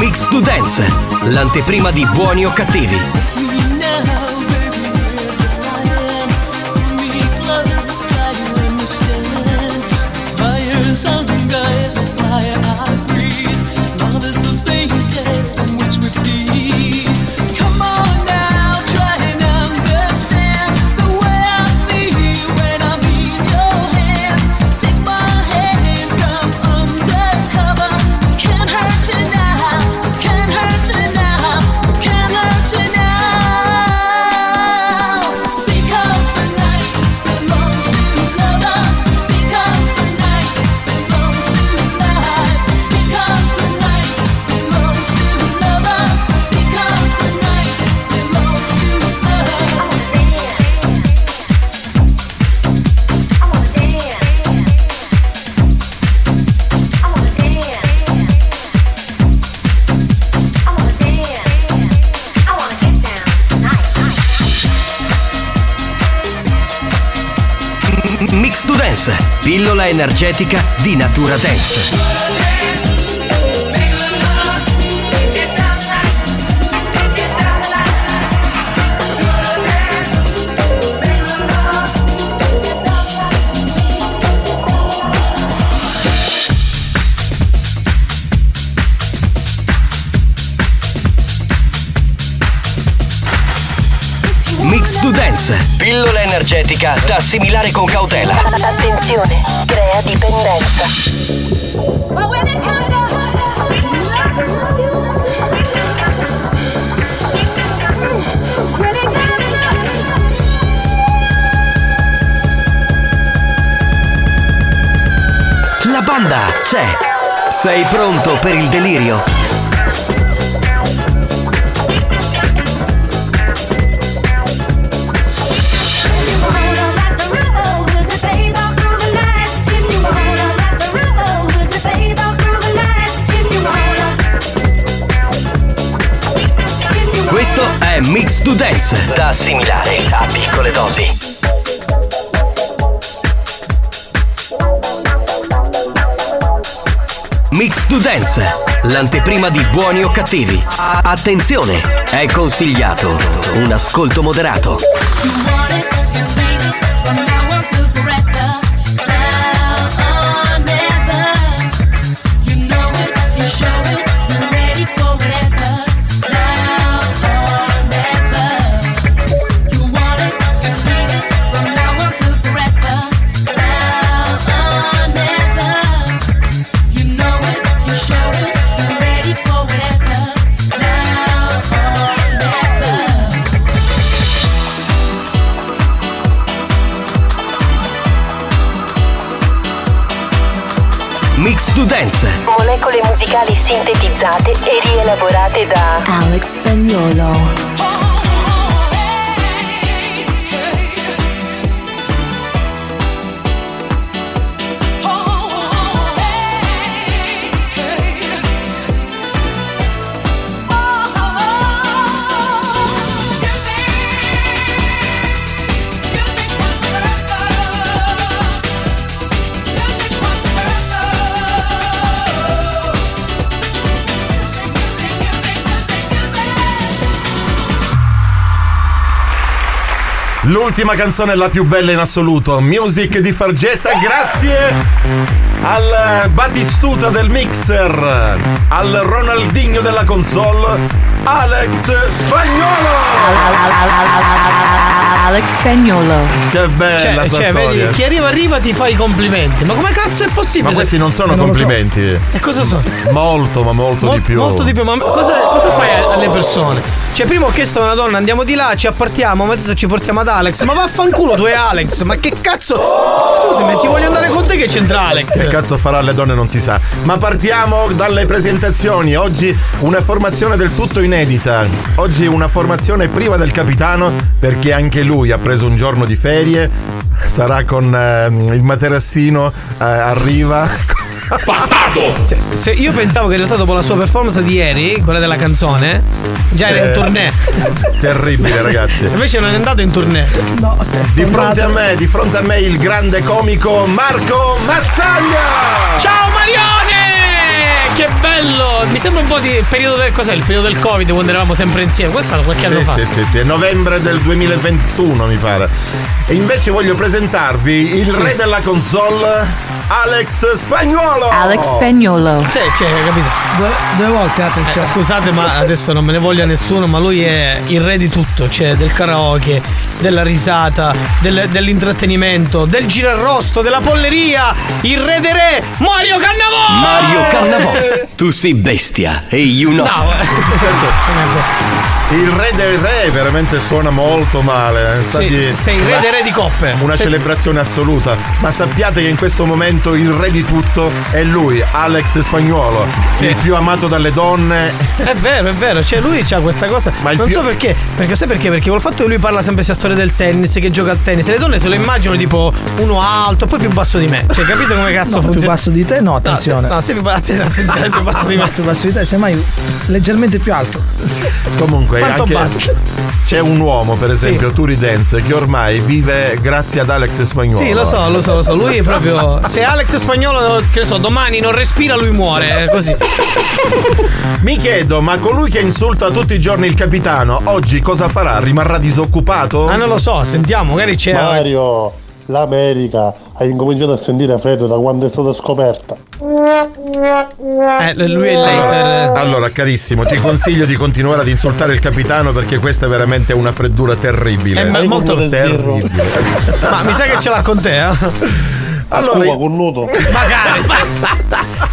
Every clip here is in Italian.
Mix to Dance, l'anteprima di buoni o cattivi. Mix to Pillola energetica di natura dance. Pillola energetica da assimilare con cautela. Attenzione, crea dipendenza. La banda c'è. Sei pronto per il delirio? Mix to Dance, da assimilare a piccole dosi. Mix to Dance, l'anteprima di buoni o cattivi. Attenzione, è consigliato un ascolto moderato. Molecole musicali sintetizzate e rielaborate da Alex Spagnolo. L'ultima canzone è la più bella in assoluto. Music di Fargetta, grazie al Batistuta del mixer, al Ronaldinho della console Alex Spagnolo! Alex Spagnolo. Che bella Cioè, sta cioè, storia. vedi, chi arriva arriva ti fa i complimenti. Ma come cazzo è possibile? Ma questi non sono so. complimenti. E cosa sono? Molto, ma molto Mol- di più. Molto di più, ma cosa, cosa fai alle persone? Cioè, prima ho chiesto a una donna, andiamo di là, ci appartiamo, mi ha detto ci portiamo ad Alex. Ma vaffanculo due Alex, ma che cazzo? Scusami, ti voglio andare con te che c'entra Alex? Che cazzo farà alle donne non si sa. Ma partiamo dalle presentazioni. Oggi una formazione del tutto inedita. Oggi una formazione priva del capitano perché anche lui ha preso un giorno di ferie. Sarà con ehm, il materassino, eh, arriva. Se, se io pensavo che in realtà dopo la sua performance di ieri, quella della canzone, già era in tournée. Terribile, ragazzi. Invece non è andato in tournée. Di fronte a me, di fronte a me il grande comico Marco Mazzaglia! Ciao Marione! Che bello! Mi sembra un po' di periodo del cos'è? Il periodo del Covid quando eravamo sempre insieme. Questo è stato qualche anno Sì, fa. sì, sì, sì, è novembre del 2021 mi pare. E invece voglio presentarvi il re della console, Alex Spagnuolo! Alex Spagnolo. Sì, cioè, capito? Due, due volte, attenzione. Eh, scusate, ma adesso non me ne voglia nessuno, ma lui è il re di tutto, cioè del karaoke, della risata, del- dell'intrattenimento, del girarrosto, della polleria, il re dei re, Mario Cannavò! Mario Cannavò, tu sei bestia e you know. No, Il re del re veramente suona molto male. Stati- sì, sei il re dei re di coppe. Una Sei- celebrazione assoluta. Ma sappiate che in questo momento il re di tutto è lui, Alex Spagnuolo. Sì. Il più amato dalle donne. È vero, è vero, cioè lui c'ha questa cosa. Ma non più- so perché, perché sai perché? Perché col fatto che lui parla sempre sia storia del tennis, che gioca al tennis, e le donne se lo immaginano tipo uno alto, poi più basso di me. Cioè, capite come cazzo No, più funziona? basso di te, no, No, attenzione. se- No, sei più, attenzione, attenzione, più basso di me. più basso di te, semmai leggermente più alto. Comunque Quanto anche c'è un uomo, per esempio, Sì. Turi Dance, che ormai vive grazie ad Alex Spagnuolo. Sì, lo so, lo so, lo so. Lui è proprio. Se Alex Spagnolo, che ne so, domani non respira, lui muore. È così. Mi chiedo, ma colui che insulta tutti i giorni il capitano, oggi cosa farà? Rimarrà disoccupato? Ah, non lo so, sentiamo, magari c'è. Mario, l'America ha incominciato a sentire freddo da quando è stata scoperta. Eh, lui è il later. Allora, carissimo, ti consiglio di continuare ad insultare il capitano perché questa è veramente una freddura terribile. È ma- molto terribile. Ma mi sa che ce l'ha con te, eh? Allora, Cuba con nudo. Magari.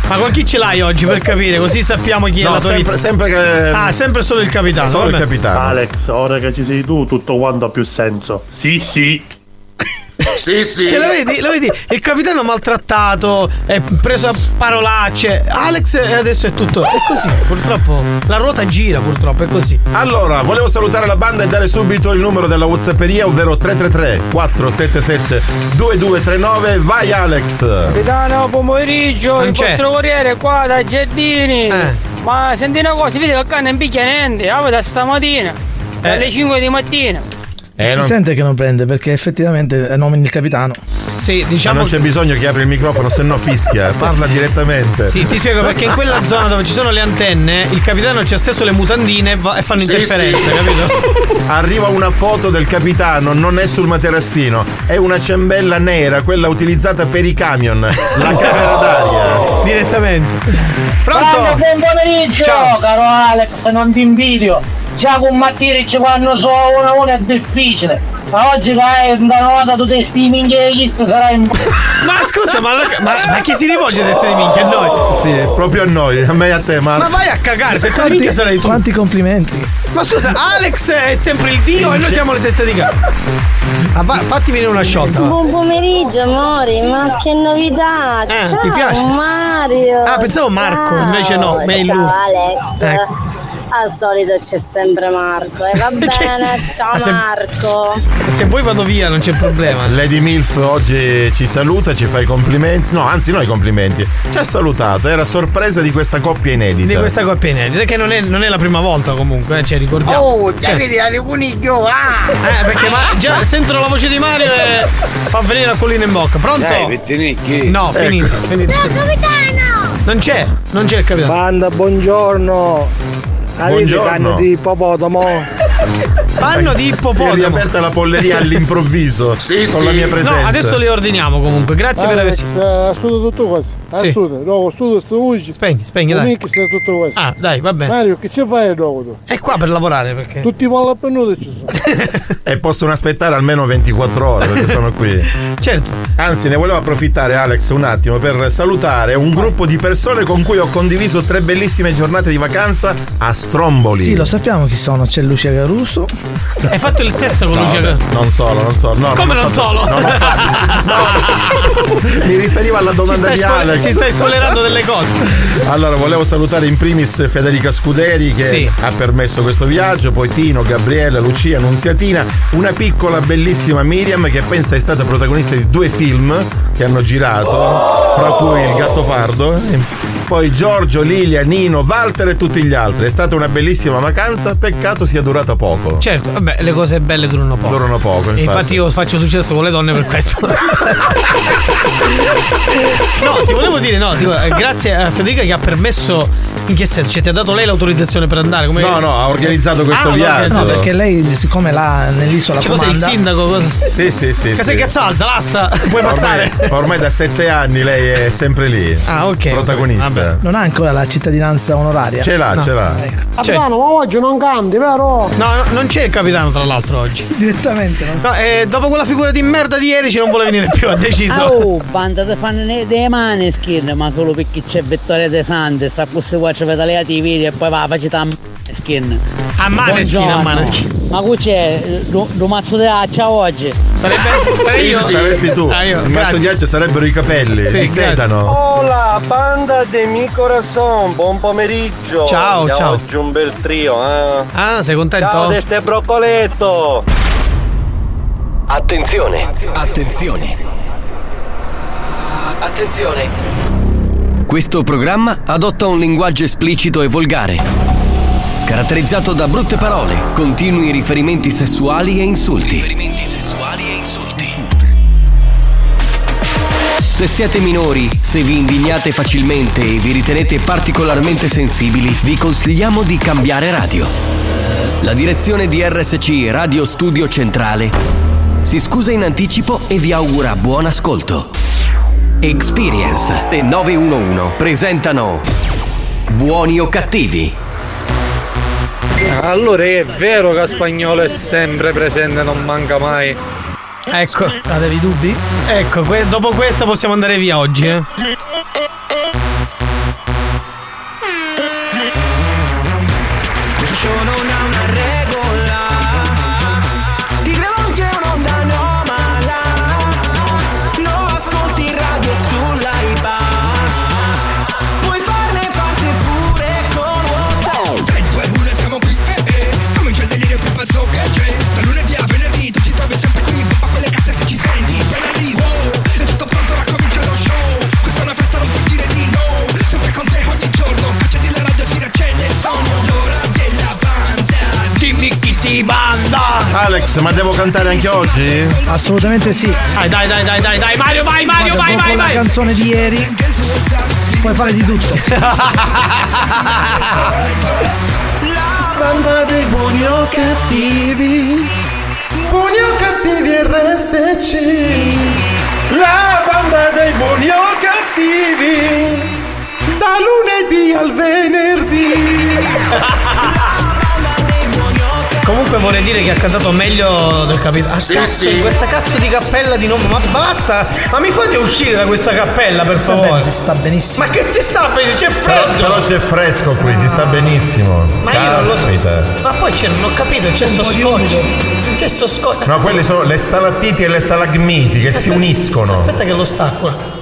Ma con chi ce l'hai oggi per capire? Così sappiamo chi è no, la tua sempre, sempre che. Ah, sempre solo il capitano. solo il vabbè. capitano. Alex, ora che ci sei tu, tutto quanto ha più senso. Sì, sì. Sì, sì. Cioè, lo vedi, lo vedi? Il capitano maltrattato, è preso a parolacce. Alex e adesso è tutto. È così, purtroppo. La ruota gira, purtroppo, è così. Allora, volevo salutare la banda e dare subito il numero della Whatsapperia, ovvero 333 477 2239. Vai Alex! Capitano, pomeriggio, Non il c'è. vostro corriere qua da Giardini. Eh. Ma senti una cosa, vedi che qua non picchia niente, ah, da stamattina, Eh. alle 5 di mattina. Eh, si non- sente che non prende perché effettivamente nomini il capitano. Sì, Ma diciamo. non c'è bisogno che apri il microfono, se no fischia. Parla direttamente. Sì, ti spiego perché in quella zona dove ci sono le antenne, il capitano c'ha stesso le mutandine e fanno Sì, interferenze, sì. capito? Arriva una foto del capitano, non è sul materassino, è una ciambella nera, quella utilizzata per i camion, la camera d'aria. Direttamente. Pronto, Pronto? buon pomeriggio, Ciao. caro Alex, non ti invidio. Già con Mattiric quando so uno a uno è difficile. Ma oggi hai una nota tu testi minchia chi sarai in Ma scusa, ma, ma, ma chi si rivolge a testa di minchia? A noi? Sì, proprio a noi, a me e a te, ma. Ma vai a cagare, testa di Quanti, minchia sarai tu. quanti complimenti. Ma scusa, Alex è sempre il dio e noi siamo le teste di cazzo. Ah, va- fatti venire una sciolta. Buon pomeriggio amori, ma che novità! Eh, Ciao ti piace? Mario! Ah, pensavo Marco, Ciao. invece no, mi Ciao illuso. Alex! Ecco. Al solito c'è sempre Marco e va Che- bene, ciao Ma se- Marco! Se poi vado via non c'è problema. Lady Milf oggi ci saluta, ci fa i complimenti. No, anzi, no i complimenti. Ci ha salutato, era sorpresa di questa coppia inedita. Di questa coppia inedita, che non è, non è la prima volta comunque, eh, cioè ricordiamo. Oh, già Cioè, vedi alle coniglio, ah! eh, perché ma già sentono la voce di Mario e fa venire la collina in bocca. Pronto? No, finito, finito. Non c'è, non c'è il capitano. Banda, buongiorno. Buongiorno. canne di ippopotamo? Panno di Si è ippopotamo. riaperta la polleria all'improvviso Sì, con sì. la mia presenza. No, adesso le ordiniamo comunque. Grazie per Alex, averci. eh, studio tutto cosa. Sì. Studio, no, studio, sto voce. Spegni, spegni, dai. Mica sta tutto questo. Ah, dai, va bene. Mario, che ci fai dopo? È qua per lavorare perché. Tutti i molla pennuti ci sono. E possono aspettare almeno 24 ore perché sono qui. Certo. Anzi, ne volevo approfittare, Alex, un attimo per salutare un gruppo di persone con cui ho condiviso tre bellissime giornate di vacanza a Stromboli. Sì, lo sappiamo chi sono. C'è Lucia Caruso. Hai fatto il sesso con No, Lucia beh, non solo, non solo. No, Come non fatto- solo? non ho fatto- Mi riferivo alla domanda di spo- Alex. ci stai spoilerando delle cose. Allora, volevo salutare in primis Federica Scuderi che Sì. ha permesso questo viaggio, poi Tino, Gabriella, Lucia, Nunziatina, una piccola bellissima Miriam che pensa è stata protagonista di due film che hanno girato, fra cui Il gatto pardo, poi Giorgio, Lilia, Nino, Walter e tutti gli altri. È stata una bellissima vacanza, peccato sia durata poco. Certo, vabbè, le cose belle durano poco. Durano poco, infatti. infatti io faccio successo con le donne per questo. no, ti volevo dire, no, grazie a Federica che ha permesso. In che senso? Cioè, ti ha dato lei l'autorizzazione per andare? Come... No, no, ha organizzato questo Ah, viaggio. No, perché lei, siccome là nell'isola Cioè, cos'è il comanda. sindaco? Cosa? Sì, sì, sì. Casa sì. Cazzalza, l'asta, puoi passare. Ormai, ormai da sette anni lei è sempre lì. Ah, ok. Protagonista. Non ha ancora la cittadinanza onoraria. Ce l'ha, No. ce l'ha. Cioè- Capitano, ma oggi non canti, vero? No, no, non c'è il capitano tra l'altro oggi. Direttamente, no? No, eh, dopo quella figura di merda di ieri ci non vuole venire più, ha deciso. Oh, banda di fanno dei mani skin, ma solo perché c'è Vittoria De Santis, a questo qua ci vede le video e poi va a facita a skin. A Maneskin, a Maneskin. Ma qui c'è lo, mazzo di accia oggi. Sarebbe sarei io? Saresti tu. Ah, io, Il mazzo di accia sarebbero i capelli Sì, di sedano. Hola, banda de mi corazon, buon pomeriggio. Ciao, Abbiamo ciao. Oggi un bel trio, eh. Ah, sei contento? Ciao de ste broccoletto. Attenzione, attenzione. Attenzione. Questo programma adotta un linguaggio esplicito e volgare, caratterizzato da brutte parole, continui riferimenti sessuali e insulti. Se siete minori, se vi indignate facilmente e vi ritenete particolarmente sensibili, vi consigliamo di cambiare radio. La direzione di RSC Radio Studio Centrale si scusa in anticipo e vi augura buon ascolto. Experience e 911 presentano Buoni o cattivi? Allora è vero che spagnolo è sempre presente, non manca mai. Ecco. Avevi dubbi? Ecco, dopo questo possiamo andare via oggi, eh. Ma devo cantare anche oggi? Assolutamente sì. Dai, dai, dai, dai, dai, dai, Mario, vai, Mario, vai, dopo vai, la vai! canzone di ieri puoi fare di tutto. La banda dei buoni o cattivi Buoni o cattivi RSC La banda dei buoni o cattivi Da lunedì al venerdì Comunque vorrei dire che ha cantato meglio del capitano. Ah, Sì, cazzo, sì. in questa cazzo di cappella di nome. Ma basta! Ma mi fate uscire da questa cappella, per Sta favore! bene, si sta benissimo. Ma che si sta bene? C'è però, freddo! però c'è fresco qui, si sta benissimo Ma io non lo so. Ma poi c'è, non ho capito, c'è sto scotch. C'è sto scotch. No, quelle sono le stalattiti e le stalagmiti che si uniscono Aspetta che lo stacco.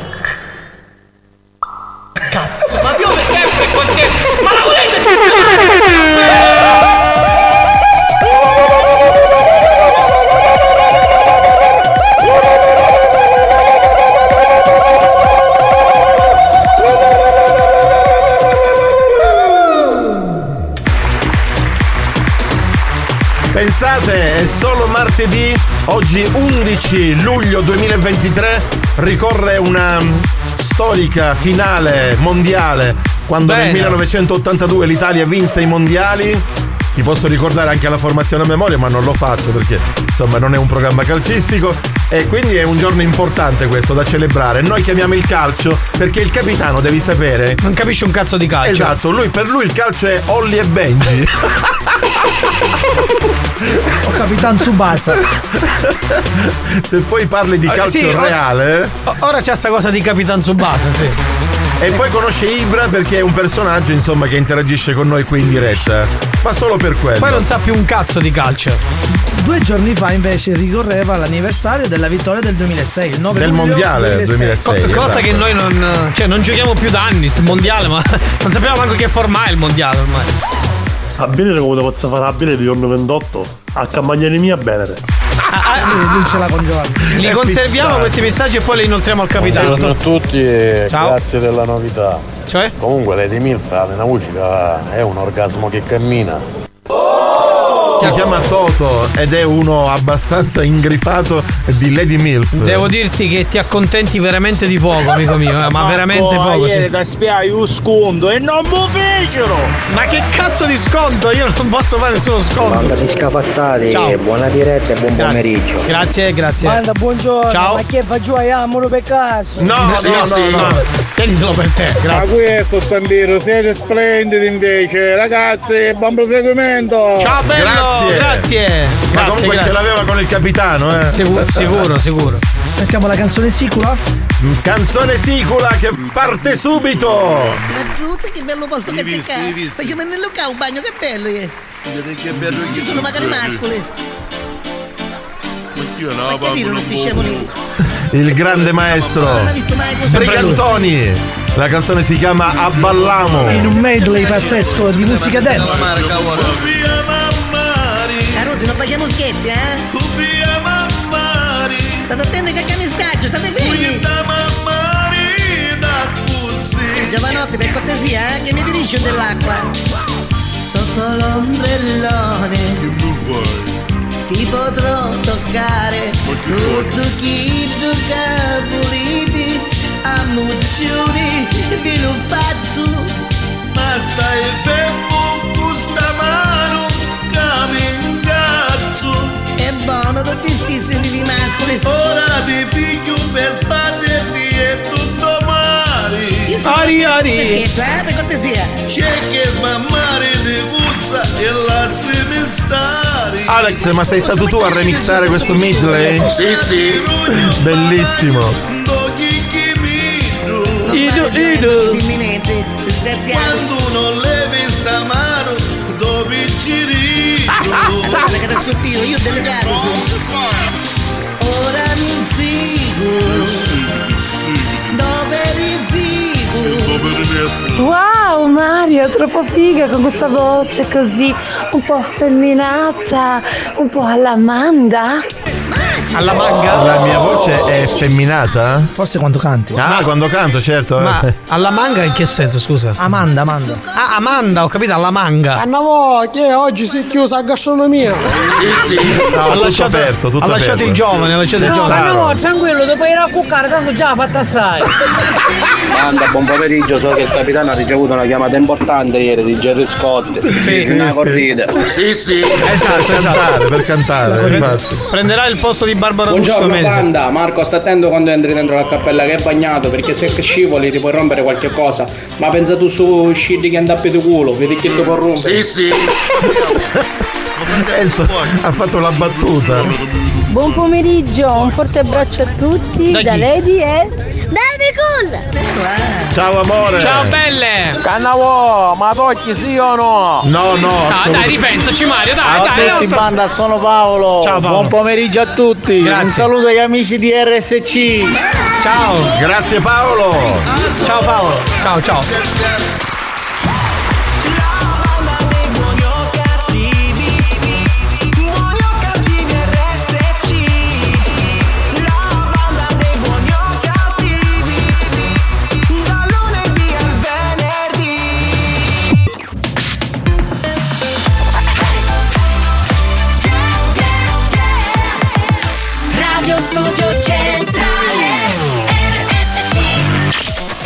Pensate, è solo martedì, oggi 11 luglio 2023, ricorre una mm, storica finale mondiale quando nel Bene. 1982 l'Italia vinse i mondiali ti posso ricordare anche la formazione a memoria, ma non lo faccio perché insomma non è un programma calcistico. E quindi è un giorno importante questo da celebrare. Noi chiamiamo il calcio perché il capitano, devi sapere. Non capisce un cazzo di calcio. Esatto, lui, per lui il calcio è Olli e Benji. O Capitan Tsubasa. Se poi parli di Eh, calcio sì, reale. o- Ora c'è sta cosa di Capitan Tsubasa, sì. E poi conosce Ibra perché è un personaggio, insomma, che interagisce con noi qui in diretta. Ma solo per quello. Poi non sa più un cazzo di calcio. Due giorni fa invece ricorreva l'anniversario della vittoria del 2006, il 9 Del mondiale 2006. Co- cosa esatto. che noi non. Cioè, non giochiamo più da anni, sul mondiale, ma non sappiamo manco che forma è il mondiale ormai. A bene come posso fare a bene di giorno 28? A campagnare mia bene. Lui ce l'ha con Giovanni. Li conserviamo questi messaggi e poi li inoltriamo al capitano. Buongiorno a tutti e Ciao. grazie della novità. Cioè? Comunque Lady Milf alla musica è un orgasmo che cammina. Si chiama Toto ed è uno abbastanza ingrifato di Lady Milf. Devo dirti che ti accontenti veramente di poco, amico mio, eh, ma veramente poco. Ieri Sì. da spiai un sconto e non mi fecero! Ma che cazzo di sconto? Io non posso fare nessuno sconto. Banda di scapazzati, Ciao. buona diretta e buon Grazie. pomeriggio. Grazie, grazie. Guarda, buongiorno. Ciao. Ma che fa giù amore per caso? No, no, no, no. Tenitelo per te, Ma grazie. questo Sandiro, siete splendidi invece, ragazzi, buon proseguimento! Ciao bello, Grazie. grazie. Ma Grazie, comunque grazie. ce l'aveva con il capitano, eh. Sicuro, sicuro, sicuro. Mettiamo la canzone sicura? Canzone sicula che parte subito! Raggiunte che bello posto che c'è qua. Facciamo nel locale un bagno, che bello è. Che bello Ci sono magari mascoli. Io Ma che dire, non ti scemo lì. Il grande maestro. Brigantoni. La canzone si chiama Abballamo. In un medley pazzesco di musica dance. Carusi, non facciamo scherzi, eh? State attenti che scaggio, state fermi! Giovanotti, per cortesia, eh, che mi finisce dell'acqua. Sotto l'ombrellone ti potrò toccare. Tutto chi gioca puliti a muccioni vi lo faccio Ma stai fermo con sta mano che mi è buono tutti sti sentiti mascoli. Ora ti piglio per sbatterti e tutto mare Ari, ari. scherzo eh per cortesia. C'è che smammare di gussa e lasciami stare Alex, ma sei stato tu a remixare questo medley? Sì, sì. Bellissimo. Imminente disgraziato. Quando non levi sta mano dove ci rido? Guarda che da sottile io delegato ora mi insigo. Dove rifigo Wow Mario, troppo figa con questa voce così un po' femminata, un po' all'Amanda. Alla manga? La mia voce è effeminata? Forse quando canti. Ah, quando canto, certo. Ma eh. alla manga in che senso, scusa? Amanda, Amanda. Ah, Amanda, ho capito, alla manga. Annavo, che oggi si è chiusa la gastronomia. Sì, sì. No, ha tutto lasciato, aperto, tutto ha lasciato aperto. i giovani, ha lasciato i giovani. Saro. Annavo, tranquillo, dopo ir a cuccare, tanto già l'ha fatta assai. Banda, buon pomeriggio, so che il capitano ha ricevuto una chiamata importante ieri di Jerry Scott. Sì, sì, una sì. corrida. Sì, sì. Esatto, Per esatto. cantare, per cantare, infatti. Prenderà il posto di Barbara Russo Buongiorno Mezzi. banda, Marco sta attento quando entri dentro la cappella che è bagnato perché se scivoli ti puoi rompere qualche cosa. Ma pensa tu su scilli che andappi di culo, vedi che ti può rompere. Sì, sì. Enzo ha fatto la battuta. Buon pomeriggio, un forte abbraccio a tutti Da da? Lady e Cool. Ciao amore. Ciao belle! Cannavo, ma tocchi sì o no? No, no. Ah, dai, ripensaci Mario, dai, Ciao a dai. tutti non- banda, sono Paolo. Ciao, Paolo. Buon pomeriggio a tutti. Grazie. Un saluto agli amici di RSC. Ciao, Grazie Paolo. ciao Paolo. Ciao, ciao.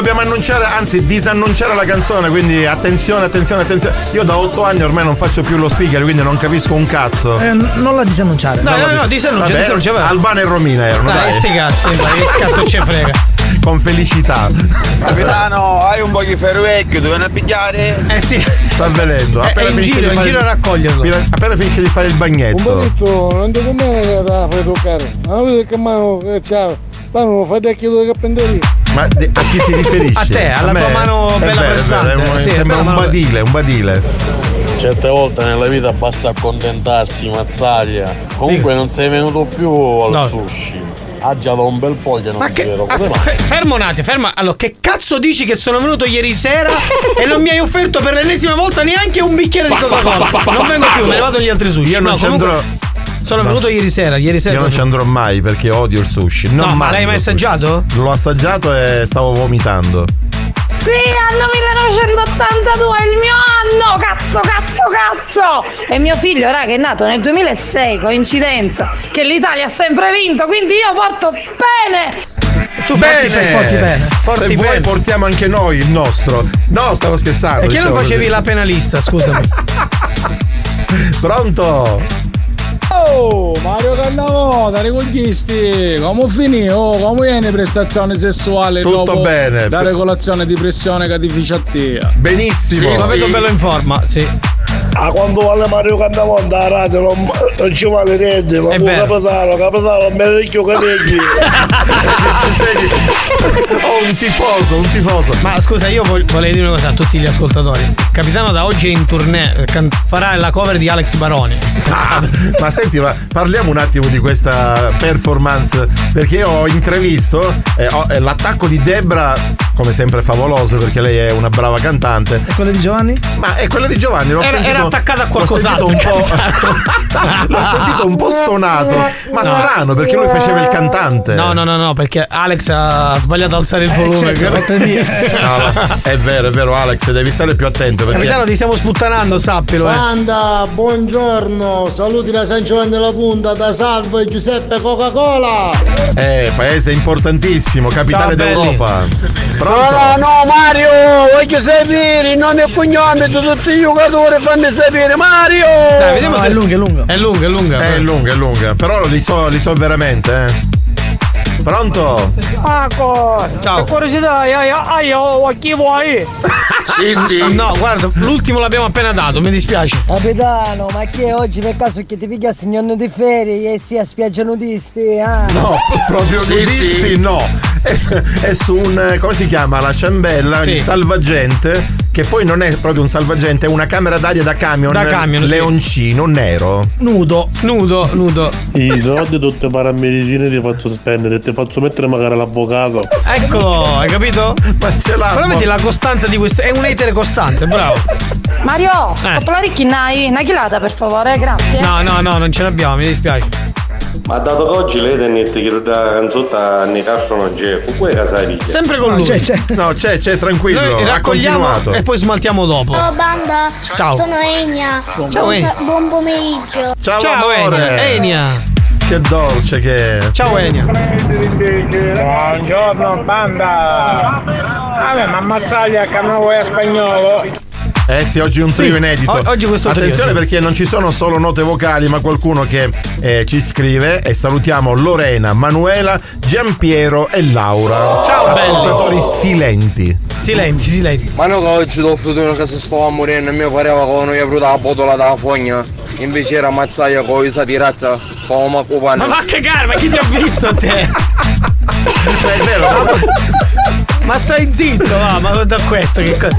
Dobbiamo annunciare, anzi disannunciare la canzone, quindi attenzione, attenzione, attenzione. Io da otto anni ormai non faccio più lo speaker, quindi non capisco un cazzo. Eh, non la disannunciare. No, no, no, disannuncia, Vabbè, disannuncia. Albano e Romina erano. Dai, Dai, sti cazzi, dai, che cazzo ci frega. Con felicità. Capitano, hai un po' di ferro vecchio, dove ne pigliare? Eh sì. Sta avvenendo. È- Appena è in finisce giro, di in fare- giro a raccoglierlo. appena- finisce di fare il Un bagnetto. pochino, non ti conviene che la fai toccare. Ma vedi che mano che c'ha. Fanno fai da chiedere che penderia. Ma a chi si riferisce? A te, alla me? tua mano È bella vero, vero, prestante. è un- Sì, sembra un badile, un badile. Certe volte nella vita basta accontentarsi, mazzaglia. Comunque non sei venuto più al No. sushi. Ha già da un bel po' che non Ma ti che. vedo. Come aspetta, mai? fe- fermo un attimo, ferma. Allora, che cazzo dici che sono venuto ieri sera e non mi hai offerto per l'ennesima volta neanche un bicchiere di Coca-Cola? Non vengo più, me ne vado agli altri sushi. Io non No, comunque- andrò. Sono No. venuto ieri sera, ieri sera. Io non ci andrò mai perché odio il sushi. Non No, ma l'hai mai assaggiato? L'ho assaggiato e stavo vomitando. Sì, anno 1982 è il mio anno! Cazzo, cazzo, cazzo! E mio figlio, raga, è nato nel 2006, coincidenza, che l'Italia ha sempre vinto, quindi io porto bene! Tu bene! porti- porti bene, porti Se vuoi bene. portiamo anche noi il nostro. No, stavo scherzando. E che non facevi così. la penalista, scusami. Pronto? Oh, Mario Cannavota, ricoglisti! Come finì? Oh, come viene prestazione sessuale Tutto dopo bene. la regolazione di pressione che ti a te? Benissimo. Lo vedo bello in forma, sì. Ah, quando vale Mario Candamonda a radio non, non ci vale niente, ma tu capitano, capitano, me ne ricchio capelli. Oh, un tifoso, un tifoso. Ma scusa, io vol- volevo dire una cosa a tutti gli ascoltatori. Capitano da oggi è in tournée, can- farà la cover di Alex Baroni. Ah, ma senti, ma parliamo un attimo di questa performance. Perché io ho intravisto eh, ho- eh, l'attacco di Debra come sempre favoloso perché lei è una brava cantante. E quella di Giovanni? Ma è quella di Giovanni, l'ho Era- sentito, attaccata a l'ho sentito qualcos'altro, un po'. l'ho sentito un po' stonato. Ma No. strano perché lui faceva il cantante. No, no, no, no, perché Alex ha sbagliato a alzare il volume. certo, No, è vero, è vero, Alex, devi stare più attento perché. Capitano, ti stiamo sputtanando, sappilo. Eh. Banda, buongiorno, saluti da San Giovanni della Punta, da Salvo e Giuseppe Coca-Cola. Eh, paese importantissimo, capitale Ciao, d'Europa. No, Pronto? no, no, Mario, voglio sapere, non è cognome di tutti i giocatori, fammi sapere, Mario! Dai, vediamo se è lunga, è lunga. È lunga, è lunga. È lunga, è lunga. Però li so, li so veramente, eh. Pronto? Ah, cosa? Ciao. Per curiosità, io, io, io, chi vuoi? No, guarda, l'ultimo l'abbiamo appena dato, mi dispiace. Capitano, ma che oggi per caso che ti pigliassi giorno di ferie e sia spiaggia nudisti? Ah. No, proprio Sì, nudisti sì. no. È, è su un. eh, come si chiama? La ciambella, Sì. il salvagente. Che poi non è proprio un salvagente, è una camera d'aria da camion. Da camion, sì. leoncino nero. Nudo, nudo, nudo. I soldi tutte paramedicine ti faccio spendere e ti faccio mettere magari l'avvocato. Eccolo, hai capito? Ma ce l'ha. Però vedi la costanza di questo. È un etere costante, bravo. Mario, Eh. scopla ricchi nai, una chilata per favore, grazie. No, no, no, non ce l'abbiamo, mi dispiace. Ma dato che oggi lei tenne che da canzota ne castro non c'è, con quei casari. Sempre con lui. No, c'è, c'è, tranquillo. Noi ha raccogliamo e poi smaltiamo dopo. Ciao banda, Ciao. sono Enia. Ciao, buon, Enia. buon pomeriggio. Ciao, Ciao, amore. Enia. Che dolce che è. Ciao Enia. Buongiorno, banda. Vabbè, ma ammazzagli a cannavo a spagnolo. Eh sì, oggi un trio Sì, inedito. o- oggi questo trio, Attenzione sì. perché non ci sono solo note vocali, ma qualcuno che eh, ci scrive e salutiamo Lorena, Manuela, Giampiero e Laura. Ciao, Ascoltatori belli. silenti. Silenti, silenti. Ma no che oggi do futuro che si stava morendo e mi pareva che non gli avuto la botola dalla fogna. Invece era mazzaia con i satirazza, stavamo a cupando. Ma va a cagare, ma chi ti ha visto a te? è vero. Ma stai zitto, va, ma da questo che cosa.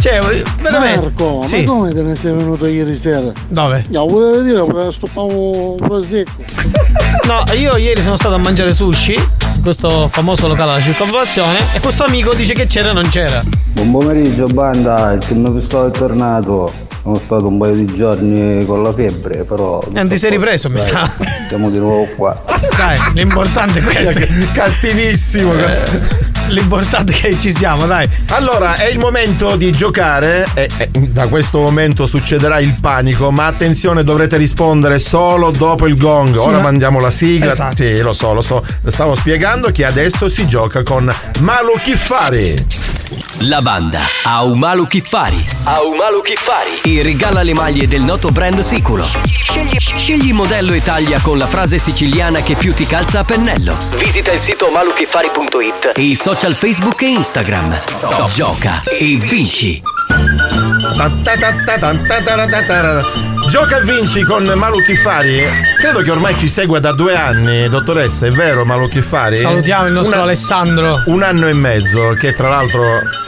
Cioè, veramente. Marco, Sì. ma come te ne sei venuto ieri sera? Dove? No, volevo dire, volevo stoppare un prosecco. No, io ieri sono stato a mangiare sushi in questo famoso locale alla circonvallazione e questo amico dice che c'era e non c'era. Buon pomeriggio banda, il pistola è tornato. Sono stato un paio di giorni con la febbre, però. E non ti sei ripreso, mi sa. Siamo di nuovo qua. Dai, l'importante è questo. Cattivissimo. Eh, L'importante è che ci siamo, dai. Allora, è il momento di giocare e, e da questo momento succederà il panico, ma attenzione, dovrete rispondere solo dopo il gong. Sì, Ora ma- mandiamo la sigla. Esatto. Sì, lo so, lo so. Stavo spiegando che adesso si gioca con Malu Kiffari. La banda Aumalu Kiffari. Aumalu Kiffari. E regala le maglie del noto brand Siculo. Scegli, scegli modello e taglia con la frase siciliana che più ti calza a pennello. Visita il sito maluchiffari.it e i social Facebook e Instagram. Gioca e vinci. Gioca e vinci con Malu Kiffari. Credo che ormai ci segua da due anni, dottoressa, è vero Malu Kiffari? Salutiamo il nostro Alessandro. Un anno e mezzo, che è tra l'altro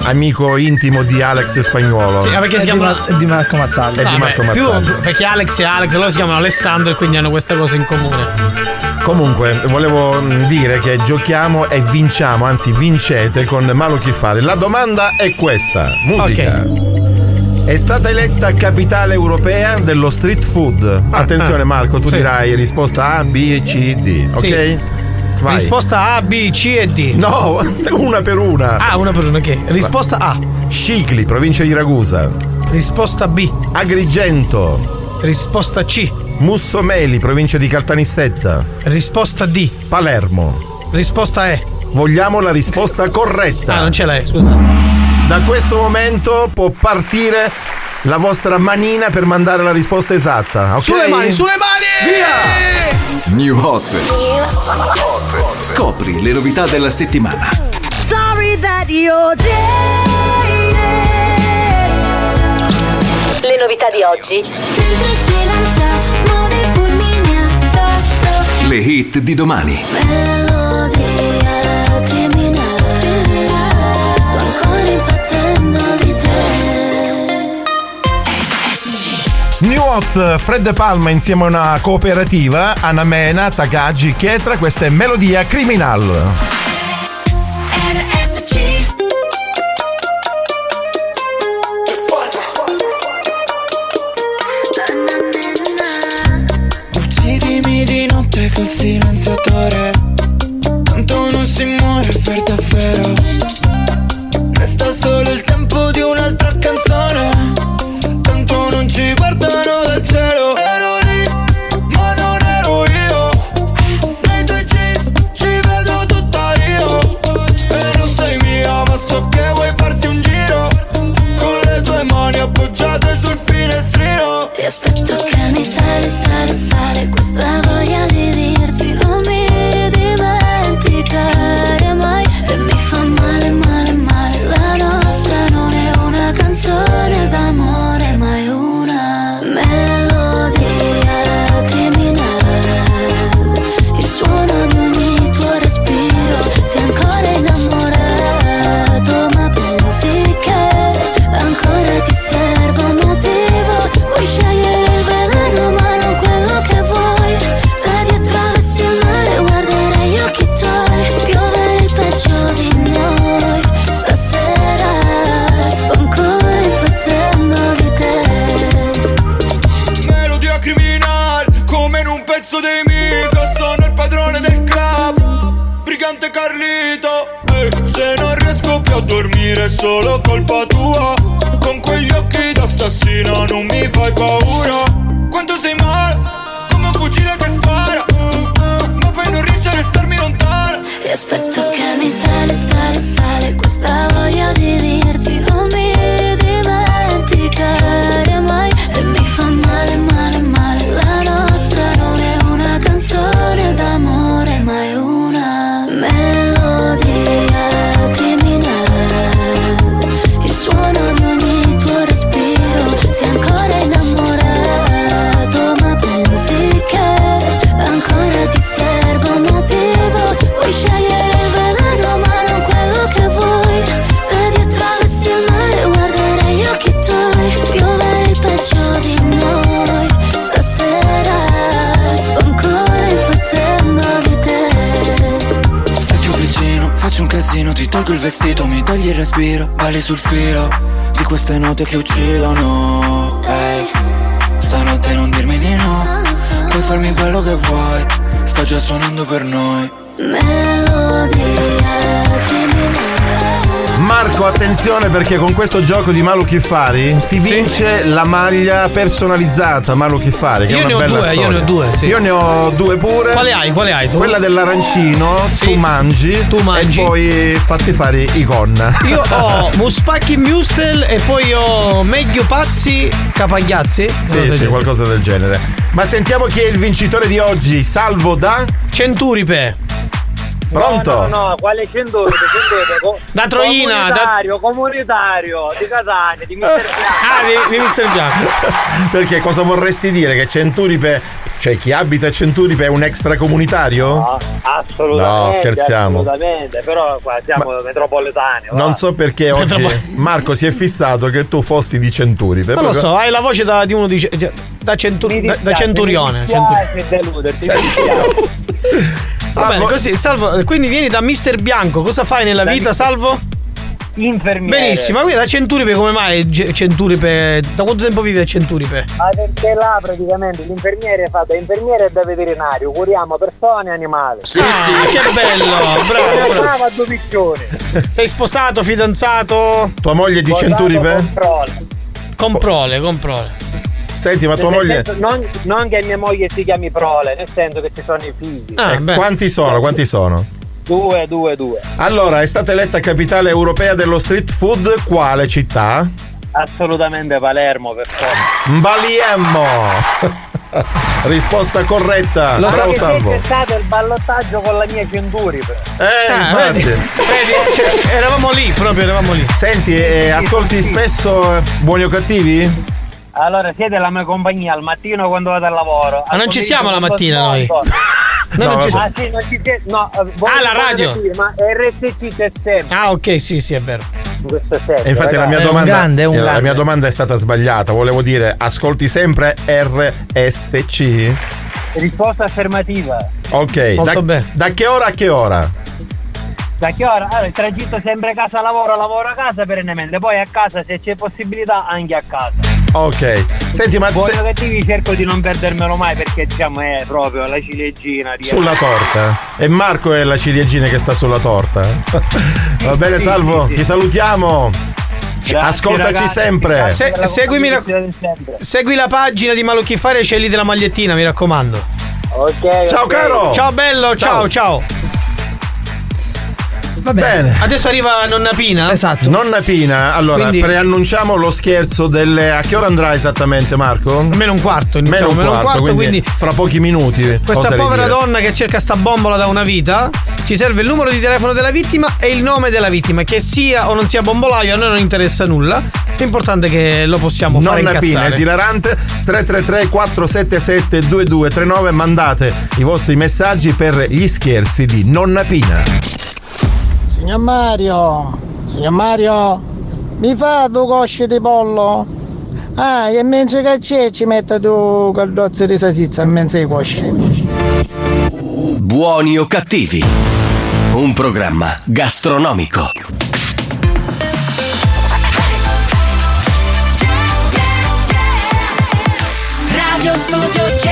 amico intimo di Alex Spagnuolo. Sì, ma perché si E di chiama Ma- e di Marco Mazzagli. E di Vabbè, Marco più- Mazzagli. perché Alex e Alex, loro si chiamano Alessandro e quindi hanno questa cosa in comune. Comunque, volevo mm, dire che giochiamo e vinciamo, anzi vincete con Malu Kiffari. La domanda è questa: musica. È stata eletta capitale europea dello street food. Attenzione Marco, tu Sì. dirai risposta A, B, C, D, ok? Sì. Vai. Risposta A, B, C e D. No, una per una. Ah, una per una, ok. Risposta A. Scicli, provincia di Ragusa. Risposta B. Agrigento. Risposta C. Mussomeli, provincia di Caltanissetta. Risposta D. Palermo. Risposta E. Vogliamo la risposta corretta. Ah, non ce l'hai, scusa. Da questo momento può partire la vostra manina per mandare la risposta esatta. ok? Sulle mani, sulle mani! New Hot. Scopri le novità della settimana. Sorry that you're Le novità di oggi. Le hit di domani. New Hot, Fred De Palma insieme a una cooperativa, Anna Mena, Takagi, Chetra, questa è Melodia Criminal. Balli sul filo di queste note che uccidono. Ehi, stanotte non dirmi di no, puoi farmi quello che vuoi, sto già suonando per noi. Marco, attenzione perché con questo gioco di Malu Kiffari si vince la maglia personalizzata Malu Kiffari. Che Io è ne una ho bella due, io storia. ne ho due, sì. Io ne ho due pure. Quale hai? Quale hai tu? Quella dell'arancino, tu mangi, Tu mangi. e poi fatti fare i gonna. Io ho Muspacchi Mustel e poi ho Meglio Pazzi Capagliazzi. Sì, sì, qualcosa del genere. Ma sentiamo chi è il vincitore di oggi. Salvo da Centuripe. Pronto? No, no, no, quale centuripe? Centuripe co- Da Troina, da- Comunitario, comunitario, di Catania, di Mister Bianco. Ah, di, di Mister Bianco. Perché cosa vorresti dire? Che Centuripe, cioè chi abita a Centuripe è un extracomunitario? No, assolutamente. No, scherziamo. Assolutamente, però qua siamo metropolitani. va. Non so perché oggi Marco si è fissato che tu fossi di Centuripe. Non lo so, hai la voce da, di uno di, da, centur- da- da centurione. Mi dispiace deluderti, mi dispiace. Va bene, così, Salvo, quindi vieni da Mister Bianco, cosa fai nella vita, Salvo? Infermiere. Benissimo, ma qui da Centuripe come mai Centuripe? Da quanto tempo vive a Centuripe? Ah, perché là praticamente l'infermiere fa da infermiere e da veterinario, curiamo persone e animali. Sì, Ah, che bello, bravo, bravo. due piccioni. Sei sposato, fidanzato? Tua moglie è di Centuripe? con prole. Con prole, con prole. Senti, ma tua Nel moglie. senso, non, non che mia moglie si chiami prole, nel senso che ci sono i figli. Eh, quanti sono? Quanti sono? Due, due, due. Allora, è stata eletta capitale europea dello street food quale città? Assolutamente Palermo per forza. Mbaliemmo! Risposta corretta. Lo Bravo che Salvo. c'è stato il ballottaggio con la mia Centuripe. Eh, Ah, infatti. vedi, vedi, cioè, eravamo lì, proprio eravamo lì. Senti, eh, ascolti spesso eh, buoni o cattivi? Allora, siete la mia compagnia al mattino quando vado al lavoro. Ma non ci siamo la mattina noi. Noi non ci ah, siamo. sì, non ci siete. No, eh, Ah, la radio. Dire, ma RSC c'è sempre. Ah, ok, sì, sì, è vero. Senso. E infatti la mia, domanda, eh, la mia domanda è stata sbagliata. Volevo dire, ascolti sempre RSC? Risposta affermativa. Ok, Molto da, bene. da che ora a che ora? Da che ora? Allora, il tragitto sempre casa lavoro, lavoro a casa perennemente. Poi a casa, se c'è possibilità, anche a casa. Ok. Senti, ma Buoni se- cattivi cerco di non perdermelo mai perché diciamo è proprio la ciliegina di sulla torta. E Marco è la ciliegina che sta sulla torta. Va bene, Sì, Salvo, sì, sì. ti salutiamo. Grazie, Ascoltaci ragazzi, sempre. la seguimi la- sempre. Segui la pagina di Malucchi Fare e scegli della magliettina, mi raccomando. Ok. Ciao, ok. caro. Ciao bello, ciao, ciao. Va bene. Adesso arriva Nonna Pina. Esatto. Nonna Pina, allora Quindi- preannunciamo lo scherzo delle. A che ora andrà esattamente, Marco? Meno un quarto, Meno iniziamo un meno un quarto, quarto, quindi, quindi fra pochi minuti. Questa povera dire. donna che cerca sta bombola da una vita ci serve il numero di telefono della vittima e il nome della vittima. Che sia o non sia bombolaio, a noi non interessa nulla. L'importante è che lo possiamo fare Nonna Pina, esilarante 333 477 2239 mandate i vostri messaggi per gli scherzi di Nonna Pina. Signor Mario, signor Mario, mi fa due cosce di pollo? Ah, e mentre che c'è ci mette due caldozze di salsiccia in mezzo ai cosci. Buoni o cattivi? Un programma gastronomico. Radio Studio Centrale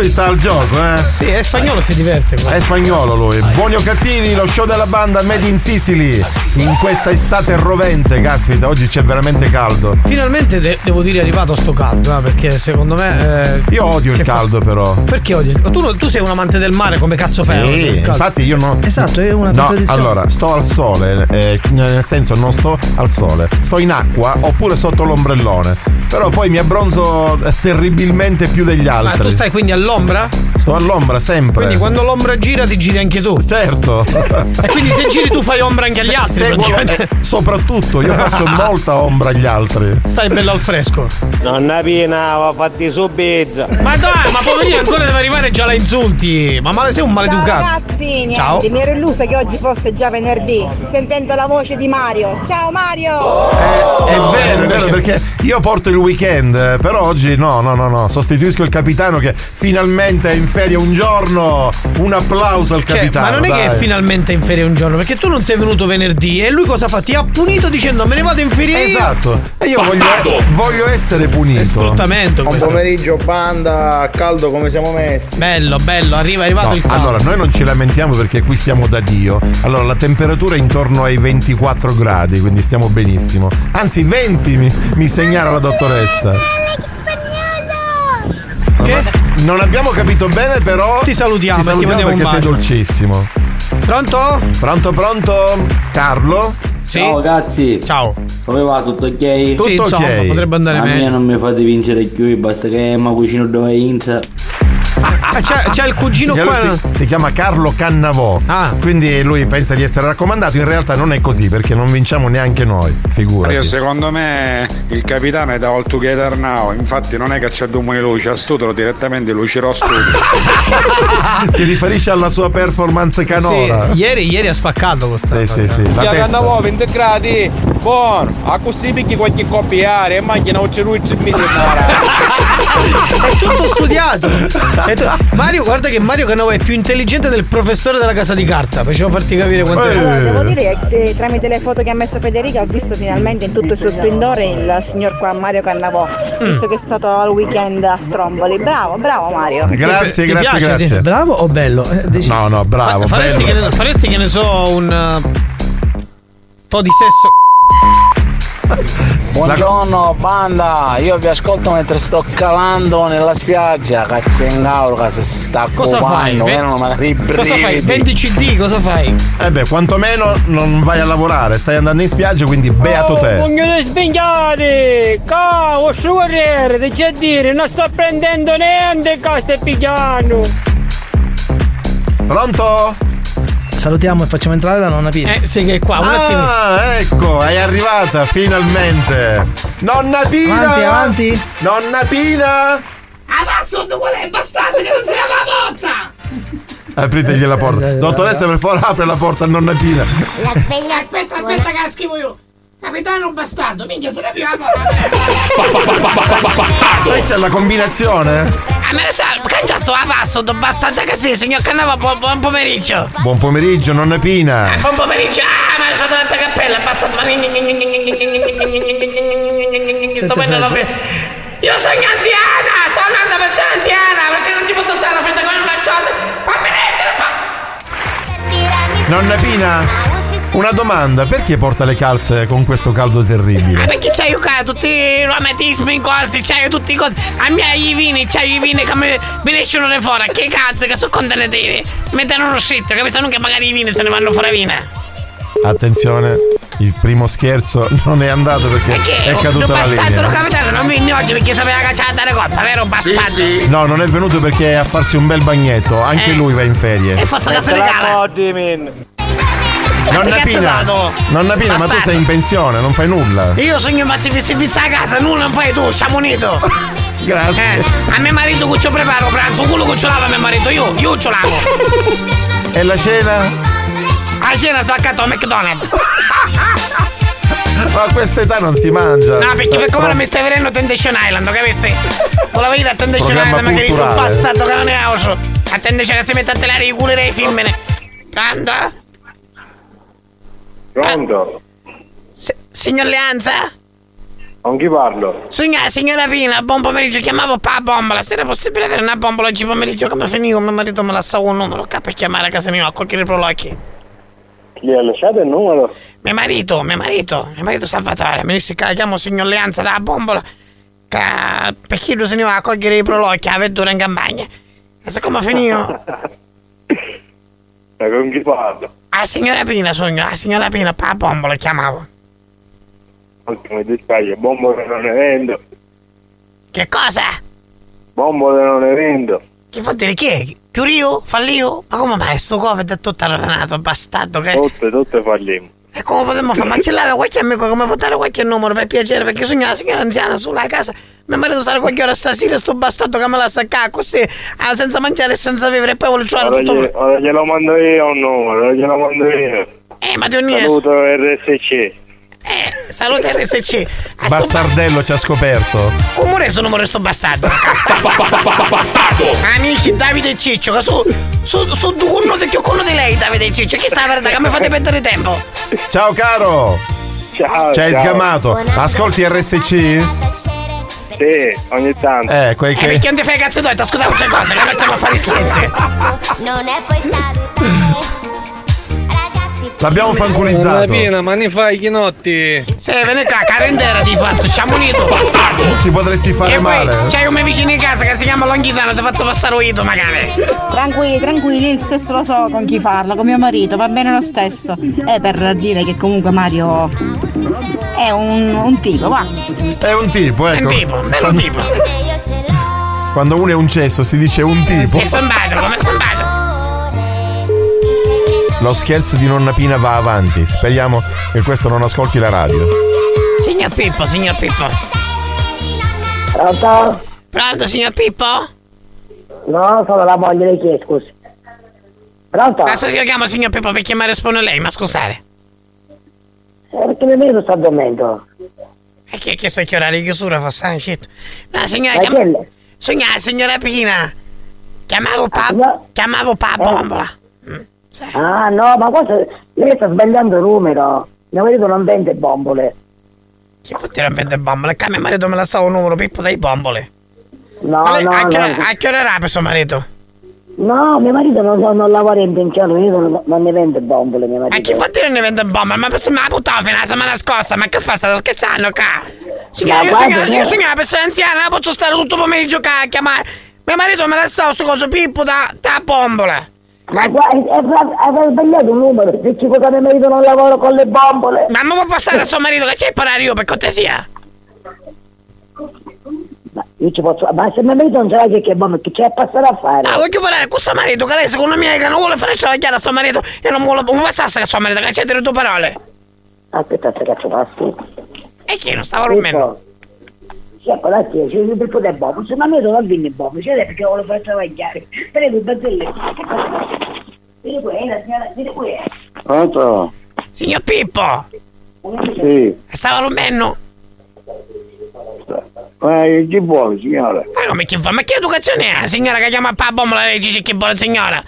Lui sta al gioco, eh? Sì, è spagnolo, si diverte. qua. È spagnolo lui. Buoni o cattivi, lo show della banda Made in Sicily. In questa estate rovente, caspita, oggi c'è veramente caldo. Finalmente de- devo dire è arrivato sto caldo, eh, perché secondo me. eh, Io odio il è fa- caldo però. Perché odi? Tu, tu sei un amante del mare, come cazzo fai? Sì, caldo? infatti io non. Esatto, è una No, contraddizione. allora, sto al sole, eh, nel senso non sto al sole, sto in acqua oppure sotto l'ombrellone. Però poi mi abbronzo terribilmente più degli Ma altri. tu stai quindi all'ombra? Sto all'ombra sempre. Quindi quando l'ombra gira ti giri anche tu. Certo. E quindi se giri tu fai ombra anche agli Se- altri. seguo- eh, soprattutto, io faccio molta ombra agli altri. Stai bello al fresco. Nonna Pina, va fatti su pizza. Ma dai, ma poverino ancora deve arrivare già la insulti. Ma male sei un maleducato. Ciao ragazzi, niente, Ciao. mi ero illusa che oggi fosse già venerdì, sentendo la voce di Mario. Ciao Mario! È vero, è vero, perché io porto il weekend, eh, però oggi no, no, no, no. Sostituisco il capitano che finalmente è in ferie un giorno. Un applauso al Cioè, capitano. ma non è che dai. è finalmente in ferie un giorno, perché tu non sei venuto venerdì e lui cosa fa? Ti ha punito dicendo me ne vado in ferie. Esatto. E io voglio, voglio essere punito. sfruttamento Buon pomeriggio, banda, a caldo come siamo messi. Bello, bello, arriva, è arrivato No, il caldo. allora, noi non ci lamentiamo perché qui stiamo da Dio. Allora, la temperatura è intorno ai 24 gradi, quindi stiamo benissimo. Anzi, 20 mi, mi segnala la dottoressa. Che? Non abbiamo capito bene, però. Ti salutiamo, Ti e ti salutiamo un perché sei dolcissimo. Pronto? Pronto, pronto? Carlo? Sì. Ciao ragazzi. Ciao. Come va? Tutto ok? Tutto Sì, insomma, ok. potrebbe andare A me meglio. non mi fate vincere più, basta che mi cucino dove inizia. Ah, c'è, c'è il cugino qua. si, si chiama Carlo Cannavò. Ah. Quindi lui pensa di essere raccomandato. In realtà non è così perché non vinciamo neanche noi. Figurati. Io secondo me il capitano è da All Together Now, infatti non è che c'è Dumo di luce, a studio direttamente lucirò studio. si riferisce alla sua performance canora. Sì, ieri, ieri ha spaccato questa. Sì, sì, sì. La testa. andavo 20 gradi, buono, a così picchi qualche copiare e macchina non c'è lui mi È tutto studiato. È tu- Mario, guarda che Mario Canova è più intelligente del professore della casa di carta. Facevo farti capire quanto Allora, è. devo dire che eh, tramite le foto che ha messo Federica ho visto finalmente in tutto il suo splendore il signor qua Mario Cannavò, Mm. visto che è stato al weekend a Stromboli. Bravo, bravo Mario. Grazie, Ti grazie, piace? grazie. Bravo o bello? Eh, decidi. No, no, bravo, faresti, bello. che ne, faresti che ne so un uh, po' di sesso. Buongiorno banda, io vi ascolto mentre sto calando nella spiaggia, cazzo in gauro che si sta Cosa fai? occupando, Ve- Cosa fai? 20 CD, cosa fai? Eh beh, quantomeno non vai a lavorare, stai andando in spiaggia, quindi beato te. Pugno di spigliati! Cavo, corriere, ti c'è dire, non sto prendendo niente, qua stai pigliando! Pronto? Salutiamo e facciamo entrare la nonna Pina. Eh, sì, che è qua, un attimo. Ah, ecco, è arrivata finalmente. Nonna Pina! Avanti, avanti. Nonna Pina! Adesso tu qual è bastardo che non si lava botta! Apritegli la porta. Dottoressa, per favore, apre la porta a nonna Pina. La sveglia aspetta, aspetta che la scrivo io! Capitano bastardo, minchia se ne più la Lei c'è la combinazione? A me ne sa, che già sto a passo, do bastardo che sì, signor Cannava, buon, buon pomeriggio! Buon pomeriggio, nonna Pina. Buon pomeriggio! Ah, ma ho lasciato l'altra cappella, bastardo! Ma... Sto la pre- Io sono anziana! Sono una persona anziana! Perché non ci posso stare alla frente come una ciota? Fammi essere spa- Nonna Pina, una domanda. Perché porta le calze con questo caldo terribile? Perché c'hai io qua tutti i romantismi, cose, c'hai tutti i cose. A me i vini, c'hai i vini che mi, mi escono fuori. Che cazzo, che sono contenitivi. Mettono uno scritto, capisci? Non che magari i vini se ne vanno fuori vina. Attenzione, il primo scherzo non è andato perché Perché? è caduta la bastardo, lo linea. capitano, non vieni oggi perché sapeva che c'era da dare coppa, vero bastardo? No, non è venuto perché è a farsi un bel bagnetto. Anche Eh. lui va in ferie. E forza che se ne cala. Nonna Pina, nonna Pina, ma tu sei in pensione, non fai nulla. Io sono imbazzi di servizio a casa, nulla non fai tu, siamo unito. Grazie. Eh, a mio marito che ci preparo pranzo, quello che ce lava mio marito, io, io ce lavo. E la cena? A cena sta accanto al McDonald's. Ma a questa età non si mangia. No, perché per come Pro- mi stai venendo a Temptation Island, capisci? Volevo dire a Temptation Island, magari un culturale. bastardo che non è auso. A Temptation che si mette a telare i culi dei femmine. Pronto? Pronto? Signor Leanza? Con chi parlo? Signora, signora Pina, buon pomeriggio, chiamavo per la bombola. Se era possibile avere una bombola oggi pomeriggio come finivo, mio marito me lasciava un numero, qua per chiamare a casa mia a cogliere i prolocchi. Gli ha lasciato il numero? Mio marito, mio marito, mio marito Salvatore, mi disse che chiamo signor Leanza dalla bombola, che perché lui se ne va a cogliere i prolocchi a vettura in campagna. E se come finivo? Ma con chi parlo? A signora Pina, sogno, a signora Pina, per la bombola chiamavo. Oddio, mi dispiace, bombole non ne vendo. Che cosa? Bombole non ne vendo. Che vuol dire che? Chiurio? Fallio? Ma come mai sto Covid è tutto rovinato, bastardo che... Tutte, tutte fallimmo. E come potremmo fare? Ma ce l'aveva qualche amico come può dare qualche numero per piacere? Perché sogno la signora anziana sulla casa. Mio marito stare qualche ora stasera sto bastardo che me la sacca così, ah, senza mangiare e senza vivere e poi vuole trovare Ora, tutto... gli- ora glielo mando io un numero, glielo mando io. Eh, ma Dionisio, Saluto RSC. Salute RSC. A sto Bastardello ci ha scoperto. Come è sto numero sto bastardo? Amici Davide e Ciccio, che su, su, su uno di più quello di lei Davide e Ciccio, chi sta per che mi fate perdere tempo? Ciao caro. Ciao. Ci hai ciao. sgamato. Ascolti RSC? Sì, ogni tanto. Eh, quei Eh, che. perché non ti fai cazzo d'oetta, scusa queste cose, che mettiamo a fare scherzi. Non è poi salutare. L'abbiamo fanculizzato. Pina, ma ne fai i chinotti? Se vieni qua, carendera ti faccio, siamo uniti. Ti potresti fare E poi male. c'hai un mio vicino in casa che si chiama Longhitano, ti faccio passare un ito magari. Tranquilli, tranquilli, io stesso lo so con chi farlo, con mio marito, va bene lo stesso. È per dire che comunque Mario è un, un tipo, va. È un tipo, ecco. Un tipo, un bello tipo. quando uno è un cesso si dice un tipo. È sambato, come è sambato? Lo scherzo di nonna Pina va avanti. Speriamo che questo non ascolti la radio. Signor Pippo, signor Pippo. Pronto? Pronto, signor Pippo? No, sono la moglie di chi, scusi. Pronto? Adesso si chiama signor Pippo per chiamare risponde lei, ma scusate. Eh, perché mio marito sta dormendo. E chi ha chiesto che orario di chiusura fosse uscito? No, signora, Ma chiama... chi è lei? signora, signora Pina. Chiamavo pa... signor- Chiamavo pa Eh. Ah, no, ma cosa... Lei sta sbagliando il numero. Mio marito non vende bombole. Chi può dire vende bombole? Che mio marito me la sa un numero, Pippo dei bombole. No, Ma lei- no, a, che ora, no. a che ora era per suo marito? No, mio marito non, non lavora in pensione, marito non, non ne vende bombole, mio Ma chi marito. può dire ne vende bombole? Ma se me la buttavo fino alla settimana scorsa, ma che fa? State scherzando qua? Signora, io, guarda, signora, io guarda. signora, persona anziana, non posso stare tutto pomeriggio qua a chiamare. Mio marito me la sa sto coso Pippo da, da bombola. Ma guarda, hai sbagliato un numero. Dici cosa mio marito non lavora con le bombole. Ma mi può passare a suo marito che c'è a parlare io per cortesia? Io ci posso... Ma se mio marito non ce l'ha che che bombe, che c'è passare a fare? Ah, voglio parlare con suo marito, che lei secondo me che non vuole fare travagliare a suo marito e non vuole non passasse a suo marito, che c'è delle tue parole. Aspetta, che cazzo passi? E chi non stava rompendo? Sì, ecco, la c'è il po' di bombe. Se non viene bombe, c'è perché vuole fare travagliare. Prego, battelle. Vieni qui, eh, la signora, vieni qui. eh. Pronto? Signor Pippo, Sì. stava rompendo? Ma chi vuole, signora? Ma come chi fa? Ma che educazione è? La signora che chiama pa bombola lei dice che vuole signora?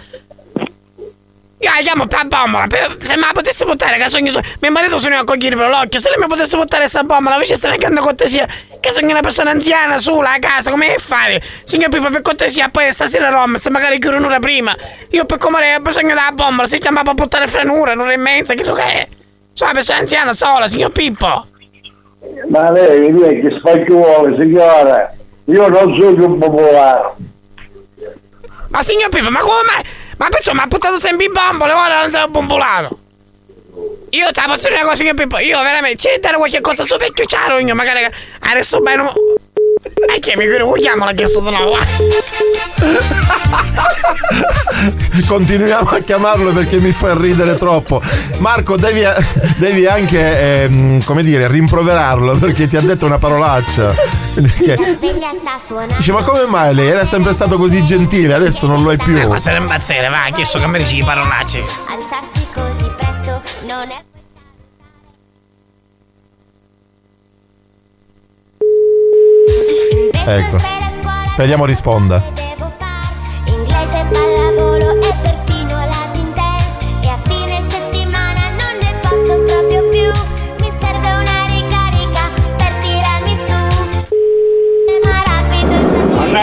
Io la chiamo pa bombola, se me la potesse buttare, che sogno so- Mio marito sogna a cogliere per l'occhio, se lei mi potesse buttare sta bombola, invece sta una grande cortesia, che sogno una persona anziana, sola, a casa, come fare? Signor Pippo, per cortesia, poi stasera Rom, se magari chiudo un'ora prima. Io per come ho bisogno della bombola, si chiama per buttare fra un'ora, un'ora e mezza, che lo che è? Sono una persona anziana sola, signor Pippo. Ma lei, lei che spacchiuole, signora? Io non sono più popolare. Ma signor Pippo, ma come mai? Ma perciò mi ha buttato sempre in bombole, ora non sono bombolato. Io ti posso dire una cosa, signor Pippo, io veramente, c'è da qualche cosa su vecchio ciaro, io magari adesso bene... ma- E che mi chiamo l'ha chiesto di nuovo? Continuiamo a chiamarlo perché mi fa ridere troppo. Marco, devi, devi anche, ehm, come dire, rimproverarlo perché ti ha detto una parolaccia. Che- sveglia sta suonando. Dice, ma come mai lei era sempre stato così gentile, adesso non lo è più? Ma cosa ne impazzire, va, ha chiesto che mi dici i parolacce. Alzarsi così presto non è. Ecco. Speriamo risponda. Inglese, pallavolo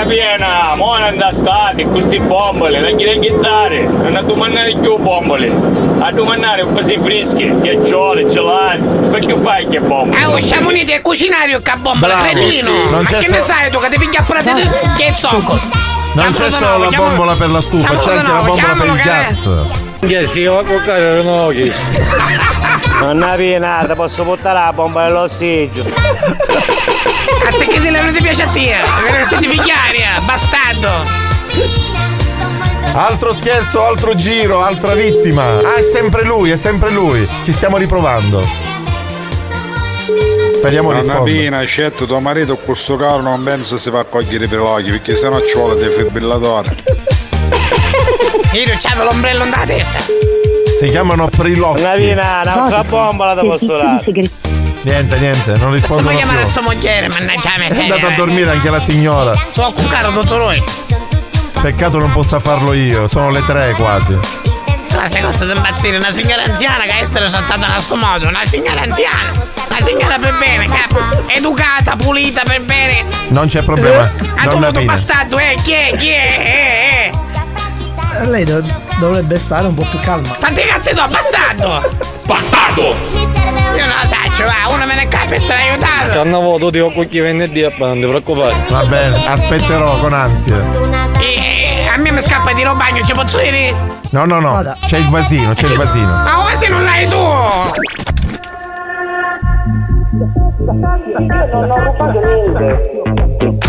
piena, mo non da state, questi bombole, non chiede chittare, non a domandare più bombole, a domandare un po' si freschi, ghiacciole, gelati, perché fai che bombole? Ah, usciamo uniti a cucinario che bombola, cretino! Ma che ne sai tu che ti pigli a prati che è zoccolo? Non c'è solo la bombola per la stufa, c'è anche la bombola per il gas. Che si va a coccare no che. Non è piena, ti posso buttare la bomba dell'ossigeno. Ah, se che te non ti piace a te, sei di pigliaria, bastardo! Altro scherzo, altro giro, altra vittima. Ah, è sempre lui, è sempre lui. Ci stiamo riprovando. Speriamo Nonna risponda. Pina, scelto tuo marito con questo carro non penso si va a cogliere per occhi perché sennò ci vuole defibrillatore. Io non c'avevo l'ombrello nella testa. Si chiamano prilocchi. Una vina, un'altra bombola ti posso dare. Niente, niente, non Possiamo rispondono chiamare a più. sua moglie, mannaggia me. È andata a dormire anche la signora. Sono cucaro, dottor lui. Peccato non possa farlo io, sono le tre quasi. La sai cosa da impazzire? Una signora anziana che essere saltata nel suo modo, una signora anziana, una signora per bene, capo, educata, pulita per bene. Non c'è problema. Ha Nonna dovuto bastardo, eh, chi è, chi è, eh, eh. Lei do- dovrebbe stare un po' più calma. Quanti cazzo do, bastardo? Bastardo! Io non lo saccio, va, uno me ne capa e sarà aiutato. Quando voto ti ho qui venerdì, non ti preoccupare. Va bene, aspetterò con ansia. E, a me mi scappa di bagno, ci posso dire? No, no, no. C'è il vasino, c'è il vasino. Ma quasi non l'hai tu! Non ho rubato niente.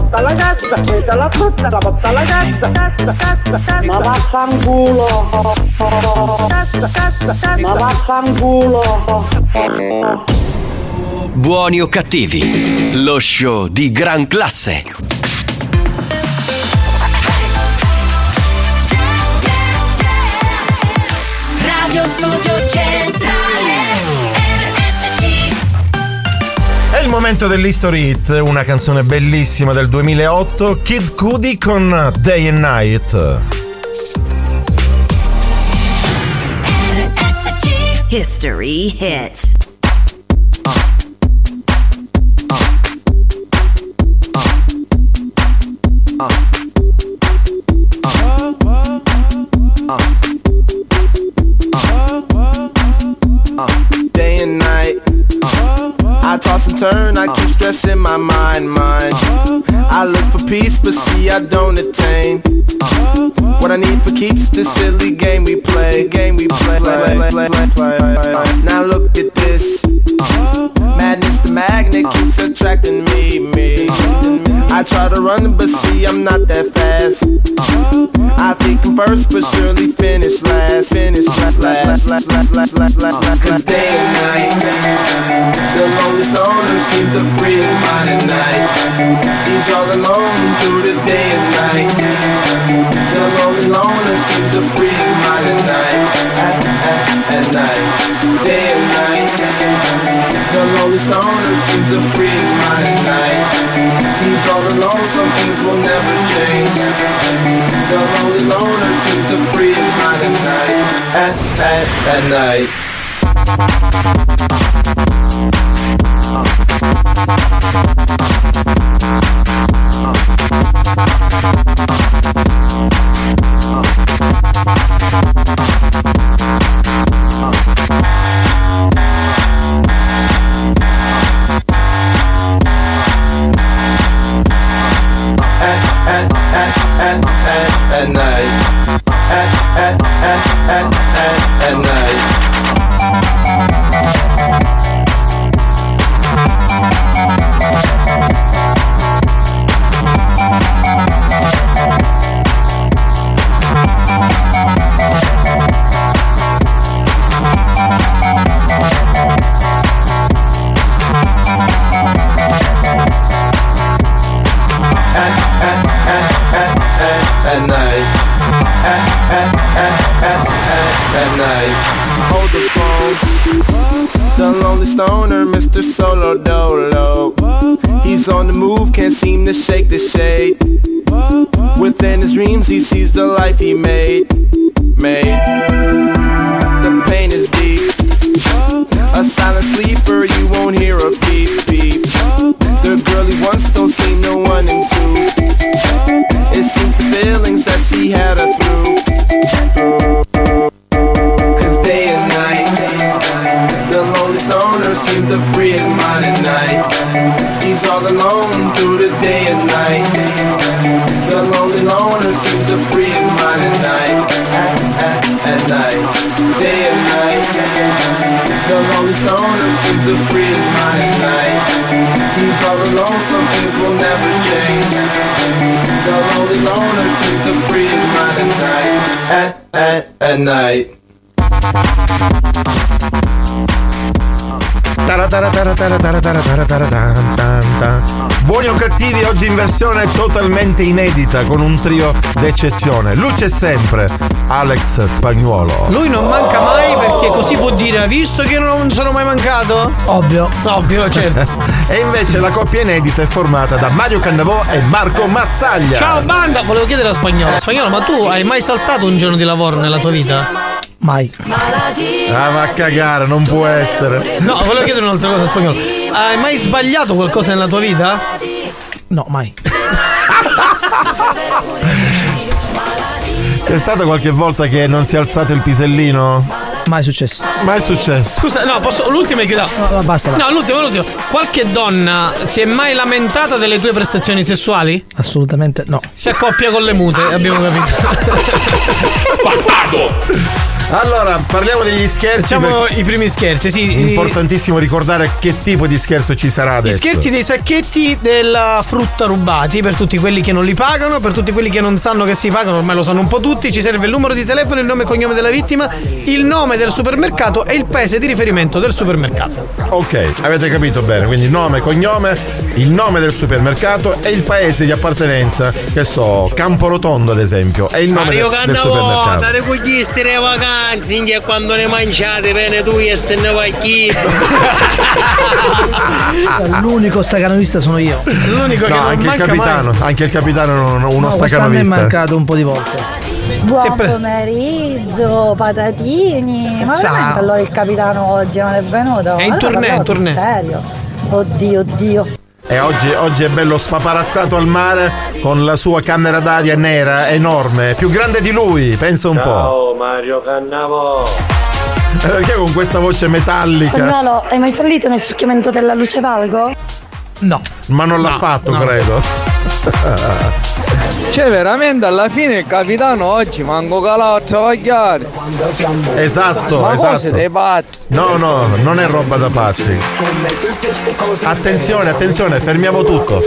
botta alla cazza, questa la frutta, la botta alla cazza, cazza, cazza, cazza. Ma vaffanculo. Cazza, cazza, cazza. Ma vaffanculo. Buoni o cattivi, lo show di gran classe. Radio Studio J il momento dell'History Hit, una canzone bellissima del 2008, Kid Cudi con Day and Night. History hits. day turn, I keep stressing my mind, mind. I look for peace, but see I don't attain. What I need for keeps this silly game we play, game we play. Now look at this. Madness, the magnet keeps attracting me, me. I try to run, but see I'm not that fast. I think I'm first, but surely finish last. Finish last, last, last, last, last, last, last, last. Cause day and night, the lonely loner seems to free his mind at night. He's all alone through the day and night. The lonely loner seems to free his mind at night. At, at, at night, day and night. The lonely loner seems to free my night. He's all alone, some things will never change. The lonely loner seems to free at night. At, at, at night. At, night. Buoni o cattivi oggi in versione totalmente inedita con un trio d'eccezione. Luce sempre Alex Spagnuolo. Lui non manca mai perché così può dire, visto che non sono mai mancato? Ovvio. Ovvio, certo. e invece la coppia inedita è formata da Mario Cannavò e Marco Mazzaglia. Ciao banda, volevo chiedere a spagnolo. Spagnolo, ma tu hai mai saltato un giorno di lavoro nella tua vita? Mai. Ah, va a cagare, non può essere. No, volevo chiedere un'altra cosa, spagnolo. Hai mai sbagliato qualcosa nella tua vita? No, mai. C'è stata qualche volta che non si è alzato il pisellino? Mai successo. Mai successo. Scusa, no, posso. L'ultima e chiudo. No, no, basta. No, l'ultimo, l'ultimo. Qualche donna si è mai lamentata delle tue prestazioni sessuali? Assolutamente no. Si accoppia con le mute, abbiamo capito. Allora, parliamo degli scherzi. Facciamo i primi scherzi, sì. importantissimo ricordare che tipo di scherzo ci sarà Gli adesso. scherzi dei sacchetti della frutta rubati per tutti quelli che non li pagano, per tutti quelli che non sanno che si pagano, ormai lo sanno un po' tutti. Ci serve il numero di telefono, il nome e cognome della vittima, il nome del supermercato e il paese di riferimento del supermercato. Ok, avete capito bene, quindi nome, cognome, il nome del supermercato e il paese di appartenenza, che so, Camporotondo ad esempio, è il nome del, del supermercato. dare cuglisti le vacanze, che quando ne mangiate bene tu e se ne vai chi. L'unico stacanovista sono io. L'unico No, anche il capitano, anche il capitano è uno, No, quest'anno è stacanovista. mancato un po' di volte. Buon Sempre- pomeriggio, patatini. Ma Ciao. veramente allora il capitano oggi non è venuto? È in Allora tournée, in tournée. Serio. Oddio, oddio. E oggi, oggi è bello spaparazzato al mare con la sua camera d'aria nera, enorme, più grande di lui, pensa un po'. Ciao Mario Cannavo. Eh, Perché con questa voce metallica? Spagnolo, hai mai fallito nel succhiamento della luce valgo? No. Ma non l'ha fatto, credo. Cioè, veramente alla fine il capitano oggi manco calato a travagliare. Esatto, Ma cose esatto. dei pazzi. No, no, non è roba da pazzi. Attenzione, attenzione, fermiamo tutto.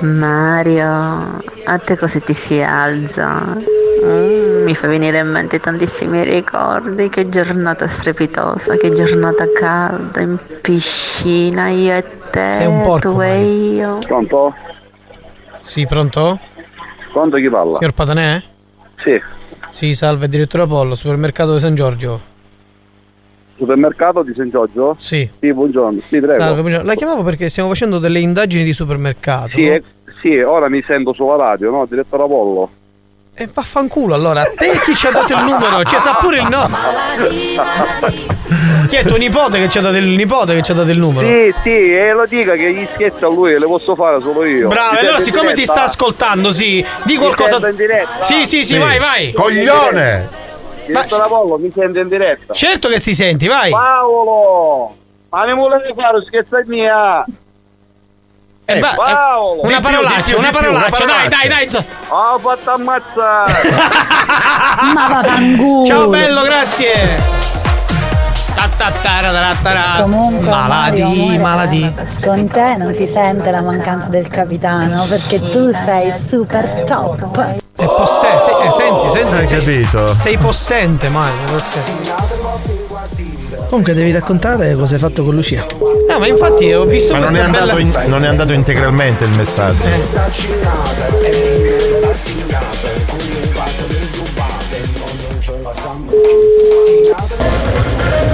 Mario, a te cosa ti si alza? Mm, mi fa venire in mente tantissimi ricordi, che giornata strepitosa, che giornata calda, in piscina, io e te, Sei un porco, tu e io. Pronto? Sì, pronto? Pronto chi parla? Signor Patanè? Sì. Sì, salve, direttore Apollo, supermercato di San Giorgio. Supermercato di San Giorgio? Sì. Sì, buongiorno. Sì, prego. Salve, buongiorno. La chiamavo perché stiamo facendo delle indagini di supermercato. Sì, no? eh, sì, ora mi sento sulla radio, no? Direttore Apollo. E vaffanculo allora, te chi ci ha dato il numero? Ci sa pure il nome. Chi è tuo nipote che ci ha dato il nipote che ci ha dato il numero? Sì, sì, e lo dica che gli scherzi a lui le posso fare solo io. Bravo, allora siccome ti sta ascoltando, sì, di qualcosa. in diretta? Sì, sì, sì, vai, vai. Coglione! Direttore Apollo, mi sento in diretta. Certo che ti senti, vai. Paolo! Ma mi volevi fare scherza mia? Eh, va- Paolo! Una parolaccia, una parolaccia, dai, dai, dai. insomma. Ho fatto ammazzare! Ma. Ciao bello, grazie. Comunque, Maladi, Mario, maladi. Con te non si sente la mancanza del capitano perché tu sei super top. È posse- se- eh, senti, senti. Hai sei- capito? Sei possente, Mario. possente. Comunque devi raccontare cosa hai fatto con Lucia. No, ma infatti ho visto Ma non è, bella... in- non è andato integralmente il messaggio.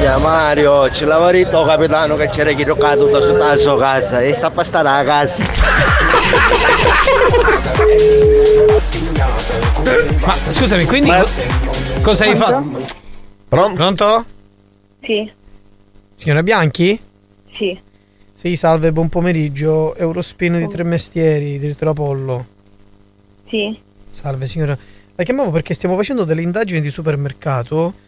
Ya Mario, ci lavori tu capitano che c'era chi tocca tutto su la sua casa e sa stare a casa. Ma scusami, quindi co- cosa hai fatto? Pronto? Pronto? Sì, Signora Bianchi? sì. Sì, salve, buon pomeriggio. Eurospin di Tre Mestieri, direttore Apollo. Sì. Salve signora. La chiamavo perché stiamo facendo delle indagini di supermercato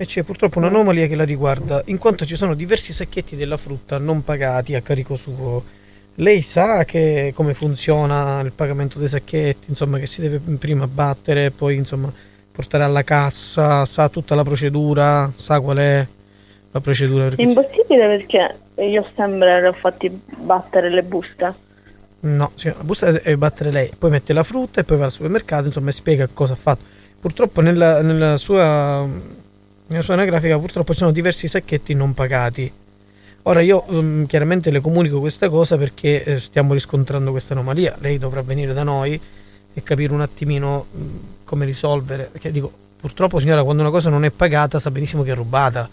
e c'è purtroppo un'anomalia che la riguarda, in quanto ci sono diversi sacchetti della frutta non pagati a carico suo. Lei sa che come funziona il pagamento dei sacchetti, insomma che si deve prima battere, poi insomma portare alla cassa, sa tutta la procedura, sa qual è la procedura? Perché si- Impossibile perché io sempre le ho fatti battere le buste. No, sì, la busta deve battere lei, poi mette la frutta e poi va al supermercato, insomma, e spiega cosa ha fatto. Purtroppo nella, nella sua, nella sua anagrafica purtroppo ci sono diversi sacchetti non pagati. Ora io mm, chiaramente le comunico questa cosa perché eh, stiamo riscontrando questa anomalia. Lei dovrà venire da noi e capire un attimino mm, come risolvere. Perché dico, purtroppo signora, quando una cosa non è pagata sa benissimo che è rubata.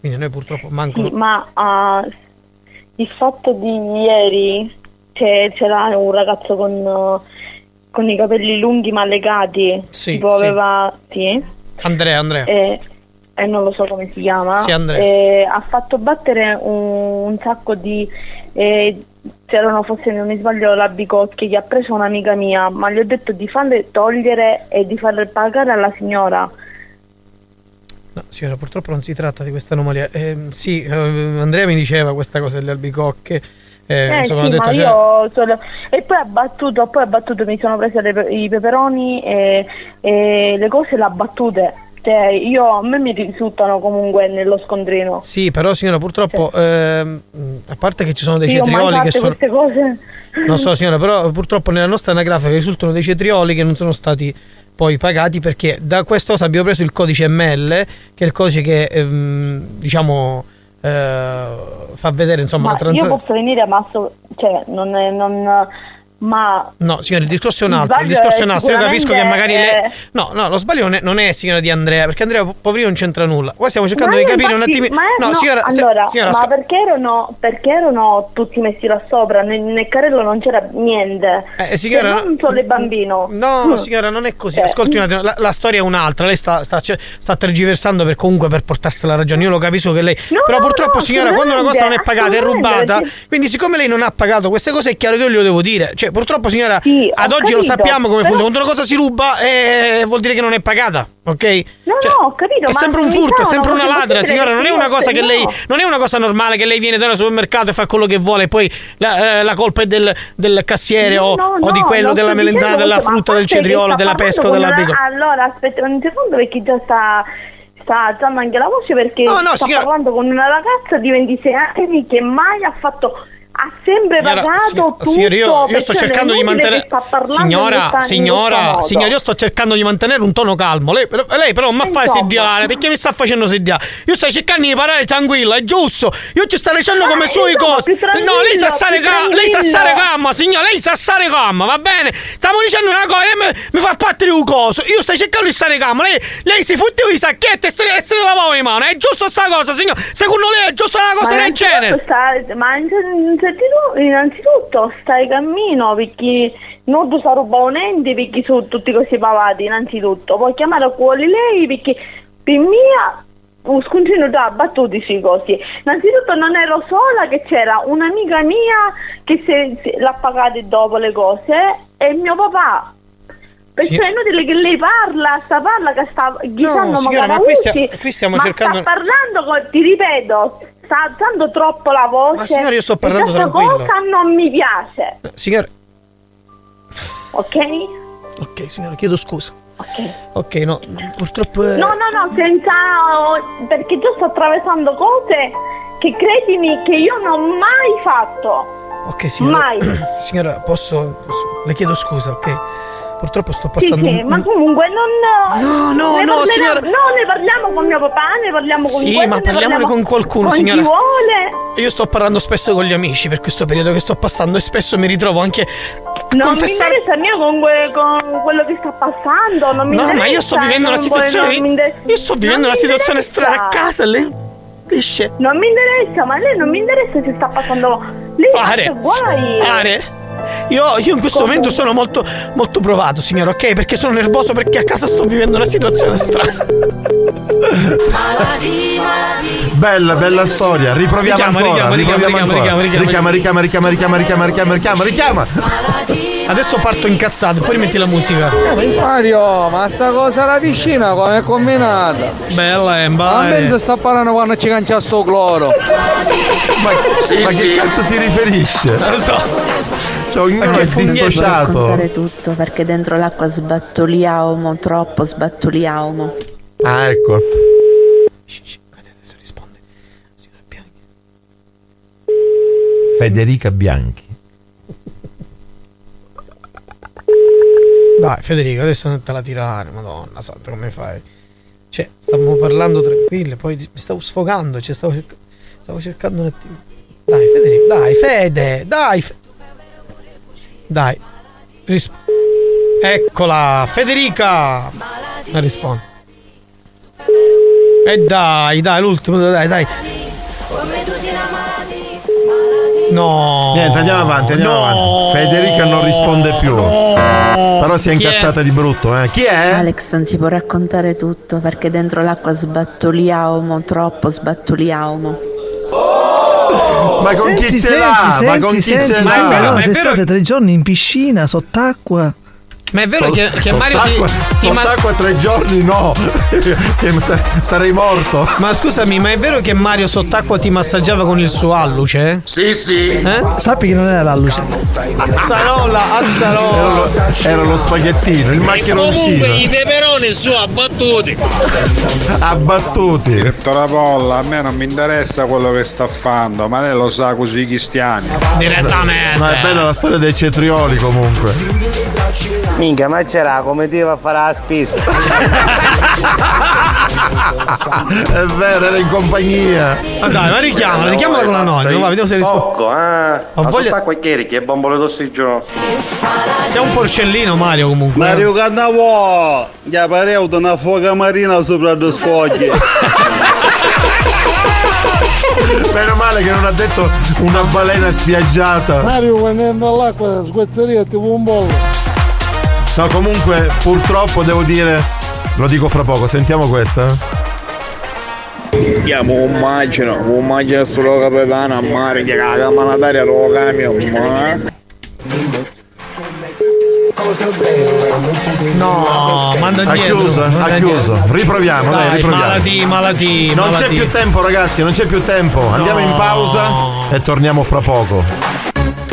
Quindi noi purtroppo manco... Sì, ma ah, il fatto di ieri c'è, c'era un ragazzo con, eh, con i capelli lunghi ma legati. Sì, tipo aveva. Sì. Andrea, Andrea. E, e non lo so come si chiama, Sì, eh, ha fatto battere un, un sacco di... eh, c'erano forse non mi sbaglio la bicocchi che ha preso un'amica mia, ma gli ho detto di farle togliere e di farle pagare alla signora. No, signora, purtroppo non si tratta di questa anomalia. Ehm, sì, eh, Andrea mi diceva questa cosa delle albicocche. Eh, Eh, insomma, sì, ho detto, ma cioè- solo... E poi ha battuto, poi ha battuto, mi sono presa le i peperoni e, e le cose le ha battute. Cioè, io, a me mi risultano comunque nello scontrino. Sì, però signora, purtroppo, ehm, a parte che ci sono dei mai cetrioli che sono... cose. Non so signora, però purtroppo nella nostra anagrafica risultano dei cetrioli che non sono stati poi pagati perché da questa cosa abbiamo preso il codice ML, che è il codice che ehm, diciamo eh, fa vedere insomma Ma la transazione. io posso venire, ma so- cioè, non è, non, ma No, signora, il discorso è un altro. Il discorso è è un altro. Io capisco che magari sicuramente, lei. No, no, lo sbaglio non è, non è, signora di Andrea, perché Andrea, po- poverino, non c'entra nulla. Qua stiamo cercando di capire infatti- un attimino. ma è- no, signora, se- allora, signora, ma asco- perché erano, perché erano tutti messi là sopra? Nel, nel carrello non c'era niente. Eh, signora, Cioè, non solo il bambino. No, Mm. signora, non è così. Cioè, Ascolti un attimo, la, la storia è un'altra. Lei sta, sta, sta tergiversando per comunque per portarsela la ragione. Io lo capisco che lei. No, Però no, purtroppo, no, signora, quando una cosa non è pagata, è rubata. Quindi, siccome lei non ha pagato queste cose, è chiaro che io glielo devo dire. Cioè, purtroppo, signora, ad oggi lo capito, sappiamo come funziona. Quando una cosa si ruba, eh, vuol dire che non è pagata, ok? No, Cioè, no, ho capito. È sempre un furto, è sempre una ladra, signora. Non è una cosa che lei. Non è una cosa normale che lei viene dal supermercato e fa quello che vuole, e poi la, eh, la colpa è del, del cassiere o, o di quello della sto dicendo della frutta, del cetriolo, della pesca o con della una- bico. Allora, aspetta un secondo perché già sta sta alzando anche la voce perché No, no, sta signora- parlando con una ragazza di 26 anni che mai ha fatto ha sempre Signora, pagato signora, tutto signora, io, io sto è cercando di mantenere. Signora, signora, signora, io sto cercando di mantenere un tono calmo. Lei, però- lei però non mi fa sediare. Perché mi sta facendo sediare? Io sto cercando di parlare tranquilla, è giusto. Io ci sto dicendo Ah, come più tranquillo, No, lei sa stare calma. Lei sa stare calma, signora. Lei sa stare calma, va bene? Stiamo dicendo una cosa mi, mi fa di un coso. Io sto cercando di stare calma. Lei, lei si fotteva i sacchetti e se, ne lavava le mani. È giusto sta cosa, signora? Secondo lei è giusto una cosa Ma del genere? sta- ma innanzitutto, innanzitutto stai cammino perché non tu sa rubare un ente perché sono tutti così pavati innanzitutto. Puoi chiamare a cuore lei perché per mia un scontrino già battuti sui cosi. Innanzitutto non ero sola che c'era un'amica mia che se, se- l'ha pagata dopo le cose e mio papà. Perché Sì. è inutile che lei parla, sta parla che sta gli No, signora, ma qui stia- qui stiamo ma cercando- sta parlando con- ti ripeto, sta alzando troppo la voce. Ma signora, io sto parlando questa tranquillo. cosa non mi piace, Signora, ok? ok, signora, chiedo scusa. Ok. Ok, no, purtroppo. eh, No, no, no, senza perché già sto attraversando cose che credimi che io non ho mai fatto. Ok, signora. Mai. Signora, posso, posso- Le chiedo scusa, ok? Purtroppo sto Sì, passando. sì, un- ma comunque non. No, no, no, signora. No, ne parliamo con mio papà, ne parliamo con Sì, quello, ma ne parliamone parliamo con qualcuno, con signora. Chi vuole. Io sto parlando spesso con gli amici per questo periodo che sto passando e spesso mi ritrovo anche a Non confessare. mi interessa mio con, que- con quello che sta passando, non mi No, interessa. ma io sto vivendo una non vuole- situazione. non mi interessa- Io sto vivendo non una situazione strana a casa lei dice. Non mi interessa, ma lei non mi interessa se sta passando. Lei Pare, fa guai. pare. Io, io in questo momento sono molto, molto provato, signora, ok? Perché sono nervoso perché a casa sto vivendo una situazione strana. Bella, bella storia. Riproviamo Richiama, ancora. richiama, riproviamo richiama, ancora. richiama, richiama, richiama, richiama, richiama, richiama, richiama, richiama, richiama. Adesso parto incazzato, poi metti la musica. Mario, ma sta cosa la piscina come è combinata? Bella, eh, Ma penso sta parlando quando ci cancia sto cloro. Ma, ma che cazzo si riferisce? Non lo so. Cioè, ognuno è dissociato. tutto perché dentro l'acqua sbattoliamo troppo, sbattoliamo. Ah, ecco. Federica Bianchi. Dai, Federico, adesso non te la tirare, madonna santa, come fai? Cioè, stavamo parlando tranquilli, poi mi stavo sfogando, cioè stavo, cerc- stavo cercando un attimo. Dai, Federico, dai, Fede, dai. Fe- dai. Ris- Eccola, Federica. Non risponde. E dai, dai, l'ultimo, dai, dai. No. Niente, andiamo avanti, andiamo avanti. Federica non risponde più. Però si è Chi è? incazzata di brutto, eh. Chi è? Alex non ti può raccontare tutto perché dentro l'acqua sbattuliamo, troppo sbattuliamo. Ma con senti, chi ce senti, l'ha? senti, Ma con chi senti, ce ma l'ha? però sei state tre giorni in piscina, sott'acqua. Ma è vero che, che Mario ti, Sott'acqua, ti ma- sott'acqua tre giorni no. Che sa- sarei morto. Ma scusami, ma è vero che Mario sott'acqua ti massaggiava con il suo alluce? Sì, sì. Eh? Sappi che non era la luce. Azzarola, Era azzarola. lo, era lo spaghettino, il maccheroncino. Comunque i peperoni su abbattuti. Abbattuti. Direttore Polla, a me non mi interessa quello che sta fando, ma lei lo sa così i cristiani. Direttamente. Ma è bella la storia dei cetrioli comunque. Minchia, ma c'era come ti va a fare la spesa? È vero, era in compagnia. Ma dai, ma richiamala, richiamala con la nonna. Va, vediamo se risponde. Poco, eh. Ho Ma voglia- sott'acqua e chieri, che bombole d'ossigeno. Sei un porcellino, Mario, comunque. Mario Cannavò, gli pareu una foca marina sopra due scogli. Meno male che non ha detto una balena spiaggiata. Mario quando andò all'acqua sguazzeria tipo un bollo. No, comunque, purtroppo devo dire, lo dico fra poco, sentiamo questa. Chiamo un macino, un macino sto capitano a mare che la camana d'aria lo cambia, ma... No, manda Ha dietro. chiuso, manda ha chiuso. dietro. Riproviamo, dai, Dai, riproviamo. malati, malati, Non c'è malati. più tempo, ragazzi, non c'è più tempo. Andiamo in pausa e torniamo fra poco.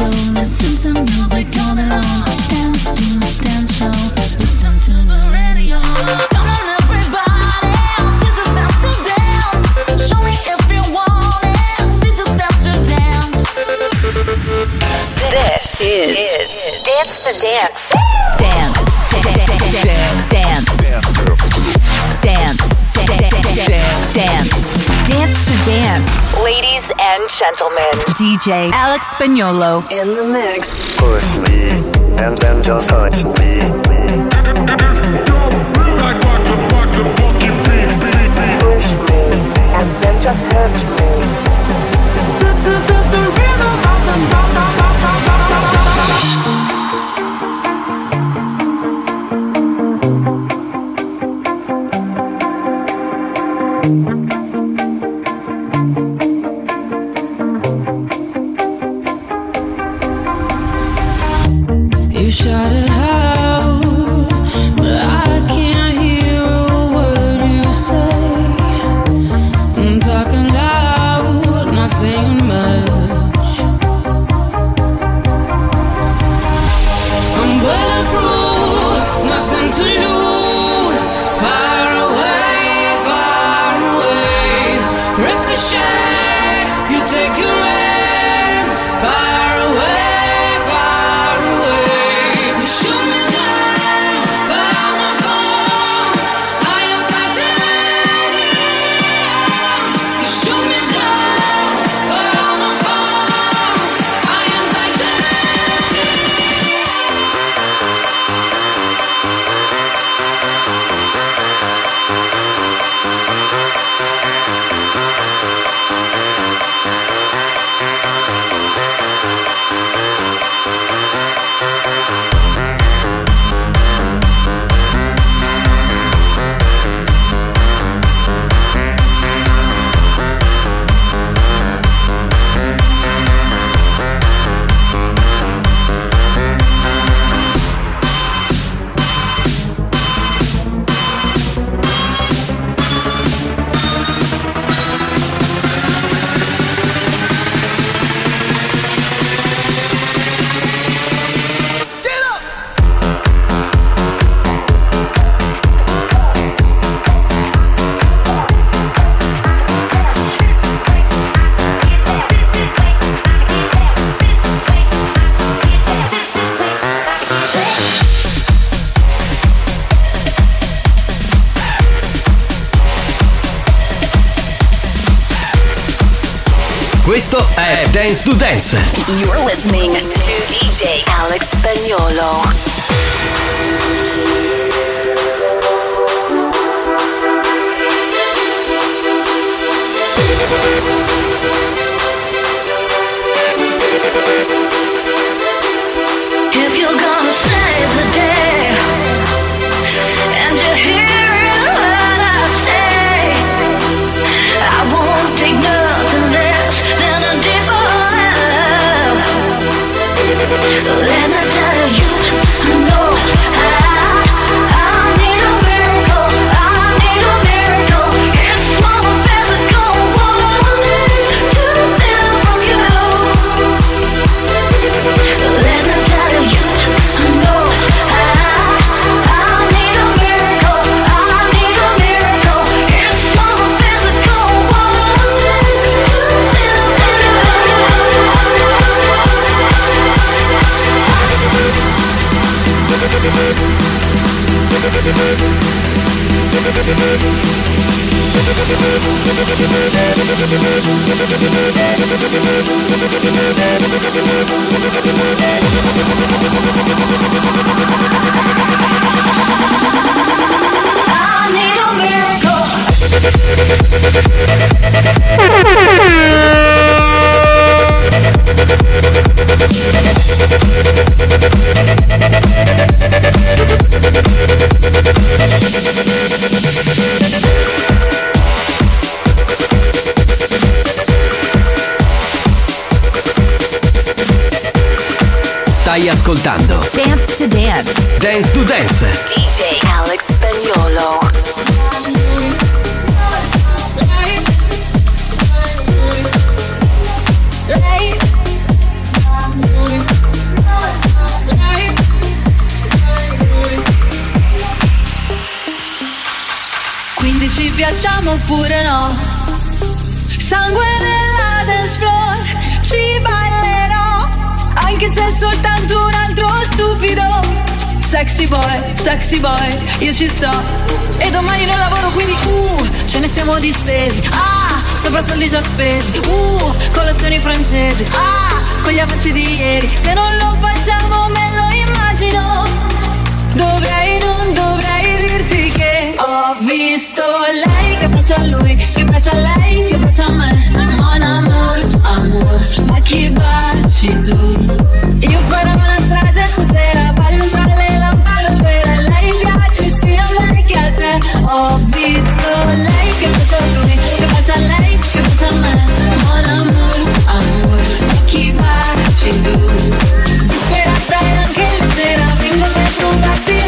Dance show, listen to music all day. Dance to dance show, listen to the radio. Come on everybody, this is dance to dance. Show me if you want it, this is dance to dance. This is, Dance to dance. Dance. Dance, dance, dance, dance, dance to dance. Ladies and gentlemen, DJ Alex Spagnolo in the mix. Push me, and then just touch me. Push me and then just hurt me. Dance to Dance. cose Ah, con gli avanzi di ieri Se non lo facciamo me lo immagino. Dovrei, non dovrei dirti che Ho visto lei che bacia a lui Che bacia a lei, che bacia a me. Mon amor, amor Ma chi baci tu? Io farò una strage stasera Ballo tra le lampade, sfera I'm like out there Obvious, go like Que pasa lui, que pasa like Que pasa me, mon amor Amor, aquí va, si tú Desesperada y ángel entera Vengo a preguntarte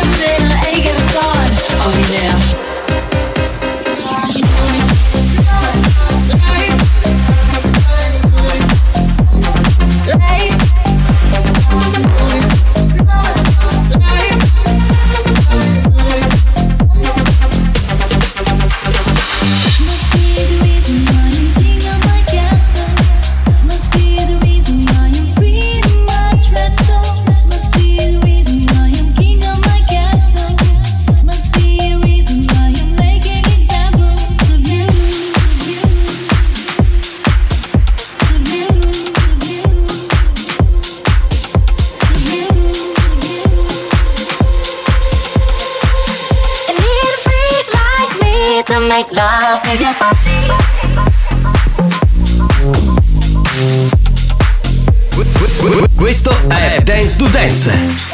like love to get Questo è Dance to Dance.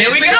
Here we go.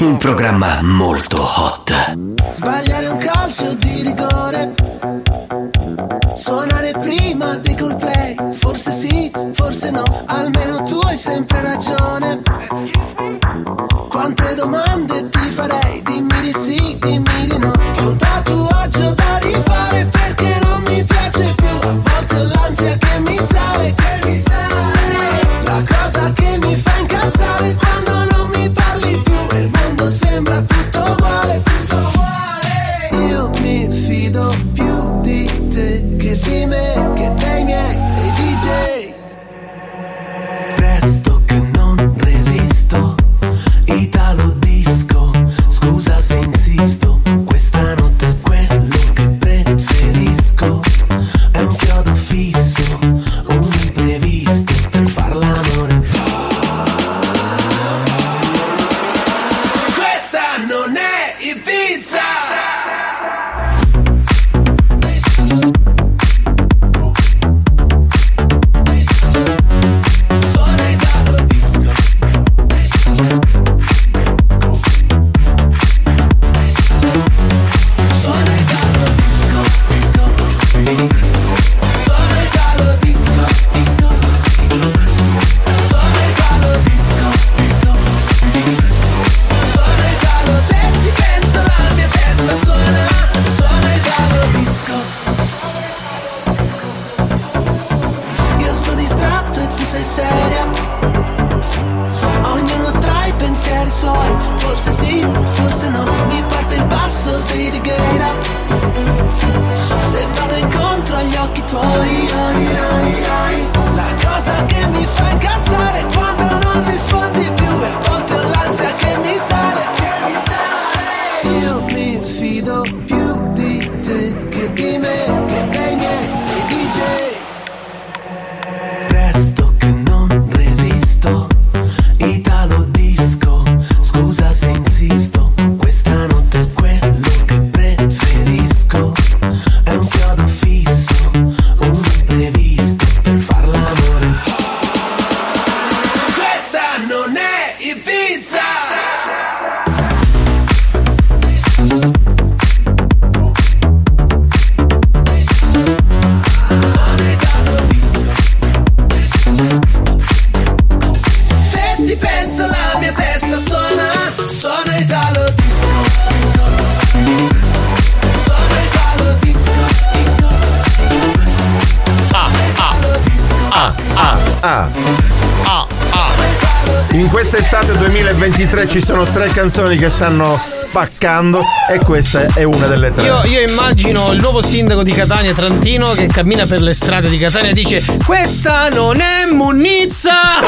un programma molto hot. Sbagliare un calcio di rigore. Suonare prima di colplay. Forse sì, forse no. Ci sono tre canzoni che stanno spaccando e questa è una delle tre. Io, io immagino il nuovo sindaco di Catania Trantino che cammina per le strade di Catania e dice Questa non è Munizza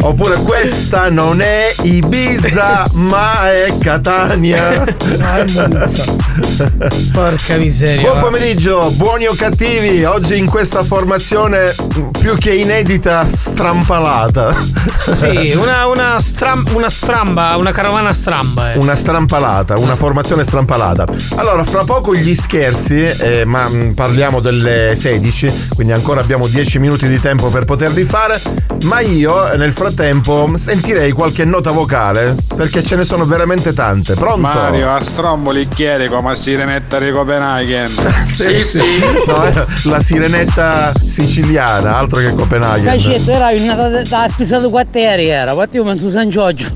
Oppure questa non è Ibiza ma è Catania. Porca miseria Buon pomeriggio, buoni o cattivi. Oggi in questa formazione più che inedita, strampalata. Sì, una, una, stram- una stramba, una carovana stramba eh. Una strampalata, una formazione strampalata. Allora, fra poco gli scherzi, eh, ma mh, parliamo delle 16, quindi ancora abbiamo 10 minuti di tempo per poterli fare. Ma io eh, nel frattempo sentirei qualche nota vocale, perché ce ne sono veramente tante. Pronto? Mario, a stromboli chiede come si rimetta di Copenaghen. Sì, sì. No, eh, la sirenetta siciliana, altro che Copenaghen. Cacetto era una da, da spesa di quartieri era, infatti io penso San Giorgio.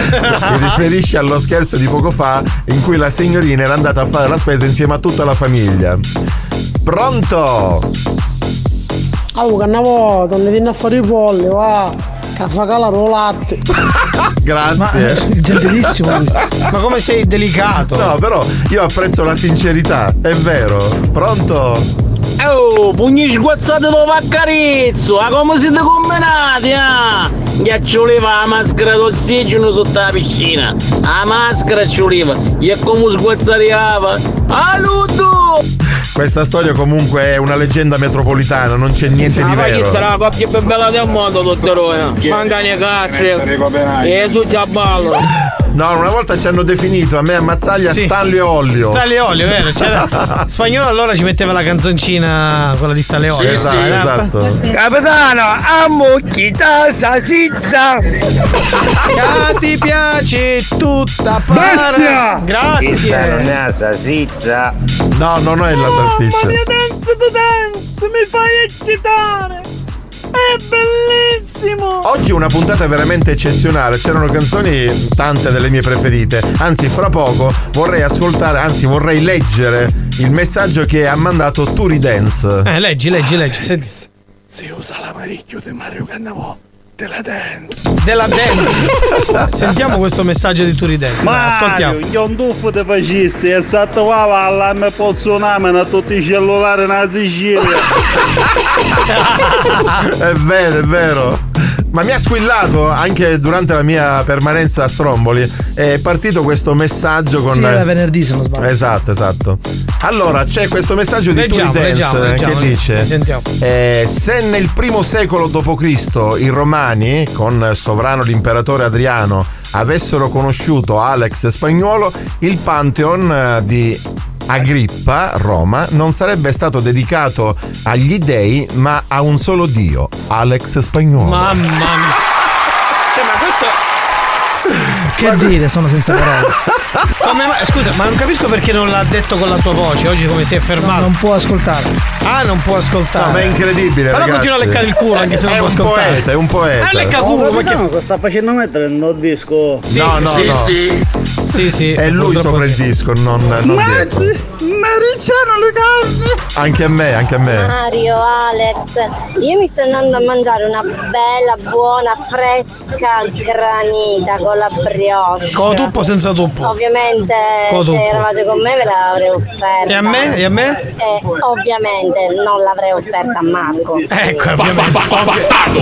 Si riferisce allo scherzo di poco fa in cui la signorina era andata a fare la spesa insieme a tutta la famiglia. Pronto? Oh, che una volta ne viene a fare i polli, va. Che fa calare il latte. Grazie. gentilissimo. Ma come sei delicato? No, però io apprezzo la sincerità, è vero. Pronto? Oh, pugni sguazzati dove accarezzo, a come siete combinati, ah? Ghiaccioleva la maschera d'ossigeno sotto la piscina. La maschera ci voleva, e come sguazzariava. Aluto! Questa storia comunque è una leggenda metropolitana, non c'è niente di Ma chi vero. sarà la coppia più bella del mondo, dottore? Manca ne cazzo. E tutti a ballo. No, una volta ci hanno definito a me a Mazzaglia Sì. Stanlio e Ollio. Stanley Olio, vero? C'era... Spagnolo allora ci metteva la canzoncina, quella di Stanley Olio. Sì, sì, Eh, esatto. Capitano, ammucchita salsiccia! Ah, ti piace tutta para. Questa non Grazie. è la salsiccia. No, non è la salsiccia. dance to dance, mi fai eccitare. È bellissimo. Oggi una puntata veramente eccezionale, c'erano canzoni tante delle mie preferite, anzi fra poco vorrei ascoltare, anzi vorrei leggere il messaggio che ha mandato Turi Dance. Eh, leggi, leggi, leggi. Senti. Se usa l'amarillo di Mario Cannavò, della dance. Della dance. Sentiamo questo messaggio di Turi Dance. Dai, ascoltiamo. Mario, io un tuffo di fascisti e satto qua alla me pozzoname a tutti i cellulari nella Sicilia. è vero, è vero. Ma mi ha squillato anche durante la mia permanenza a Stromboli. È partito questo messaggio con. Sì, era venerdì se non sbaglio. Esatto, esatto. Allora, c'è questo messaggio di Leggiamo, Turi Dance leggiamo, eh, leggiamo, che dice: eh, Se nel primo secolo d.C. i romani, con sovrano l'imperatore Adriano, avessero conosciuto Alex Spagnuolo, il Pantheon eh, di Agrippa, Roma, non sarebbe stato dedicato agli dei, ma a un solo dio, Alex Spagnuolo. Mamma mia. Cioè, ma questo. Che dire, sono senza parole. Come mai- scusa, ma non capisco perché non l'ha detto con la sua voce. Oggi come si è fermato? Non può ascoltare. Ah, non può ascoltare. No, ma è incredibile. Però ragazzi. continua a leccare il culo anche se non è può un ascoltare. poeta, è un poeta. Ah, lecca culo, ma che. sta facendo mettere il disco. Sì, no, no, sì, no. sì. Sì, sì. È lui sopra il sì. disco, non, non dietro. Mariciano le carne! Anche a me, anche a me. Mario, Alex, io mi sto andando a mangiare una bella, buona, fresca granita con la brioche. Con tuppo o senza tuppo? Ovviamente Con se tuppo. eravate con me ve l'avrei offerta. E a me? E a me? E ovviamente non l'avrei offerta a Marco. Ecco, ovviamente.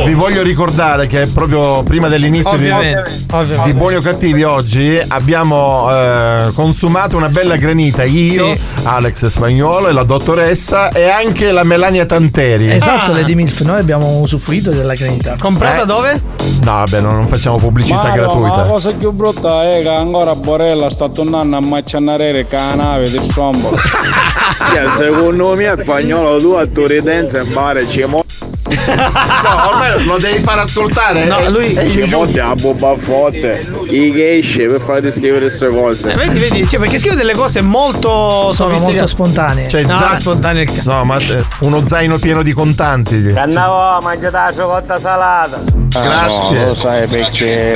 Vi voglio ricordare che proprio prima dell'inizio di, Ovviamente, ovviamente. di Buoni o Cattivi oggi abbiamo eh, consumato una bella granita io, Sì. Alex Spagnuolo e la dottoressa e anche la Melania Tanteri. Esatto, Lady Milf, noi abbiamo usufruito della granita. Comprata Eh? dove? No, vabbè, no, non facciamo pubblicità ma gratuita. la cosa più brutta è che ancora Borella sta tornando a maccianare con la nave di Strombolo. secondo me spagnolo tu a Turidenza in mare ci mo- No, ormai lo devi far ascoltare. No, eh, lui- ci motte a bobba forte chi che esce per farti scrivere queste cose Eh, Vedi, vedi, cioè, perché scrive delle cose molto Sono molto spontanee. Cioè, No, za- spontaneo il cazzo. No, ma eh, uno zaino pieno di contanti. Cannavo, mangiate la cioccotta salata. Grazie. No, lo sai perché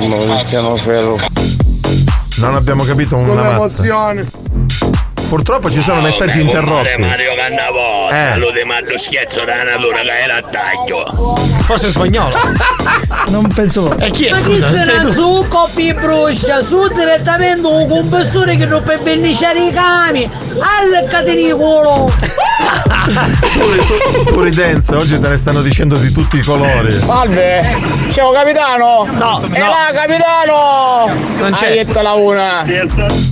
il Maurizio Ferro. Non abbiamo capito una mazza. Purtroppo ci sono messaggi interrotti. Mario Cannavò, Eh. salute ma lo scherzo da natura che era a taglio. Forse è spagnolo. Non penso. E chi è? Scusa, non sei tu. su coppi bruscia, su direttamente un compressore che non per belliciare i cami. Al catenicolo. Pure Dance, oggi te ne stanno dicendo di tutti i colori. Salve, ciao capitano! No, E no. là capitano! Non c'è. Hai detto la una!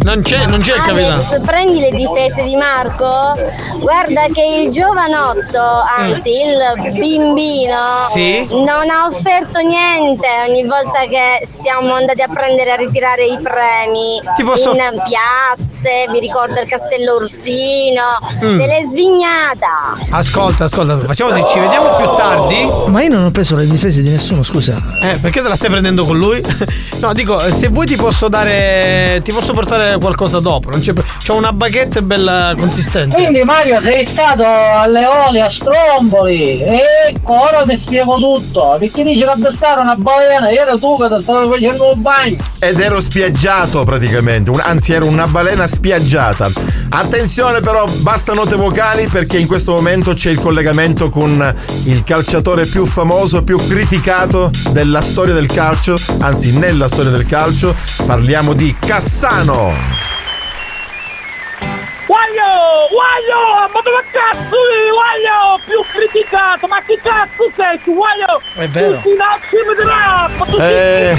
Non c'è, non c'è il capitano. Alex, prendi le difese di Marco. Guarda che il giovanozzo, anzi il bimbino, Sì? non ha offerto niente ogni volta che siamo andati a prendere a ritirare i premi Ti posso- in piazze, mi ricordo il Castello Ursino, Mm. se l'è svignata. Ascolta, ascolta, facciamo così, ci vediamo più tardi. Ma io non ho preso le difese di nessuno, scusa. Eh, perché te la stai prendendo con lui? No, dico, eh, se vuoi ti posso dare. Ti posso portare qualcosa dopo. Non c'è. C'ho una baguette bella consistente. Quindi Mario sei stato alle oli a Stromboli. Ecco, ora ti spiego tutto. Perché dice che stare una balena, era tu che ti stavi facendo il bagno. Ed ero spiaggiato praticamente, un- anzi ero una balena spiaggiata. Attenzione però, basta note vocali perché in questo momento c'è il collegamento con il calciatore più famoso, più criticato della storia del calcio, anzi nella storia del calcio, parliamo di Cassano. Guaglio! Guaglio! Ma dove cazzo sei? Guaglio! Più criticato! Ma chi cazzo sei tu? Guaglio! È vero. Tutti da team trap! Tutti Eh.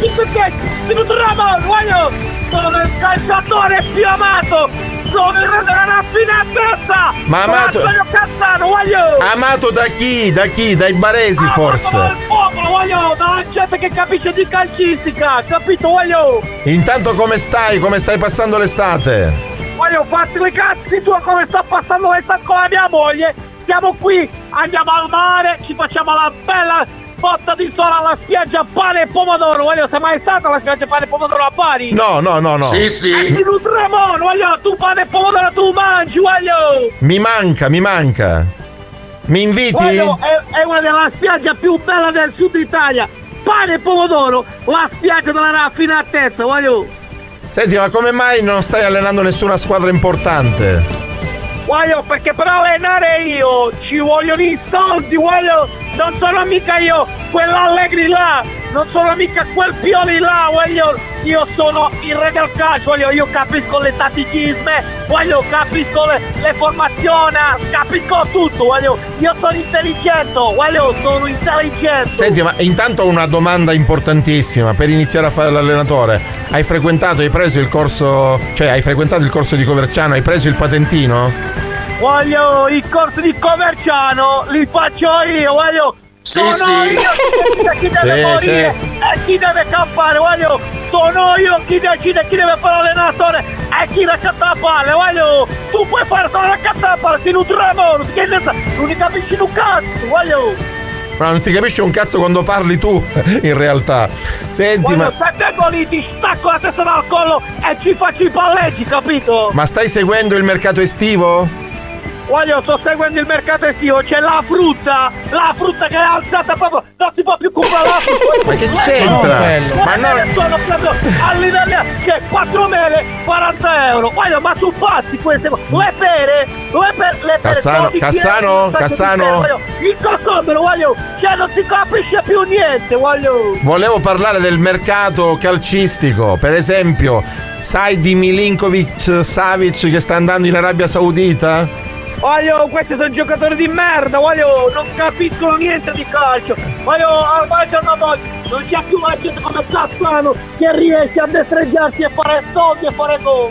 Chi perché? Team trap! Guaglio! Sono il calciatore più amato! Sono il re della raffinatezza! Ma amato- Sono Cazzano! Guaglio! Amato da chi? Da chi? Dai baresi Amato forse. dal popolo! Guaglio! Dalla gente che capisce di calcistica! Capito? Guaglio! Intanto come stai? Come stai passando l'estate? Voglio farti le cazzi tu come sta passando l'estate con la mia moglie. Siamo qui, andiamo al mare, ci facciamo la bella botta di sole alla spiaggia pane e pomodoro. Voglio, sei mai stato alla spiaggia pane e pomodoro a Bari? No, no, no, no. E ti nutremo, voglio, tu pane e pomodoro tu mangi, voglio. Mi manca, mi manca. Mi inviti? Voglio, è, è una delle spiagge più belle del sud Italia. Pane e pomodoro, la spiaggia della raffinatezza, voglio. Senti, ma come mai non stai allenando nessuna squadra importante? Voglio, perché per allenare io ci vogliono i soldi, voglio. Non sono mica io quell'Allegri là, non sono mica quel Pioli là, voglio, io sono il re del calcio, voglio, io capisco le tatticisme, voglio, capisco le, le formazioni, capisco tutto, voglio, io sono intelligente, voglio, sono intelligente. Senti, ma intanto ho una domanda importantissima per iniziare a fare l'allenatore. Hai frequentato, hai preso il corso, cioè hai frequentato il corso di Coverciano, hai preso il patentino? Voglio i corsi di Coverciano, li faccio io, voglio. Sono sì. io decide chi deve Sì, morire sì. e chi deve campare, voglio. Sono io chi decide chi deve fare l'allenatore e chi la catta a palle, voglio. Tu puoi fare solo la catta a palle, si nutre bonus, che ne sa, non ne capisci un cazzo, voglio. Ma non si capisce un cazzo quando parli tu, in realtà. Senti, Voglio, ma, se vengo lì ti stacco la testa dal collo e ci faccio i palleggi, capito? ma stai seguendo il mercato estivo? Voglio, sto seguendo il mercato estivo, c'è la frutta, la frutta che è alzata proprio, non si può più comprare la frutta. Ma che c'entra? mele, Ma no- mele sono proprio all'Italia, c'è 4 mele, 40 euro. Voglio, ma su pazzi queste cose. Le pere, le pere, le pere. Cassano, 12 Cassano. Il cocomero, voglio, cioè non si capisce più niente, voglio. Volevo parlare del mercato calcistico, per esempio, sai di Milinkovic Savic che sta andando in Arabia Saudita? Voglio, questi sono giocatori di merda, voglio, non capiscono niente di calcio. Voglio, ormai giorno d'oggi non c'è più la gente come Cassano che riesce a destreggiarsi e fare soldi e fare gol.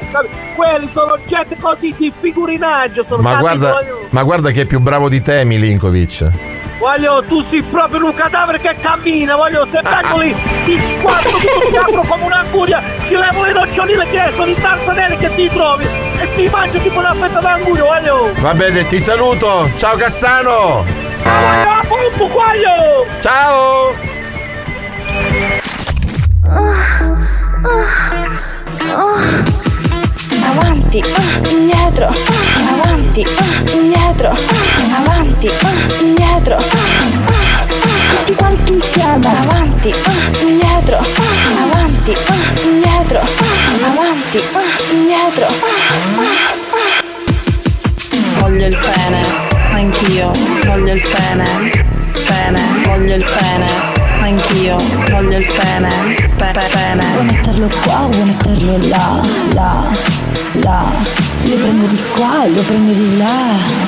Quelli sono gente così di figurinaggio, sono Ma guarda, voglio. ma guarda che è più bravo di te Milinkovic. Voglio, tu sei proprio un cadavere che cammina, voglio, se vengo lì, ti squadro, ti apro come un'anguria, ci levo le noccioline che sono i tarzanelli che ti trovi e ti mangio tipo una fetta d'anguria, voglio. Va bene, ti saluto. Ciao Cassano. Voglio, pompo, voglio! Ciao! Avanti, ah, indietro, ah, avanti, ah, indietro, avanti, indietro, tutti quanti insieme, avanti, indietro, avanti, indietro, avanti, indietro. Voglio il pene, anch'io, voglio il pene, pene, voglio il pene, anch'io, voglio il pene, pe- pe- pene. Vuoi metterlo qua o vuoi metterlo là, là, là? Lo prendo di qua e lo prendo di là.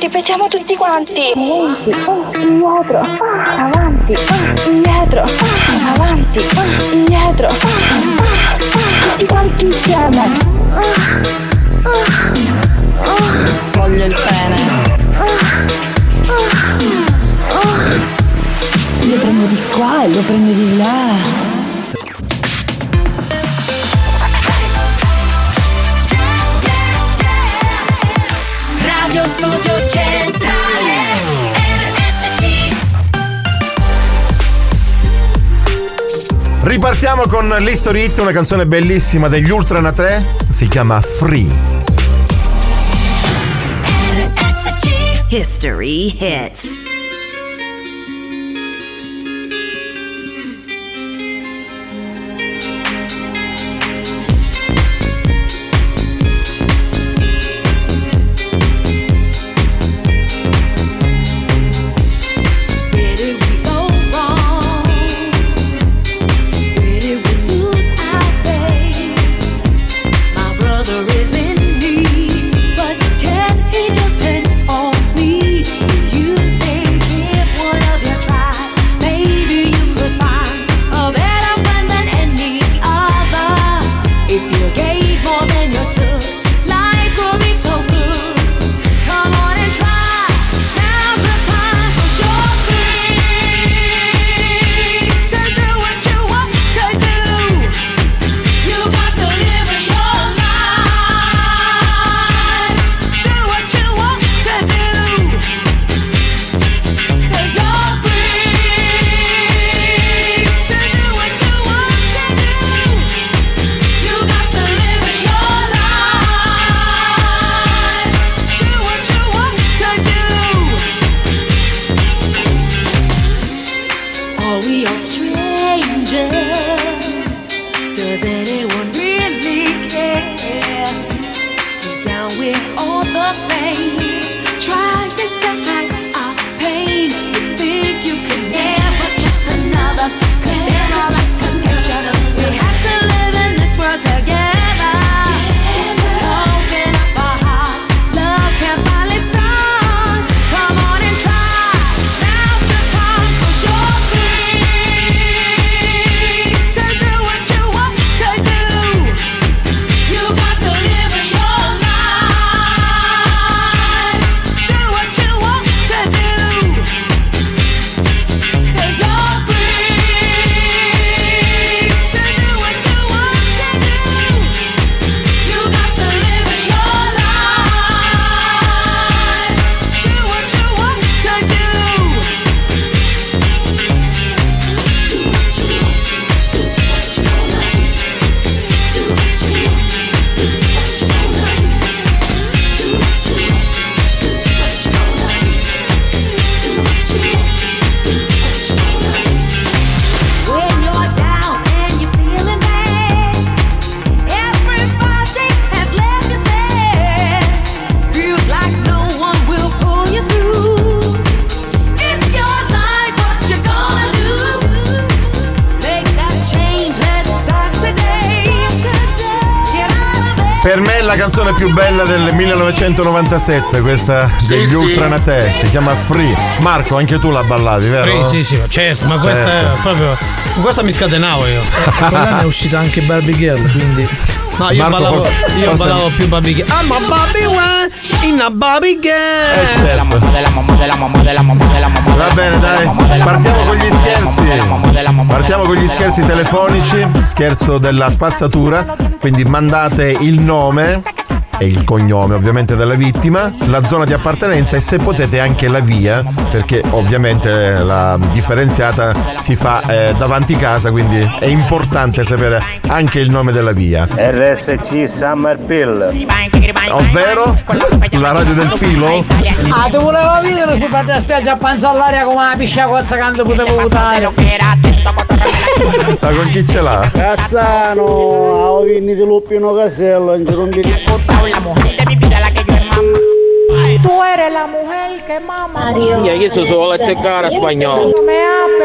Ripetiamo tutti quanti. Avanti, ah, indietro, ah, avanti, ah, indietro, ah, avanti, ah, indietro. ah, Tutti quanti insieme. Voglio il pene. Lo prendo di qua e lo prendo di là. Radio Studio Centrale RSC Ripartiamo con l'History Hit, una canzone bellissima degli Ultrana 3. Si chiama Free. History hit. 1997, questa degli sì. Ultranate, si chiama Free. Marco, anche tu la ballavi, vero? Sì, sì, sì, certo, ma questa Certo. è proprio. Questa mi scatenavo io. Quell'anno è uscita anche Barbie Girl, quindi. No, io Marco, ballavo, forse- io forse- ballavo più Barbie Girl. I'm a Barbie one in a Barbie Girl. Eh, certo. Va bene, dai, partiamo con gli scherzi. Partiamo con gli scherzi telefonici, scherzo della spazzatura, quindi mandate il nome e il cognome ovviamente della vittima, la zona di appartenenza e se potete anche la via, perché ovviamente la differenziata si fa eh, davanti casa, quindi è importante sapere anche il nome della via. RSC Summer Pill. Ovvero la radio del filo? Ah, ti volevo vedere su parte la spiaggia a panza all'aria come una piscia cozza quando potevo votare. Ma con chi ce l'ha? Cassano, ho vinto di lupi in casello, non ci rompi Tu eres la mujer que mama. Io che so solo azzeccare a spagnolo.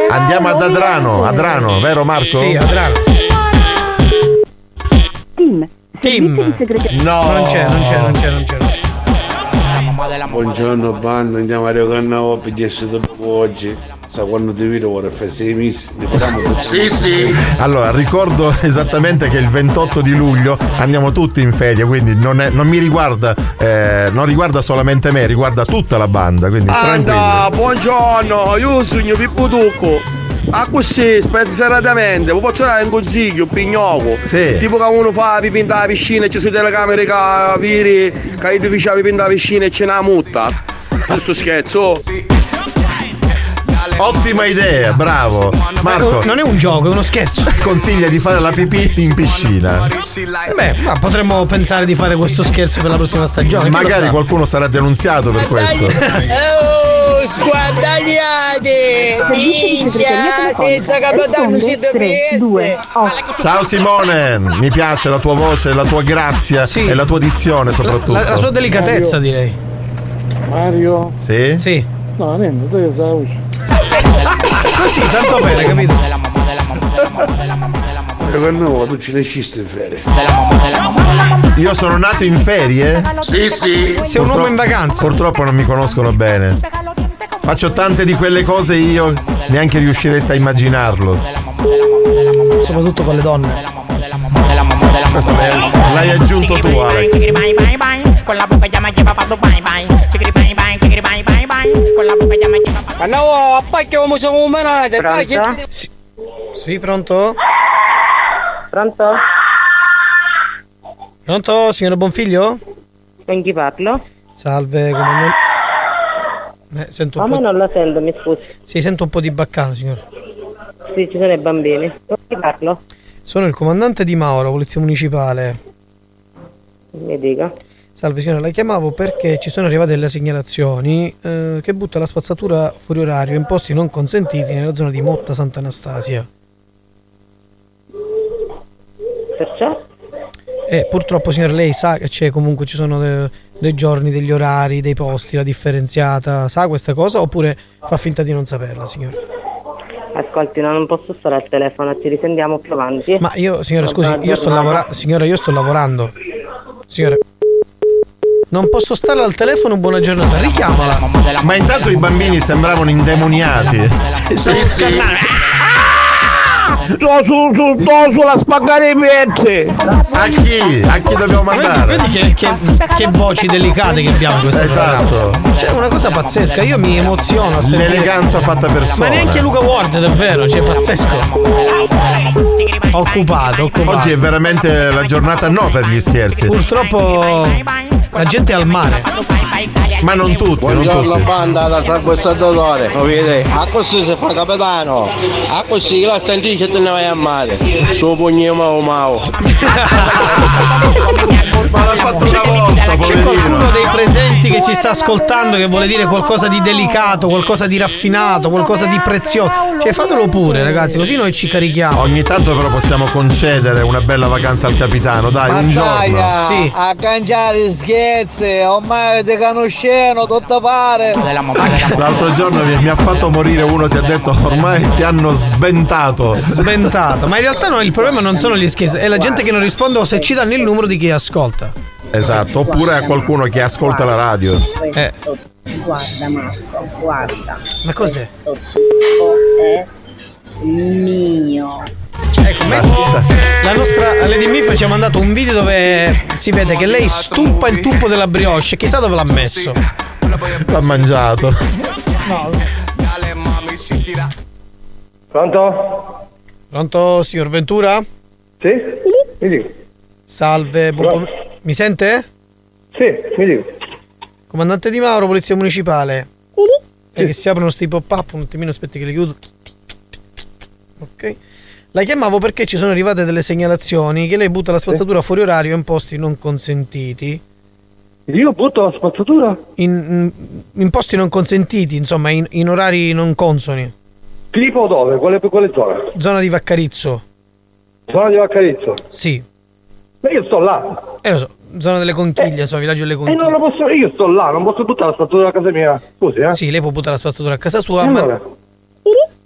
Andiamo ad Adrano, Adrano, vero Marco? Sì, Adrano. Team. Team. No. Non c'è, non c'è, non c'è, non c'è. c'è. Buongiorno banda, andiamo a Recanavo per 10 dopo oggi. Sa quando ti vedo ora fa sei mesi. Ne parliamo tutti. Allora, ricordo esattamente che il 28 di luglio andiamo tutti in ferie, quindi non, è- non mi riguarda, eh, non riguarda solamente me, riguarda tutta la banda, quindi tranquilli. Anda, buongiorno, io sogno Pippo Tucco. A così, spesso seratamente, vi posso dare un consiglio, un pignocco. Sì. Tipo che uno fa pipì in la piscina e ci sono telecamere che viri, che dice pipì in la piscina e ce n'ha multa. Questo scherzo. Ottima idea, bravo. Marco. Non è un gioco, è uno scherzo. Consiglia di fare la pipì in piscina. Eh Beh, ma potremmo pensare di fare questo scherzo per la prossima stagione. Magari qualcuno sarà denunziato per questo. Oh, sguardagliate! Minchia, senza capitano si dovesse. Ciao Simone, mi piace la tua voce, la tua grazia e la tua dizione soprattutto. La, la sua delicatezza, direi. Mario? Sì? Sì. No, niente, tu sai la voce. Così, tanto bene, capito? Recanavo, tu ci lascisti in ferie. Io sono nato in ferie? Sì, sì. Sei un uomo in vacanza. Purtroppo non mi conoscono bene. Faccio tante di quelle cose io neanche riuscireste a immaginarlo. Soprattutto con le donne. Questo l'hai, l'hai aggiunto tu, Alex. Con la boca ya me lleva pa' Dubai, bye. Chiquiri bye Con la boca ya me lleva pa' No, appacchio come sono un menaggio, dai, Sì. Sì, pronto? Pronto? Pronto, signor Bonfiglio? Con chi parlo? Salve, comandante. Eh, sento A un me po'. non la sento, mi scusi. Sì, sento un po' di baccano, signore. Sì, ci sono i bambini. Con chi parlo? Sono il comandante di Mauro, Polizia Municipale. Mi dica. Salve signora, la chiamavo perché ci sono arrivate delle segnalazioni eh, che butta la spazzatura fuori orario in posti non consentiti nella zona di Motta Sant'Anastasia. Perciò? E purtroppo signora lei sa che c'è comunque ci sono de- dei giorni, degli orari, dei posti, la differenziata, sa questa cosa oppure fa finta di non saperla signora? Ascolti, no, non posso stare al telefono, ci risentiamo più avanti. Ma io signora scusi, io sto lavorando, signora io sto lavorando. Signora non posso stare al telefono, buona giornata, richiamala. Ma intanto i bambini sembravano indemoniati. Sì, sì. Sto su, su, sto sulla spaccare i pezzi. A chi? A chi dobbiamo mandare? Vedi che, che- che voci delicate che abbiamo in questo Esatto. programma. C'è una cosa pazzesca, io mi emoziono. L'eleganza fatta per Ma solo. neanche Luca Ward, davvero, cioè pazzesco. Occupato, occupato. Oggi è veramente la giornata no per gli scherzi. Purtroppo la gente è al mare. Ma non tutti, non Buongiorno tutti. banda da San lo vedi? A così si fa capitano, a così la stantice te ne vai a mare, su pugno mau mau. Ma l'ha fatto una volta, C'è qualcuno dei presenti che ci sta ascoltando che vuole dire qualcosa di delicato, qualcosa di raffinato, qualcosa di prezioso. Cioè fatelo pure, ragazzi, così noi ci carichiamo. Ogni tanto però possiamo concedere una bella vacanza al capitano, dai, un giorno. Sì. a cangiare scherzi, ormai te conosceno, tutto pare. L'altro giorno mi, mi ha fatto morire uno ti ha detto ormai ti hanno sventato. Sventato. Ma in realtà no, il problema non sono gli scherzi, è la gente che non risponde o se ci danno il numero di chi ascolta. Esatto, oppure a qualcuno che ascolta la radio. Eh. Guarda Marco, guarda. Ma cos'è? Questo tipo è mio. Ecco, la nostra Lady Mifa ci ha mandato un video dove si vede che lei stuppa il tuppo della brioche. Chissà dove l'ha messo. L'ha mangiato. No. Pronto? Pronto, signor Ventura? Sì? Mi dico. Salve, buon pom- mi sente? Sì, mi dico. Comandante Di Mauro, Polizia Municipale. E che si aprono sti pop-up, un attimino aspetti che li chiudo. Ok. La chiamavo perché ci sono arrivate delle segnalazioni che lei butta la spazzatura fuori orario in posti non consentiti. Io butto la spazzatura? In, in posti non consentiti, insomma, in, in orari non consoni. Tipo dove? Quale, quale zona? Zona di Vaccarizzo. Zona di Vaccarizzo? Sì. Ma io sto là. Eh lo so, zona delle conchiglie, so, villaggio delle E conchiglie. non lo posso, io sto là, non posso buttare la spazzatura a casa mia. Scusi, eh? Sì, lei può buttare la spazzatura a casa sua, E ma... allora?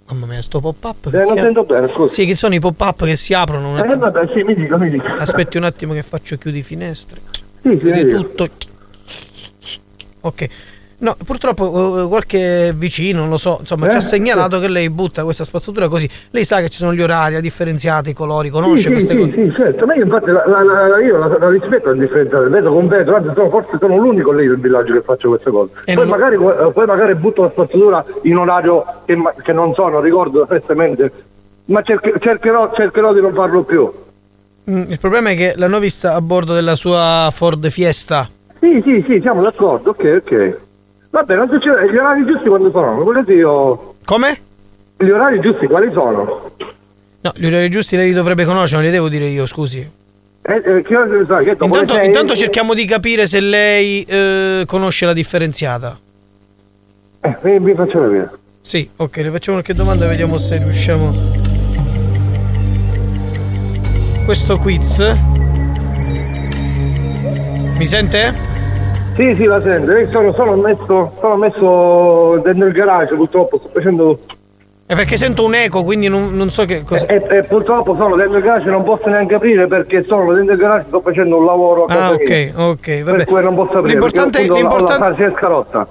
Mamma mia, sto pop-up. Eh, non sento bene, scusi. Sì, che sono i pop-up che si aprono. Eh, vabbè, sì, mi dica, mi dica. Aspetti un attimo che faccio chiudi finestre. Sì, sì, Chiudi tutto. Ok. No, purtroppo eh, qualche vicino, non lo so, insomma, ci Eh, ha segnalato che lei butta questa spazzatura così. Lei sa che ci sono gli orari, la differenziata, i colori, conosce sì, queste sì, cose. Sì, sì, certo, ma io infatti la, la, la, io la, rispetto la differenza del vetro con vetro, anzi sono, forse sono l'unico lì del villaggio che faccio queste cose. Poi, non- magari, eh, poi magari butto la spazzatura in orario che, che non so, non ricordo perfettamente, ma cerche- cercherò, cercherò di non farlo più. Mm, Il problema è che l'hanno vista a bordo della sua Ford Fiesta. Sì, sì, sì, siamo d'accordo, ok, ok. Va bene, adesso c'è- gli orari giusti quando sono? Volete io... Come? Gli orari giusti quali sono? No, gli orari giusti lei li dovrebbe conoscere, non li devo dire io, scusi. Eh, eh, che ne sai? Che Intanto, sei- intanto cerchiamo di capire se lei eh, conosce la differenziata. Eh, mi, faccio vedere. Sì, ok, le facciamo qualche domanda e vediamo se riusciamo. Questo quiz. Mi sente? Sì, sì, la sento. Io sono, sono messo, sono messo dentro il garage, purtroppo sto facendo... È perché sento un eco, quindi non, non so che cosa. E, e purtroppo sono dentro il garage, non posso neanche aprire perché sono dentro il garage, sto facendo un lavoro a Ah, ok, ok, vabbè. Per cui non posso aprire. L'importante, perché appunto ho la- ho l'importante,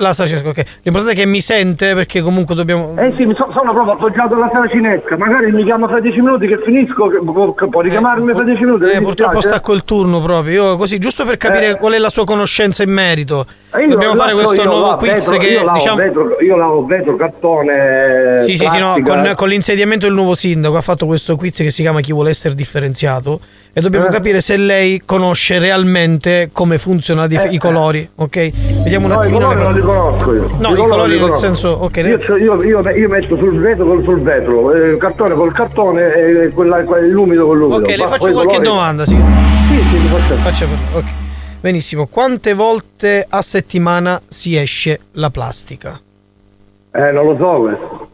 la farsi scarotta. la Francesco, ok. L'importante è che mi sente perché comunque dobbiamo. Eh sì, mi so- sono proprio appoggiato alla sala cinesca, magari mi chiama fra dieci minuti che finisco, che, può, che può richiamarmi fra dieci minuti. Eh, purtroppo dispiace. stacco il turno proprio. Io così, giusto per capire qual è la sua conoscenza in merito. Eh, Dobbiamo fare questo nuovo quiz vetro, che io diciamo. vetro, io lavo vetro, cartone. Sì, sì, sì, no, con, con l'insediamento del nuovo sindaco ha fatto questo quiz che si chiama Chi vuole essere differenziato e dobbiamo Eh. capire se lei conosce realmente come funzionano dif- Eh, i colori, ok? Vediamo un No, i colori non li conosco io. No, i non colori li nel conosco. senso, ok. Io, io, io, io metto sul vetro col sul vetro, eh, il cartone col cartone e quella, l'umido con l'umido. Ok, le faccio i qualche colori- domanda, sì. Sì, sì, faccio. Faccia per- ok. Benissimo. Quante volte a settimana si esce la plastica? Eh, non lo so questo.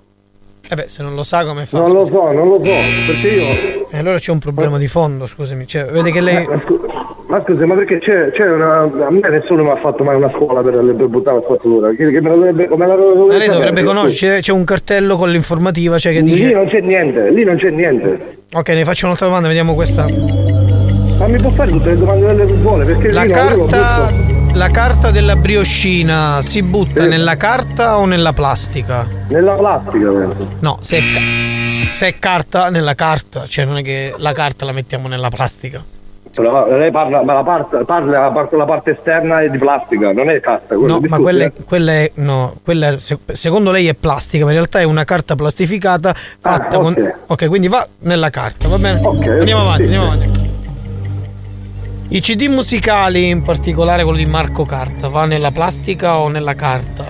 Eh beh, se non lo sa come fa? Non lo so, non lo so, perché io... E allora c'è un problema di fondo, scusami. Cioè, vede che lei... Eh, Ma, scu- ma scusi, ma perché c'è, c'è una... A me nessuno mi ha fatto mai una scuola per, per buttare la spazzatura. Che, che me la dovrebbe... Come la dovrebbe Ma lei dovrebbe conoscere, c'è- un cartello con l'informativa, cioè che Lì dice... non c'è niente, lì non c'è niente. Ok, ne faccio un'altra domanda, vediamo questa. Ma mi può fare tutte le domande delle vuole? Perché La lì carta, la carta della brioscina si butta nella carta o nella plastica? Nella plastica, penso. No, se è, se è carta, nella carta, cioè non è che la carta la mettiamo nella plastica. Però Lei parla, ma la parte, parla la parte, la parte esterna è di plastica, non è carta. No, ma quella è, eh. quella è- no, quella è- se- secondo lei è plastica, ma in realtà è una carta plastificata fatta Ah, ok. con. Ok, quindi va nella carta, va bene? Ok, andiamo avanti, sì, andiamo sì. avanti. I CD musicali, in particolare quello di Marco Carta, va nella plastica o nella carta?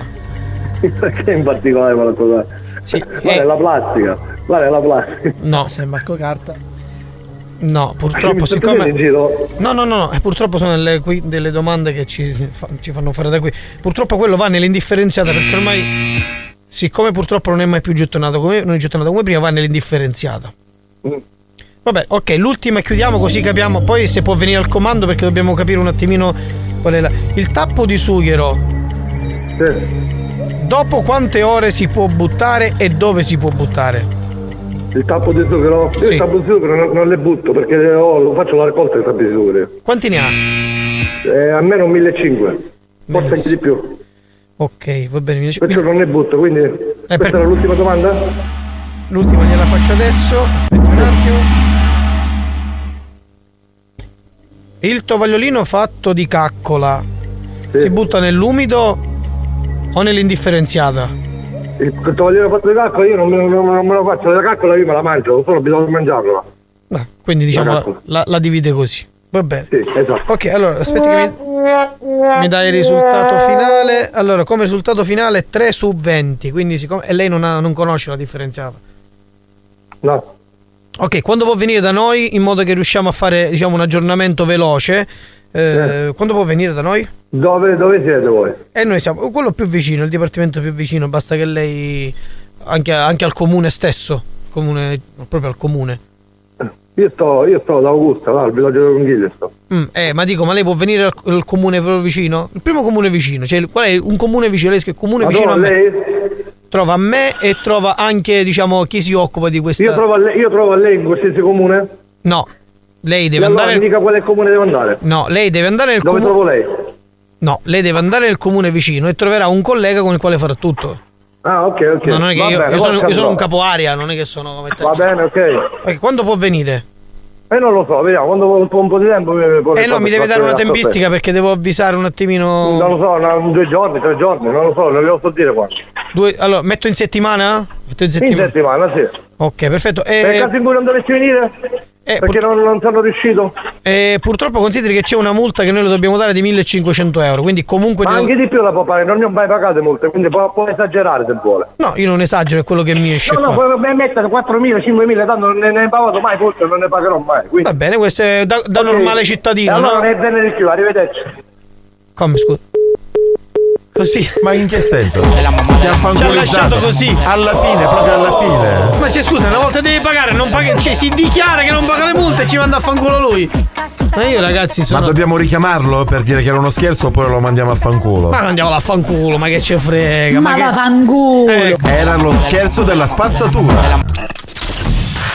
Perché in particolare quella cosa? Sì, Guarda, eh. è la plastica. Guarda, è la plastica. No. Se è Marco Carta. No, purtroppo sto siccome... No, no, no, no, eh, purtroppo sono delle, qui- delle domande che ci, fa- ci fanno fare da qui. Purtroppo quello va nell'indifferenziata perché ormai, siccome purtroppo non è mai più gettonato come, non è gettonato come prima, va nell'indifferenziata. Vabbè, ok, l'ultima e chiudiamo così capiamo. Poi se può venire al comando perché dobbiamo capire un attimino qual è la... Il tappo di sughero. Dopo quante ore si può buttare e dove si può buttare? Il tappo di zucchero? Io Sì. il tappo di zucchero non, non le butto perché ho- lo faccio la raccolta dei tappi di zucchero. Quanti ne ha? Eh, almeno 1500, forse anche di più. Ok, va bene. Perciò non ne butto, quindi questa era l'ultima domanda? L'ultima gliela faccio adesso. Aspetti un attimo. Il tovagliolino fatto di caccola si butta nell'umido o nell'indifferenziata? Il tovagliolo fatto di caccola io non me, non- non me lo faccio, la caccola io me la mangio, solo bisogna mangiarla. Quindi diciamo La la- la divide così. Va bene. Sì, esatto. Ok, allora aspetti che mi, mi dai il risultato finale. Allora, come risultato finale 3 su 20. Quindi siccome e lei non, ha- non conosce la differenziata. No. Ok, quando può venire da noi in modo che riusciamo a fare diciamo un aggiornamento veloce? eh, Quando può venire da noi? Dove, dove siete voi? E noi siamo quello più vicino, il dipartimento più vicino, basta che lei anche, anche al comune stesso, comune, proprio al comune. Io sto, io sto ad Augusta, là, al villaggio delle Conchiglie sto. Mm, eh, ma dico, ma lei può venire al, al comune proprio vicino? Il primo comune vicino, cioè qual è un comune vicino? Lei scrive comune Ma vicino a me. lei? Trova me e trova anche, diciamo, chi si occupa di questa. Io trovo, a lei, io trovo a lei in qualsiasi comune? No, lei E deve allora andare. mi dica quale comune devo andare. No, lei deve andare nel Dove comune. trovo lei? No, lei deve andare nel comune vicino e troverà un collega con il quale farà tutto. Ah, ok, ok. No, non è che Va io, bene, io sono, io sono un capo area, non è che sono. Va bene, ok. Ok, quando può venire? Eh non lo so, vediamo, quando un po', un po' di tempo Eh no, mi deve dare una tempistica perché devo avvisare un attimino. Non lo so, una- due giorni, tre giorni, non lo so, non vi so dire quando. Due, allora, metto in settimana? In In settimana. settimana, sì. Ok, perfetto. Per E, caso in cui non dovessi venire? perché non, non sono riuscito? e purtroppo consideri che c'è una multa che noi le dobbiamo dare di 1500 euro. Quindi comunque. Ma anche di più la può fare, non ne ho mai pagate molte, quindi può, può esagerare se vuole. No, io non esagero, è quello che mi esce. No, no, qua. puoi mettere 4.000, 5.000, tanto non ne, ne pagato mai, forse non ne pagherò mai. Quindi. Va bene, questo è da, da normale cittadino, E allora no? ne bene di più, arrivederci. Come scusa? Così. Ma in che senso? Ti ha Ci ha lasciato così. Alla fine, proprio alla fine. Ma cioè, scusa, una volta devi pagare, non paghi, cioè, si dichiara che non paga le multe e ci manda a fanculo lui. Ma io, ragazzi, sono. Ma dobbiamo richiamarlo per dire che era uno scherzo oppure lo mandiamo a fanculo? Ma andiamo a fanculo, ma che ce frega? Ma, Ma che. vaffanculo. Eh, Era lo scherzo della spazzatura.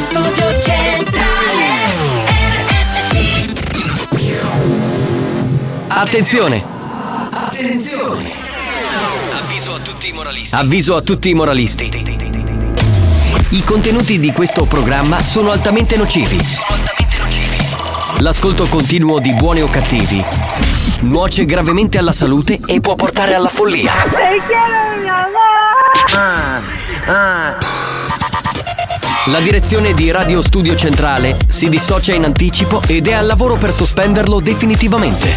Studio Centrale RSC Attenzione! Attenzione! Avviso a tutti i moralisti. Avviso a tutti i moralisti. I contenuti di questo programma sono altamente nocivi. L'ascolto continuo di buoni o cattivi nuoce gravemente alla salute e può portare alla follia. La direzione di Radio Studio Centrale si dissocia in anticipo ed è al lavoro per sospenderlo definitivamente.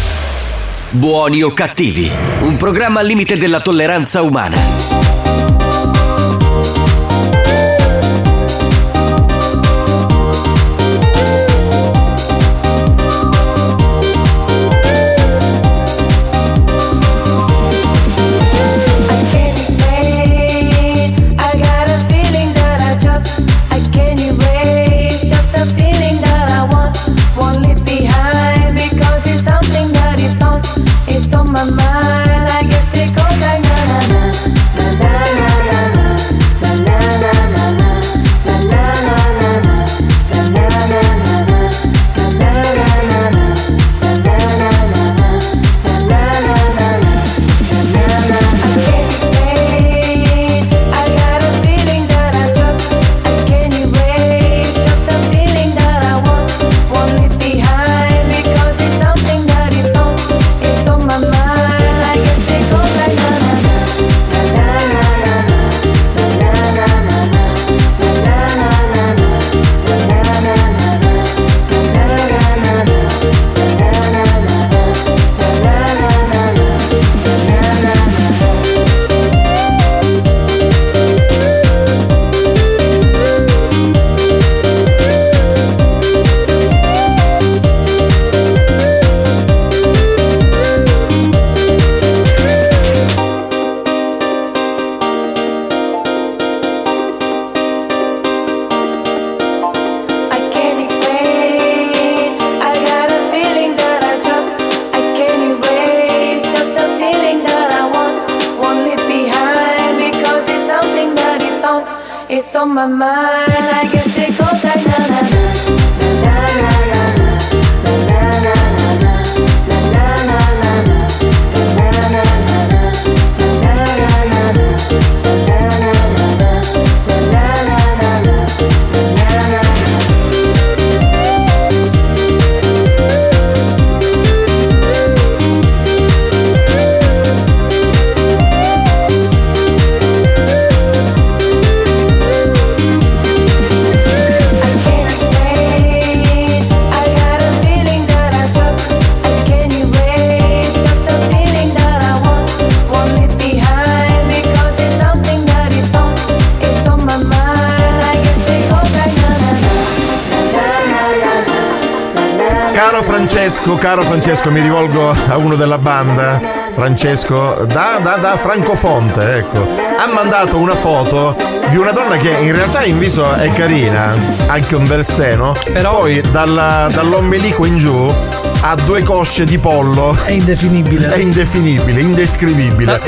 Buoni o cattivi, un programma al limite della tolleranza umana. Caro Francesco, mi rivolgo a uno della banda. Francesco da, da, da Francofonte, ecco. Ha mandato una foto di una donna che in realtà in viso è carina, anche un bel seno. Però poi dalla- dall'ombelico in giù ha due cosce di pollo. È indefinibile. È indefinibile, indescrivibile.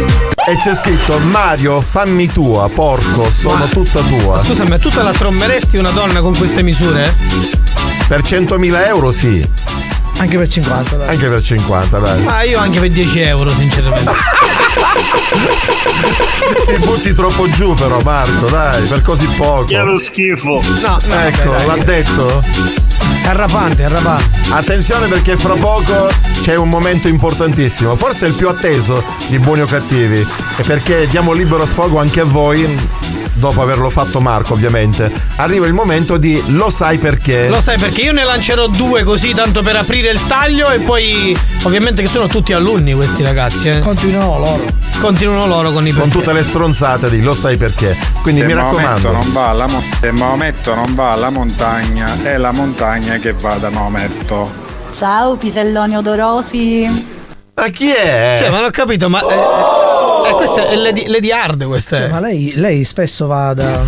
E c'è scritto Mario, fammi tua, porco, sono tutta tua. Scusami, ma tu te la trommeresti una donna con queste misure? Per 100.000 euro sì. Anche per 50, dai. Anche per 50, dai. Ma io anche per 10 euro, sinceramente. Ti butti troppo giù però Marco, dai, per così poco. Che lo schifo. No, no, Ecco, dai. l'ha detto? È arrapante, è arrapante. Attenzione perché fra poco c'è un momento importantissimo, forse il più atteso di Buoni o Cattivi, e perché diamo libero sfogo anche a voi, dopo averlo fatto Marco ovviamente. Arriva il momento di Lo sai perché. Lo sai perché io ne lancerò due così tanto per aprire il taglio e poi ovviamente che sono tutti alunni questi ragazzi. Eh. Continuano loro. Continuano loro con i con perché. tutte le stronzate di Lo sai perché. Quindi Se mi Maometto raccomando. non va alla mon- se Maometto non va alla montagna, è la montagna che va da Maometto. Ciao piselloni odorosi. Ma chi è? Cioè, ma non ho capito, ma. eh, eh, questa è Lady, Lady Hard questa Cioè, ma lei, lei spesso va da,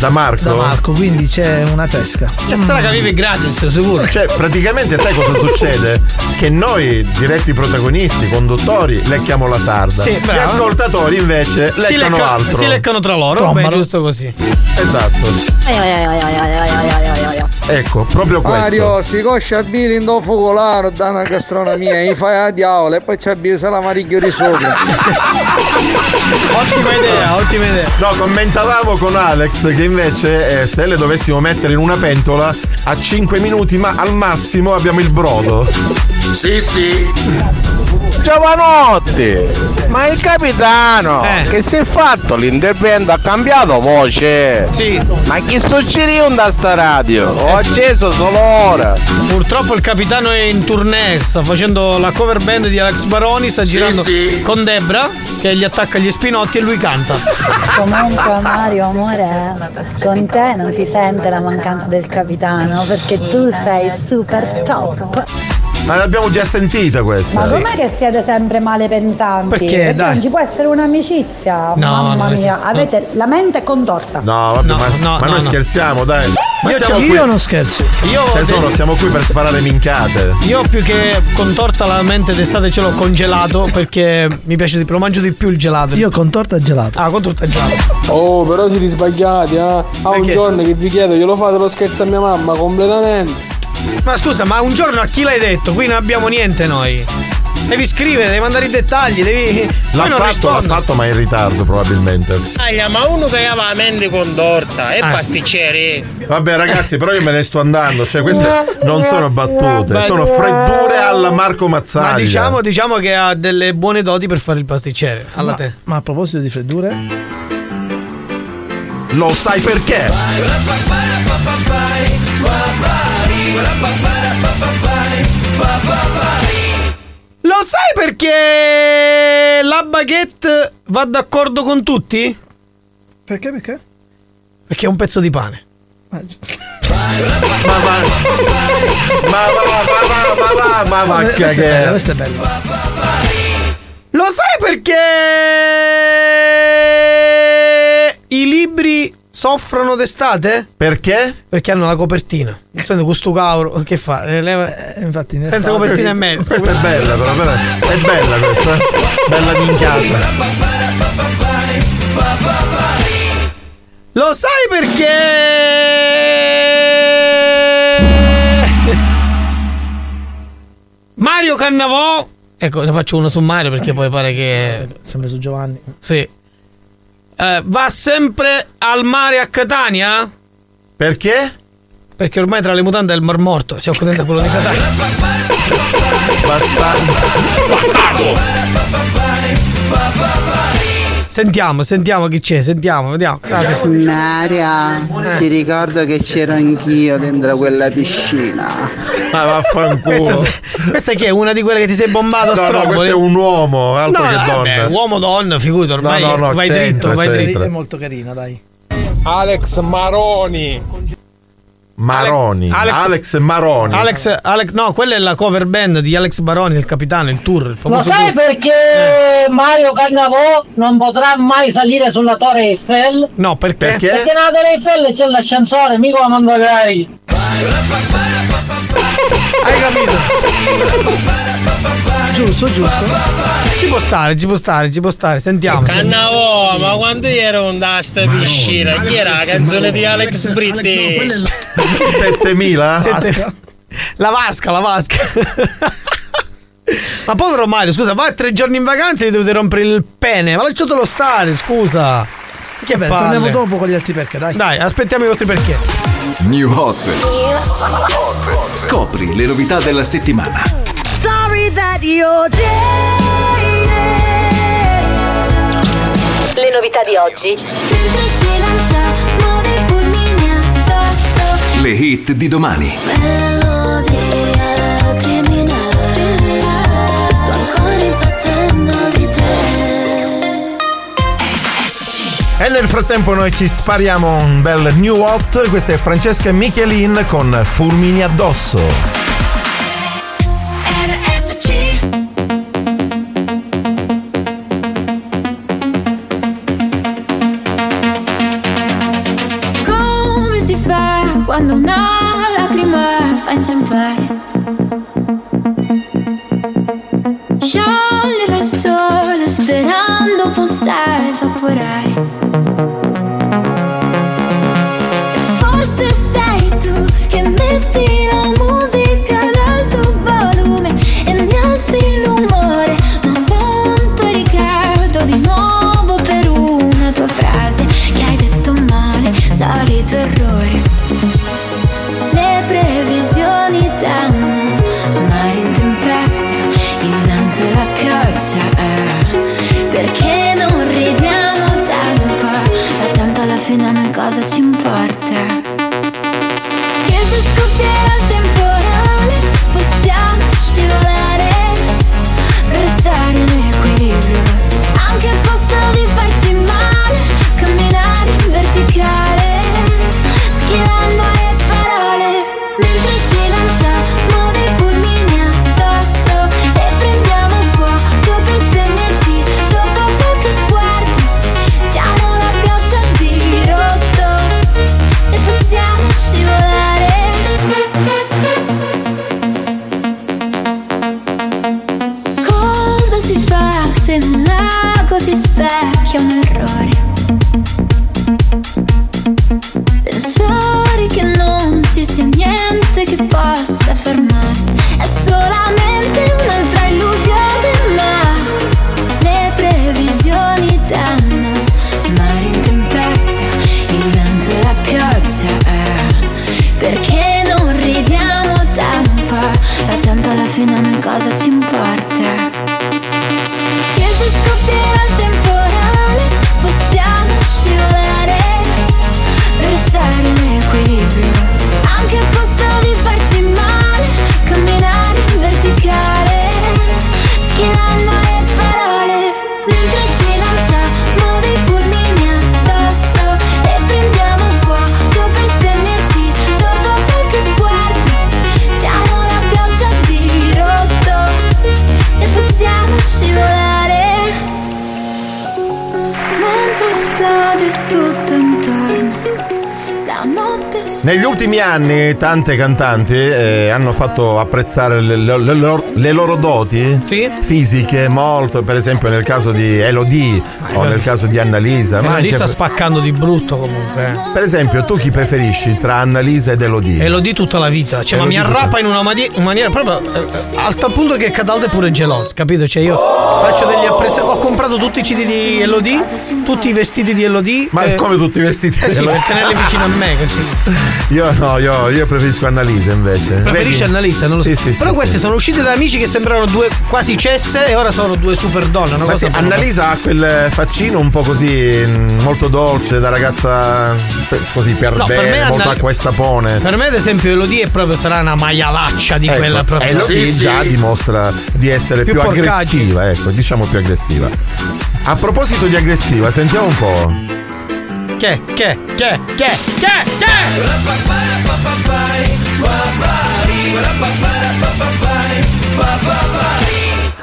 Da Marco? da Marco, quindi c'è una tesca. Che strada vive gratis, sicuro. Cioè, praticamente sai cosa succede? Che noi, diretti protagonisti, conduttori, lecchiamo la sarda. Sì, Gli ascoltatori invece Si, leccano lecca- altro. si leccano tra loro, vabbè, Tombano. giusto così. Esatto. Ecco, proprio questo. Mario, si coscia a Billy in do focolare da una gastronomia, gli fai a diavola e poi c'è Billy la mariglia di sopra. Ottima idea, ottima idea. No, commentavamo con Alex che invece eh, se le dovessimo mettere in una pentola a 5 minuti, ma al massimo abbiamo il brodo. Sì, sì. Giovanotti, ma il capitano Eh. che si è fatto l'intervento ha cambiato voce. Sì. Ma chi succede da sta radio? Ho acceso solo ora. Purtroppo il capitano è in tournée, sta facendo la cover band di Alex Baroni, sta girando sì. con Debra che gli attacca gli spinotti e lui canta. Comunque Mario amore, con te non si sente la mancanza del capitano perché tu sei super top. Ma l'abbiamo già sentita questa. Ma com'è che siete sempre male pensanti? Perché, dai. non ci può essere un'amicizia? No, Mamma mia, esiste, no. avete la mente contorta. No, vabbè, No, ma, no, ma no, noi no. scherziamo, dai. Ma Io siamo qui. Io non scherzo. Io, Tesoro, de- siamo qui per sparare minchiate. io più che contorta la mente d'estate ce l'ho congelato perché mi piace di più, lo mangio di più il gelato. Io con torta e gelato. Ah, con torta e gelato. Oh, però siete sbagliati, eh. A un Perché? giorno che vi chiedo, glielo fate lo scherzo a mia mamma completamente. Ma scusa, ma un giorno a chi l'hai detto? Qui non abbiamo niente noi. Devi scrivere, devi mandare i dettagli, devi. L'ha fatto, l'ha rispondo. fatto, ma in ritardo probabilmente. Aglia, ma uno che aveva la mente contorta e Ah. pasticceri. Vabbè, ragazzi, però io me ne sto andando. Cioè, queste non sono battute, sono freddure alla Marco Mazzaglia. Ma diciamo, diciamo che ha delle buone doti per fare il pasticcere. Alla Ma, te. ma a proposito di freddure, Lo sai perché? Lo sai perché la baguette va d'accordo con tutti? perché? Perché? Perché è un pezzo di pane. Ma va, ma va, ma va, ma va, ma va, Eh, questa è bella. Lo sai perché i libri soffrono d'estate? Perché? Perché hanno la copertina. Prende questo cavolo, che fa? Eh, leva- Eh, infatti, in Senza copertina è meglio. Questa è bella, però, però è bella questa. Bella minchiata. Lo sai perché? Mario Cannavò. Ecco, ne faccio uno su Mario perché poi pare che. Sempre su Giovanni. Sì. Eh, va sempre al mare a Catania? Perché? Perché ormai tra le mutande è il Mar Morto. Siamo contenti a quello di Catania. Sentiamo, sentiamo chi c'è, sentiamo, vediamo. Naria, ti ricordo che c'ero anch'io dentro quella piscina. Ma vaffanculo. Questa, questa chi è? Una di quelle che ti sei bombato a No, no, stromboli? questo è un uomo, altro No, che no, donna. vabbè, uomo donna, figurati, ormai No, no, no, vai c'entra, dritto, vai c'entra. dritto. È molto carina, dai. Alex Maroni. Maroni. Alex- Alex, Maroni. Alex, Alex, no, quella è la cover band di Alex Baroni, il capitano, il tour, il Lo famoso sai tour. perché Mario Cannavò non potrà mai salire sulla Torre Eiffel? No, perché? Perché nella Torre Eiffel c'è l'ascensore, mica la mandagari. Hai capito? Giusto, giusto. Ci può stare, ci può stare, ci può stare. Sentiamo. Cannavò, ma quando ero da sta piscina? Chi era la canzone di Alex Britti? 7000? Sette- La vasca, la vasca. Ma povero Mario, scusa, vai tre giorni in vacanza e gli dovete rompere il pene. Ma lasciatelo stare, scusa. Che Beh, palle. torniamo dopo con gli altri perché, dai. Dai, aspettiamo i vostri perché. New Hot. Scopri le novità della settimana. Sorry that you're Le novità di oggi. Le hit di domani. E nel frattempo noi ci spariamo un bel new hot. Questa è Francesca Michelin con Fulmini addosso. Tante cantanti eh, hanno fatto apprezzare le, le- le loro, le loro doti fisiche molto, per esempio nel caso di Elodie o nel caso di Annalisa. Ma anche- sta spaccando di brutto comunque. eh. per esempio, tu chi preferisci tra Annalisa ed Elodie? E lo di tutta la vita, cioè, ma mi Elodie arrapa in una mani- maniera proprio eh, eh, al tal punto che Cataldo è pure geloso, capito? Cioè io faccio degli apprezzamenti. Ho comprato tutti i CD di Elodie, tutti i vestiti di Elodie. Ma eh, come tutti i vestiti? Eh sì, di per tenerli vicino a me così. Io no, io, io preferisco Annalisa invece. Preferisci? Annalisa? Non lo so. Sì, sì, Però sì, queste sì. sono uscite da amici che sembravano due quasi cesse e ora sono due super donne. Una Ma cosa sì, Annalisa ha quel faccino un po' così mm, molto dolce da ragazza per- così per No, per bene, me molto Anna- acqua e sapone. Per me, ad esempio, Elodie è proprio sarà una maialaccia di Ecco, quella proprio. E Elodie già dimostra di essere Più più, aggressiva, ecco, diciamo più aggressiva. A proposito di aggressiva, sentiamo un po'. Che, che, che, che, che, che?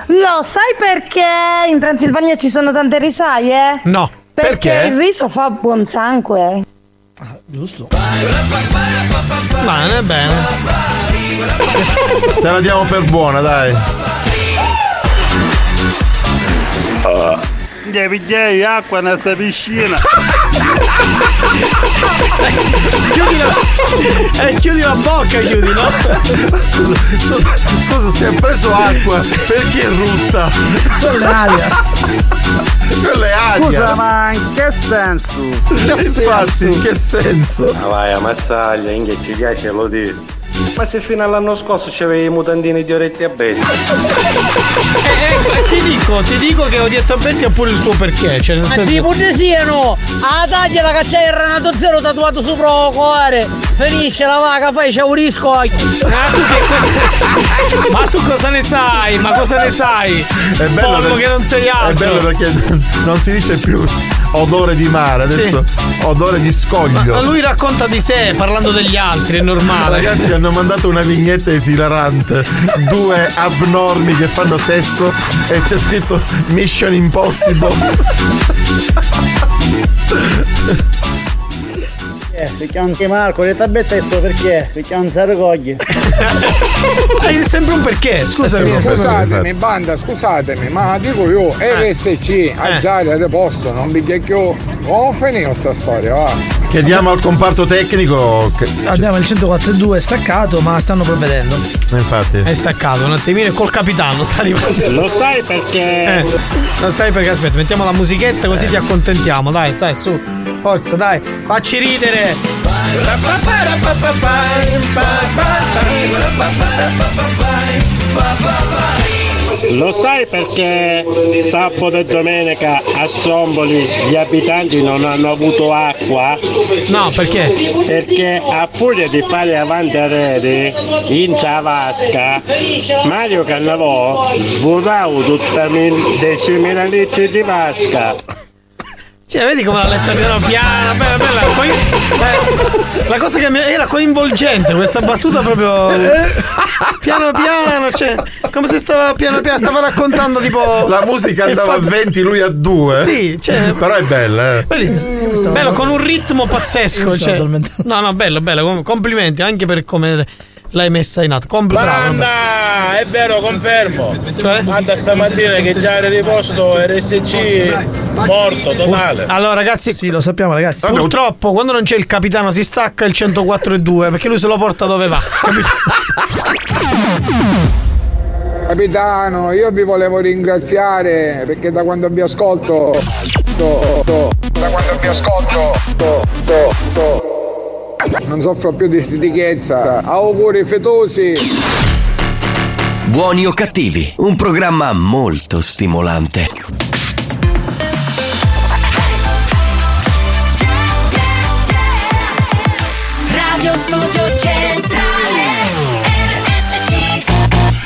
Lo sai perché in Transilvania ci sono tante risaie? No. Perché, Perché? il riso fa buon sangue. Giusto. Bene, bene. Te la diamo per buona, dai. Devi pigliare acqua nella sta piscina. chiudi la. Eh, chiudi la bocca, chiudi, no? Scusa, scusa, scusa, si è preso acqua perché è rutta? Quella è aria. Quella è aria. Scusa, ma in che senso? Infatti, in che senso? Ah vai, ammazzaglia, in che ci piace lo dico. Ma se fino all'anno scorso c'avevi i mutandini di oretti a belli. Eh, eh, ti dico, ti dico che ho detto a Berti ha pure il suo perché. Cioè, nel Ma senso- sì, pure siano! A taglia la caccia il Renato Zero tatuato sopra il cuore! Finisce la vaga, fai c'è un risco! Ma tu, che cosa... Ma tu cosa ne sai? Ma cosa ne sai? È bello, Pollo per- che non sei altro. È bello perché non si dice più odore di mare, adesso odore di scoglio. Ma lui racconta di sé parlando degli altri, è normale. Ragazzi hanno mandato una vignetta esilarante Due abnormi che fanno sesso E c'è scritto Mission Impossible perché anche Marco, le tabbette questo perché? Perché non si raccoglie. Hai sempre un perché, scusami. Eh, Scusatemi, banda, scusatemi, ma dico io, RSC a Giaria al posto, non vi chiacchio. Ho finito sta storia, va. Chiediamo al comparto tecnico che... Abbiamo il 104.2 staccato, ma stanno provvedendo. Infatti È staccato un attimino col capitano sta arrivando. Lo sai perché? Eh, lo sai perché aspetta, mettiamo la musichetta così ti accontentiamo, dai, dai, su. Forza, dai, facci ridere. Lo sai perché sabato e domenica a Somboli gli abitanti non hanno avuto acqua? No, perché? Perché a furia di fare avanti a rete in Zavasca Mario Cannavò svuotava tutta mil- decimila litri di vasca. Cioè, vedi come l'ha letta piano piano, bella, bella. Poi, eh, la cosa che mi era coinvolgente questa battuta proprio piano piano, cioè, come se stava piano piano, stava raccontando tipo La musica andava a fatto- 20, lui a 2 Sì, cioè- Però è bella eh Bellissimo. Bello, con un ritmo pazzesco. Cioè. No, no, bello, bello. com- Complimenti anche per come l'hai messa in atto. Compl- bravo, bravo. È vero, confermo. Cioè? Guarda stamattina che già era riposto RSC morto, totale. Allora, ragazzi, Sì, lo sappiamo, ragazzi. purtroppo quando non c'è il capitano si stacca il 104 e 2 perché lui se lo porta dove va. Capitano, io vi volevo ringraziare perché da quando vi ascolto. to- to- da quando vi ascolto. to- to- to- non soffro più di stitichezza. Auguri fetosi. Buoni o cattivi, un programma molto stimolante. Radio Studio Centrale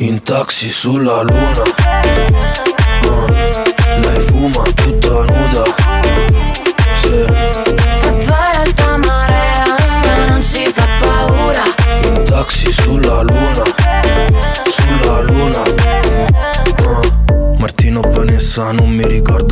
In taxi sulla luna. Ah, Lei fuma tutta nuda. Sì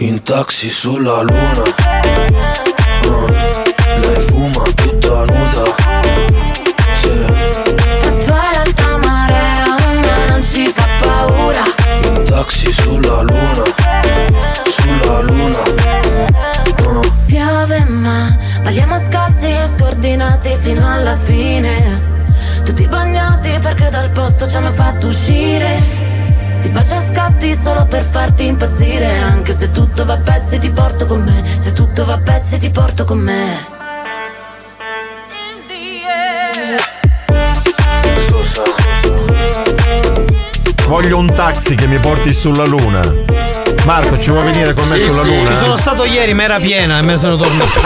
In taxi sulla luna. Ah, Lei fuma tutta nuda. Sì. E poi l'alta marea a me non ci fa paura. In taxi sulla luna. Sulla luna. Ah, Piove ma balliamo scalzi e scordinati fino alla fine. Tutti bagnati perché dal posto ci hanno fatto uscire Ti bacio a scatti solo per farti impazzire. Anche se tutto va a pezzi ti porto con me. Se tutto va a pezzi ti porto con me. Voglio un taxi che mi porti sulla luna. Marco, ci vuoi venire con me sulla luna? Ci sono stato ieri, ma era piena e me ne sono tornato.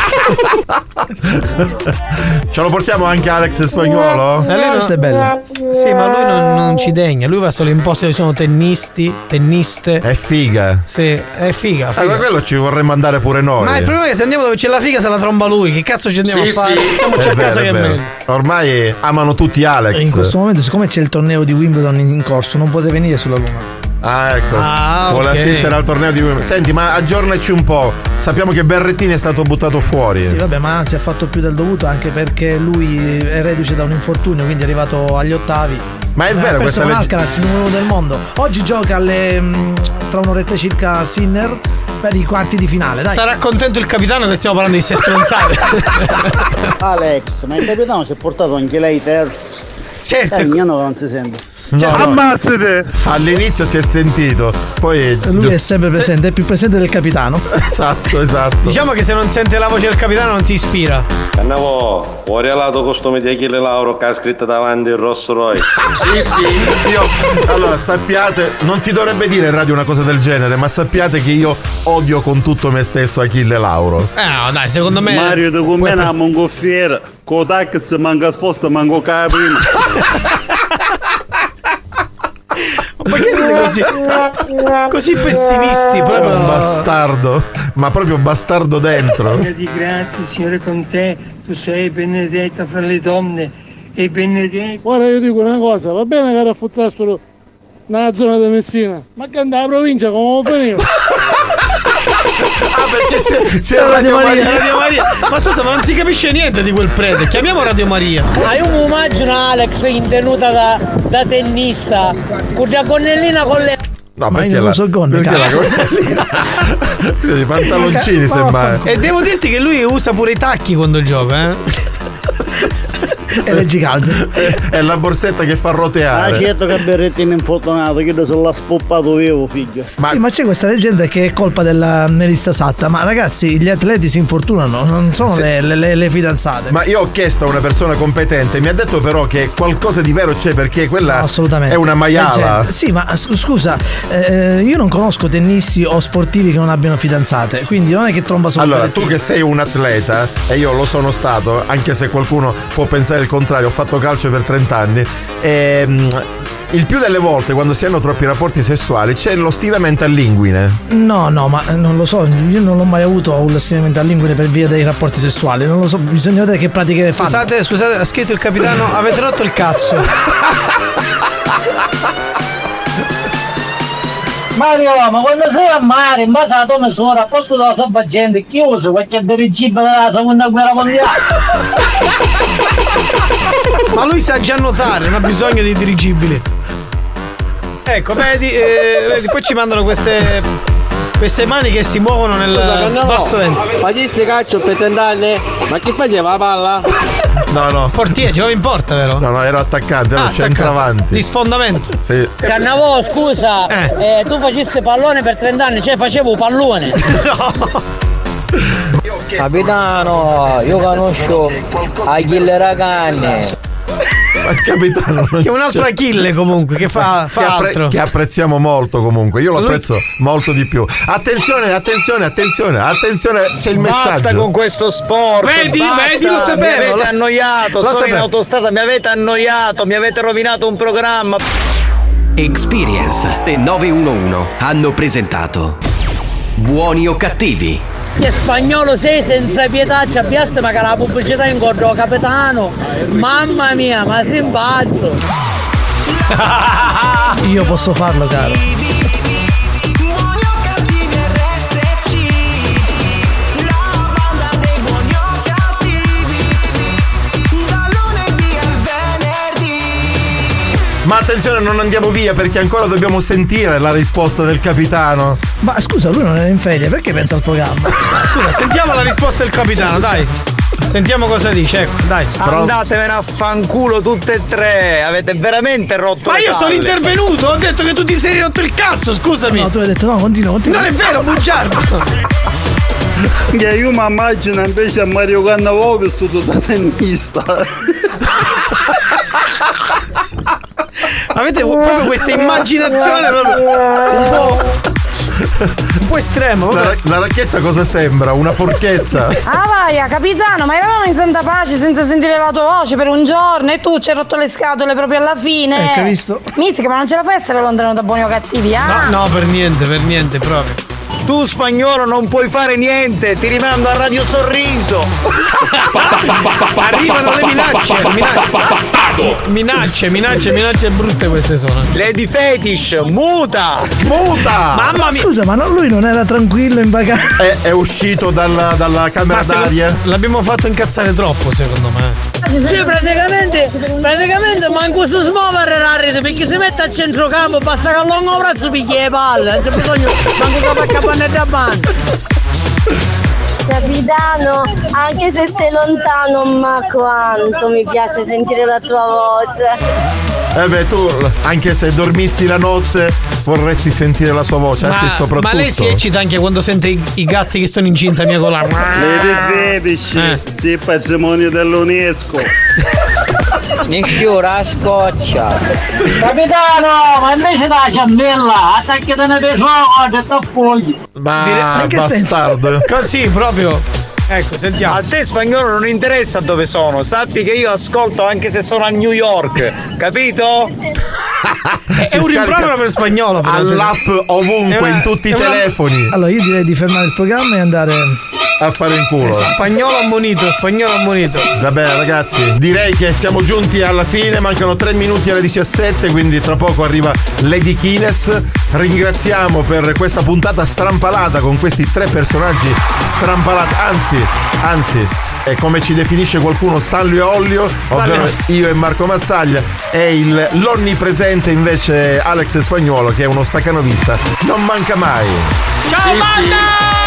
Ce lo portiamo anche Alex Spagnolo? Eh, lui non- è bella. Sì, ma lui non, non ci degna. Lui va solo in posti dove sono tennisti, tenniste. È figa. Sì, è figa. Eh, figa. ma quello ci vorremmo andare pure noi. Ma il problema è che se andiamo dove c'è la figa se la tromba lui. Che cazzo ci andiamo Sì, a fare? sì. Stiamoci È a vero, casa è che è vero. meglio. Ormai amano tutti Alex. E in questo momento, siccome c'è il torneo di Wimbledon in corso, non potete venire sulla Luna. Ah, ecco. Ah, Vuole assistere al torneo di Wimbledon. Senti, ma aggiornaci un po'. Sappiamo che Berrettini è stato buttato fuori. Sì, vabbè, ma anzi ha fatto più del dovuto anche perché lui è reduce da un infortunio, quindi è arrivato agli ottavi. Ma è vero ha questa legge- Alcaraz, il numero uno del mondo. Oggi gioca alle, mm, tra un'oretta circa Sinner per i quarti di finale. Dai. Sarà contento il capitano che stiamo parlando di ste stronzate. Alex, ma il capitano si è portato anche lei terzo. Certo. Eh, mio no, non si sente. No, no. Ammazzate! All'inizio si è sentito, poi. Lui è sempre presente, è più presente del capitano. Esatto, esatto. Diciamo che se non sente la voce del capitano non si ispira. Cannavo, ho regalato costume di Achille Lauro che ha scritto davanti il Rolls Royce. Sì, sì. Io, allora, sappiate, non si dovrebbe dire in radio una cosa del genere, ma sappiate che io odio con tutto me stesso Achille Lauro. Eh no, dai, secondo me. Mario di con me una mongolfiera, con tax manca sposta, manco capino. Ma perché siete così, così pessimisti? Proprio un bastardo, ma proprio bastardo dentro. Di grazie, Signore, con te. Tu sei benedetta fra le donne e benedetta. Ora io dico una cosa, va bene che raffuzzassero nella zona di Messina, ma che andava la provincia come veniva? Ah, perché c'è, c'è Radio Maria. Radio Maria. Ma scusa, ma non si capisce niente di quel prete. Chiamiamo Radio Maria. Ma io mi immagino Alex in tenuta da, da tennista, con la gonnellina con le. No, Ma perché io non la, uso gonne, perché la cazzo. gonnellina? I pantaloncini semmai. E devo dirti che lui usa pure i tacchi quando gioca, eh. E leggi calze. È la borsetta che fa Ah, roteare. certo che Berrettini è infortunato, credo se l'ha spoppato vivo, figlio. sì, ma c'è questa leggenda che è colpa della Melissa Satta. Ma ragazzi, gli atleti si infortunano, non sono Sì. le, le- le- fidanzate. Ma io ho chiesto a una persona competente, mi ha detto però che qualcosa di vero c'è perché quella Assolutamente. è una maiala. Leggenda. Sì, ma scusa, eh, io non conosco tennisti o sportivi che non abbiano fidanzate, quindi non è che tromba solo Allora, tu che sei un atleta, e io lo sono stato, anche se qualcuno può pensare il contrario, ho fatto calcio per 30 anni, ehm, il più delle volte quando si hanno troppi rapporti sessuali c'è lo stiramento a linguine. No, no, ma non lo so, io non ho mai avuto un stimamento a linguine per via dei rapporti sessuali, non lo so, bisogna vedere che pratiche fanno. Scusate, scusate, ha scritto il capitano, avete rotto il cazzo. Mario, ma quando sei a mare, in base alla tua misura, a posto della salvagente, chi usa qualche dirigibile della seconda guerra mondiale? Ma lui sa già nuotare, non ha bisogno di dirigibili. Ecco, vedi, eh, vedi, poi ci mandano queste. Queste mani che si muovono nel basso vento. Faciste calcio per tent'anni? Ma che faceva la palla? No, no. Portiere, giocava in porta, vero? No, no, ero attaccante, ero Ah, centravanti. Di sfondamento. Sì. Cannavò, scusa, eh, tu faceste pallone per 30 anni, cioè facevo pallone. Capitano, io conosco Achille Ragani. Ma capitano Che è un altro c'è. Achille comunque, che fa, che, fa appre- altro. che apprezziamo molto comunque. Io lo Lui- apprezzo molto di più. Attenzione, attenzione, attenzione, attenzione, c'è il Basta messaggio. con questo sport. Vedi, basta. vedi, lo sapevo, Mi avete lo- annoiato. lo sono in sapevo. autostrada, mi avete annoiato, mi avete rovinato un programma. Experience e 911 hanno presentato Buoni o cattivi? Che spagnolo sei senza pietà, ci abbiaste magari la pubblicità in cordo capitano. Mamma mia, ma sei un pazzo. Io posso farlo, caro. Ma attenzione, non andiamo via perché ancora dobbiamo sentire la risposta del capitano. Ma scusa, lui non era in ferie, perché pensa al programma? Scusa, sentiamo la risposta del capitano, dai. Sentiamo cosa dice, ecco, dai. Andatevene a fanculo tutte e tre. Avete veramente rotto Ma le io sono palle. intervenuto, ho detto che tu ti sei rotto il cazzo, scusami. No, tu hai detto no, continua, continua. Non è vero, bugiardo. Che io mi immagino invece a Mario Cannavò vissuto da tennista. Avete proprio questa immaginazione proprio un po'. Un po' estremo, La, la racchetta cosa sembra? Una forchezza? Ah vaia, capitano, ma eravamo in santa pace senza sentire la tua voce per un giorno e tu ci hai rotto le scatole proprio alla fine. Ecco, hai visto? Mizzica, ma non ce la fai essere lontano da buoni o cattivi, ah? No, no, per niente, per niente proprio. Tu spagnolo non puoi fare niente, ti rimando a Radio Sorriso. Arrivano le minacce, minacce, minacce, minacce, minacce brutte queste sono. Lady Fetish, muta! Muta! Mamma mia! Scusa, ma non- lui non era tranquillo in vacanza? È, è uscito dalla, dalla camera Ma d'aria? l'abbiamo fatto incazzare troppo, secondo me. Cioè praticamente, praticamente manco si smuovere la rete perché si mette a centrocampo, basta che allunga un braccio picchia le palle, non c'è bisogno manco che fa capanne da banda. Capitano, anche se sei lontano, ma quanto mi piace sentire la tua voce. Eh beh, tu anche se dormissi la notte vorresti sentire la sua voce, anzi Ma, soprattutto. ma lei si eccita anche quando sente i, i gatti che sono incinta mia cola. Lady Fetish, Eh. sì, patrimonio dell'UNESCO. Nesciura scoccia. Capitano, ma invece da ciambella, attacchi te ne pesone e ti fogli. Ma che bastardo. Così proprio. Ecco, sentiamo. A te spagnolo non interessa dove sono, sappi che io ascolto anche se sono a New York, capito? È un rimprovero per spagnolo. però. All'app ovunque, È una- in tutti i è una- telefoni. Allora io direi di fermare il programma e andare. A fare in culo. Spagnolo ammonito, spagnolo ammonito. Vabbè ragazzi, direi che siamo giunti alla fine, mancano 3 minuti alle 17, quindi tra poco arriva Lady Kines. Ringraziamo per questa puntata strampalata con questi tre personaggi strampalati, anzi, anzi, è come ci definisce qualcuno Stanlio e Ollio, ovvero io e Marco Mazzaglia, e il, l'onnipresente invece Alex Spagnuolo che è uno staccanovista. Non manca mai. Ciao, banda!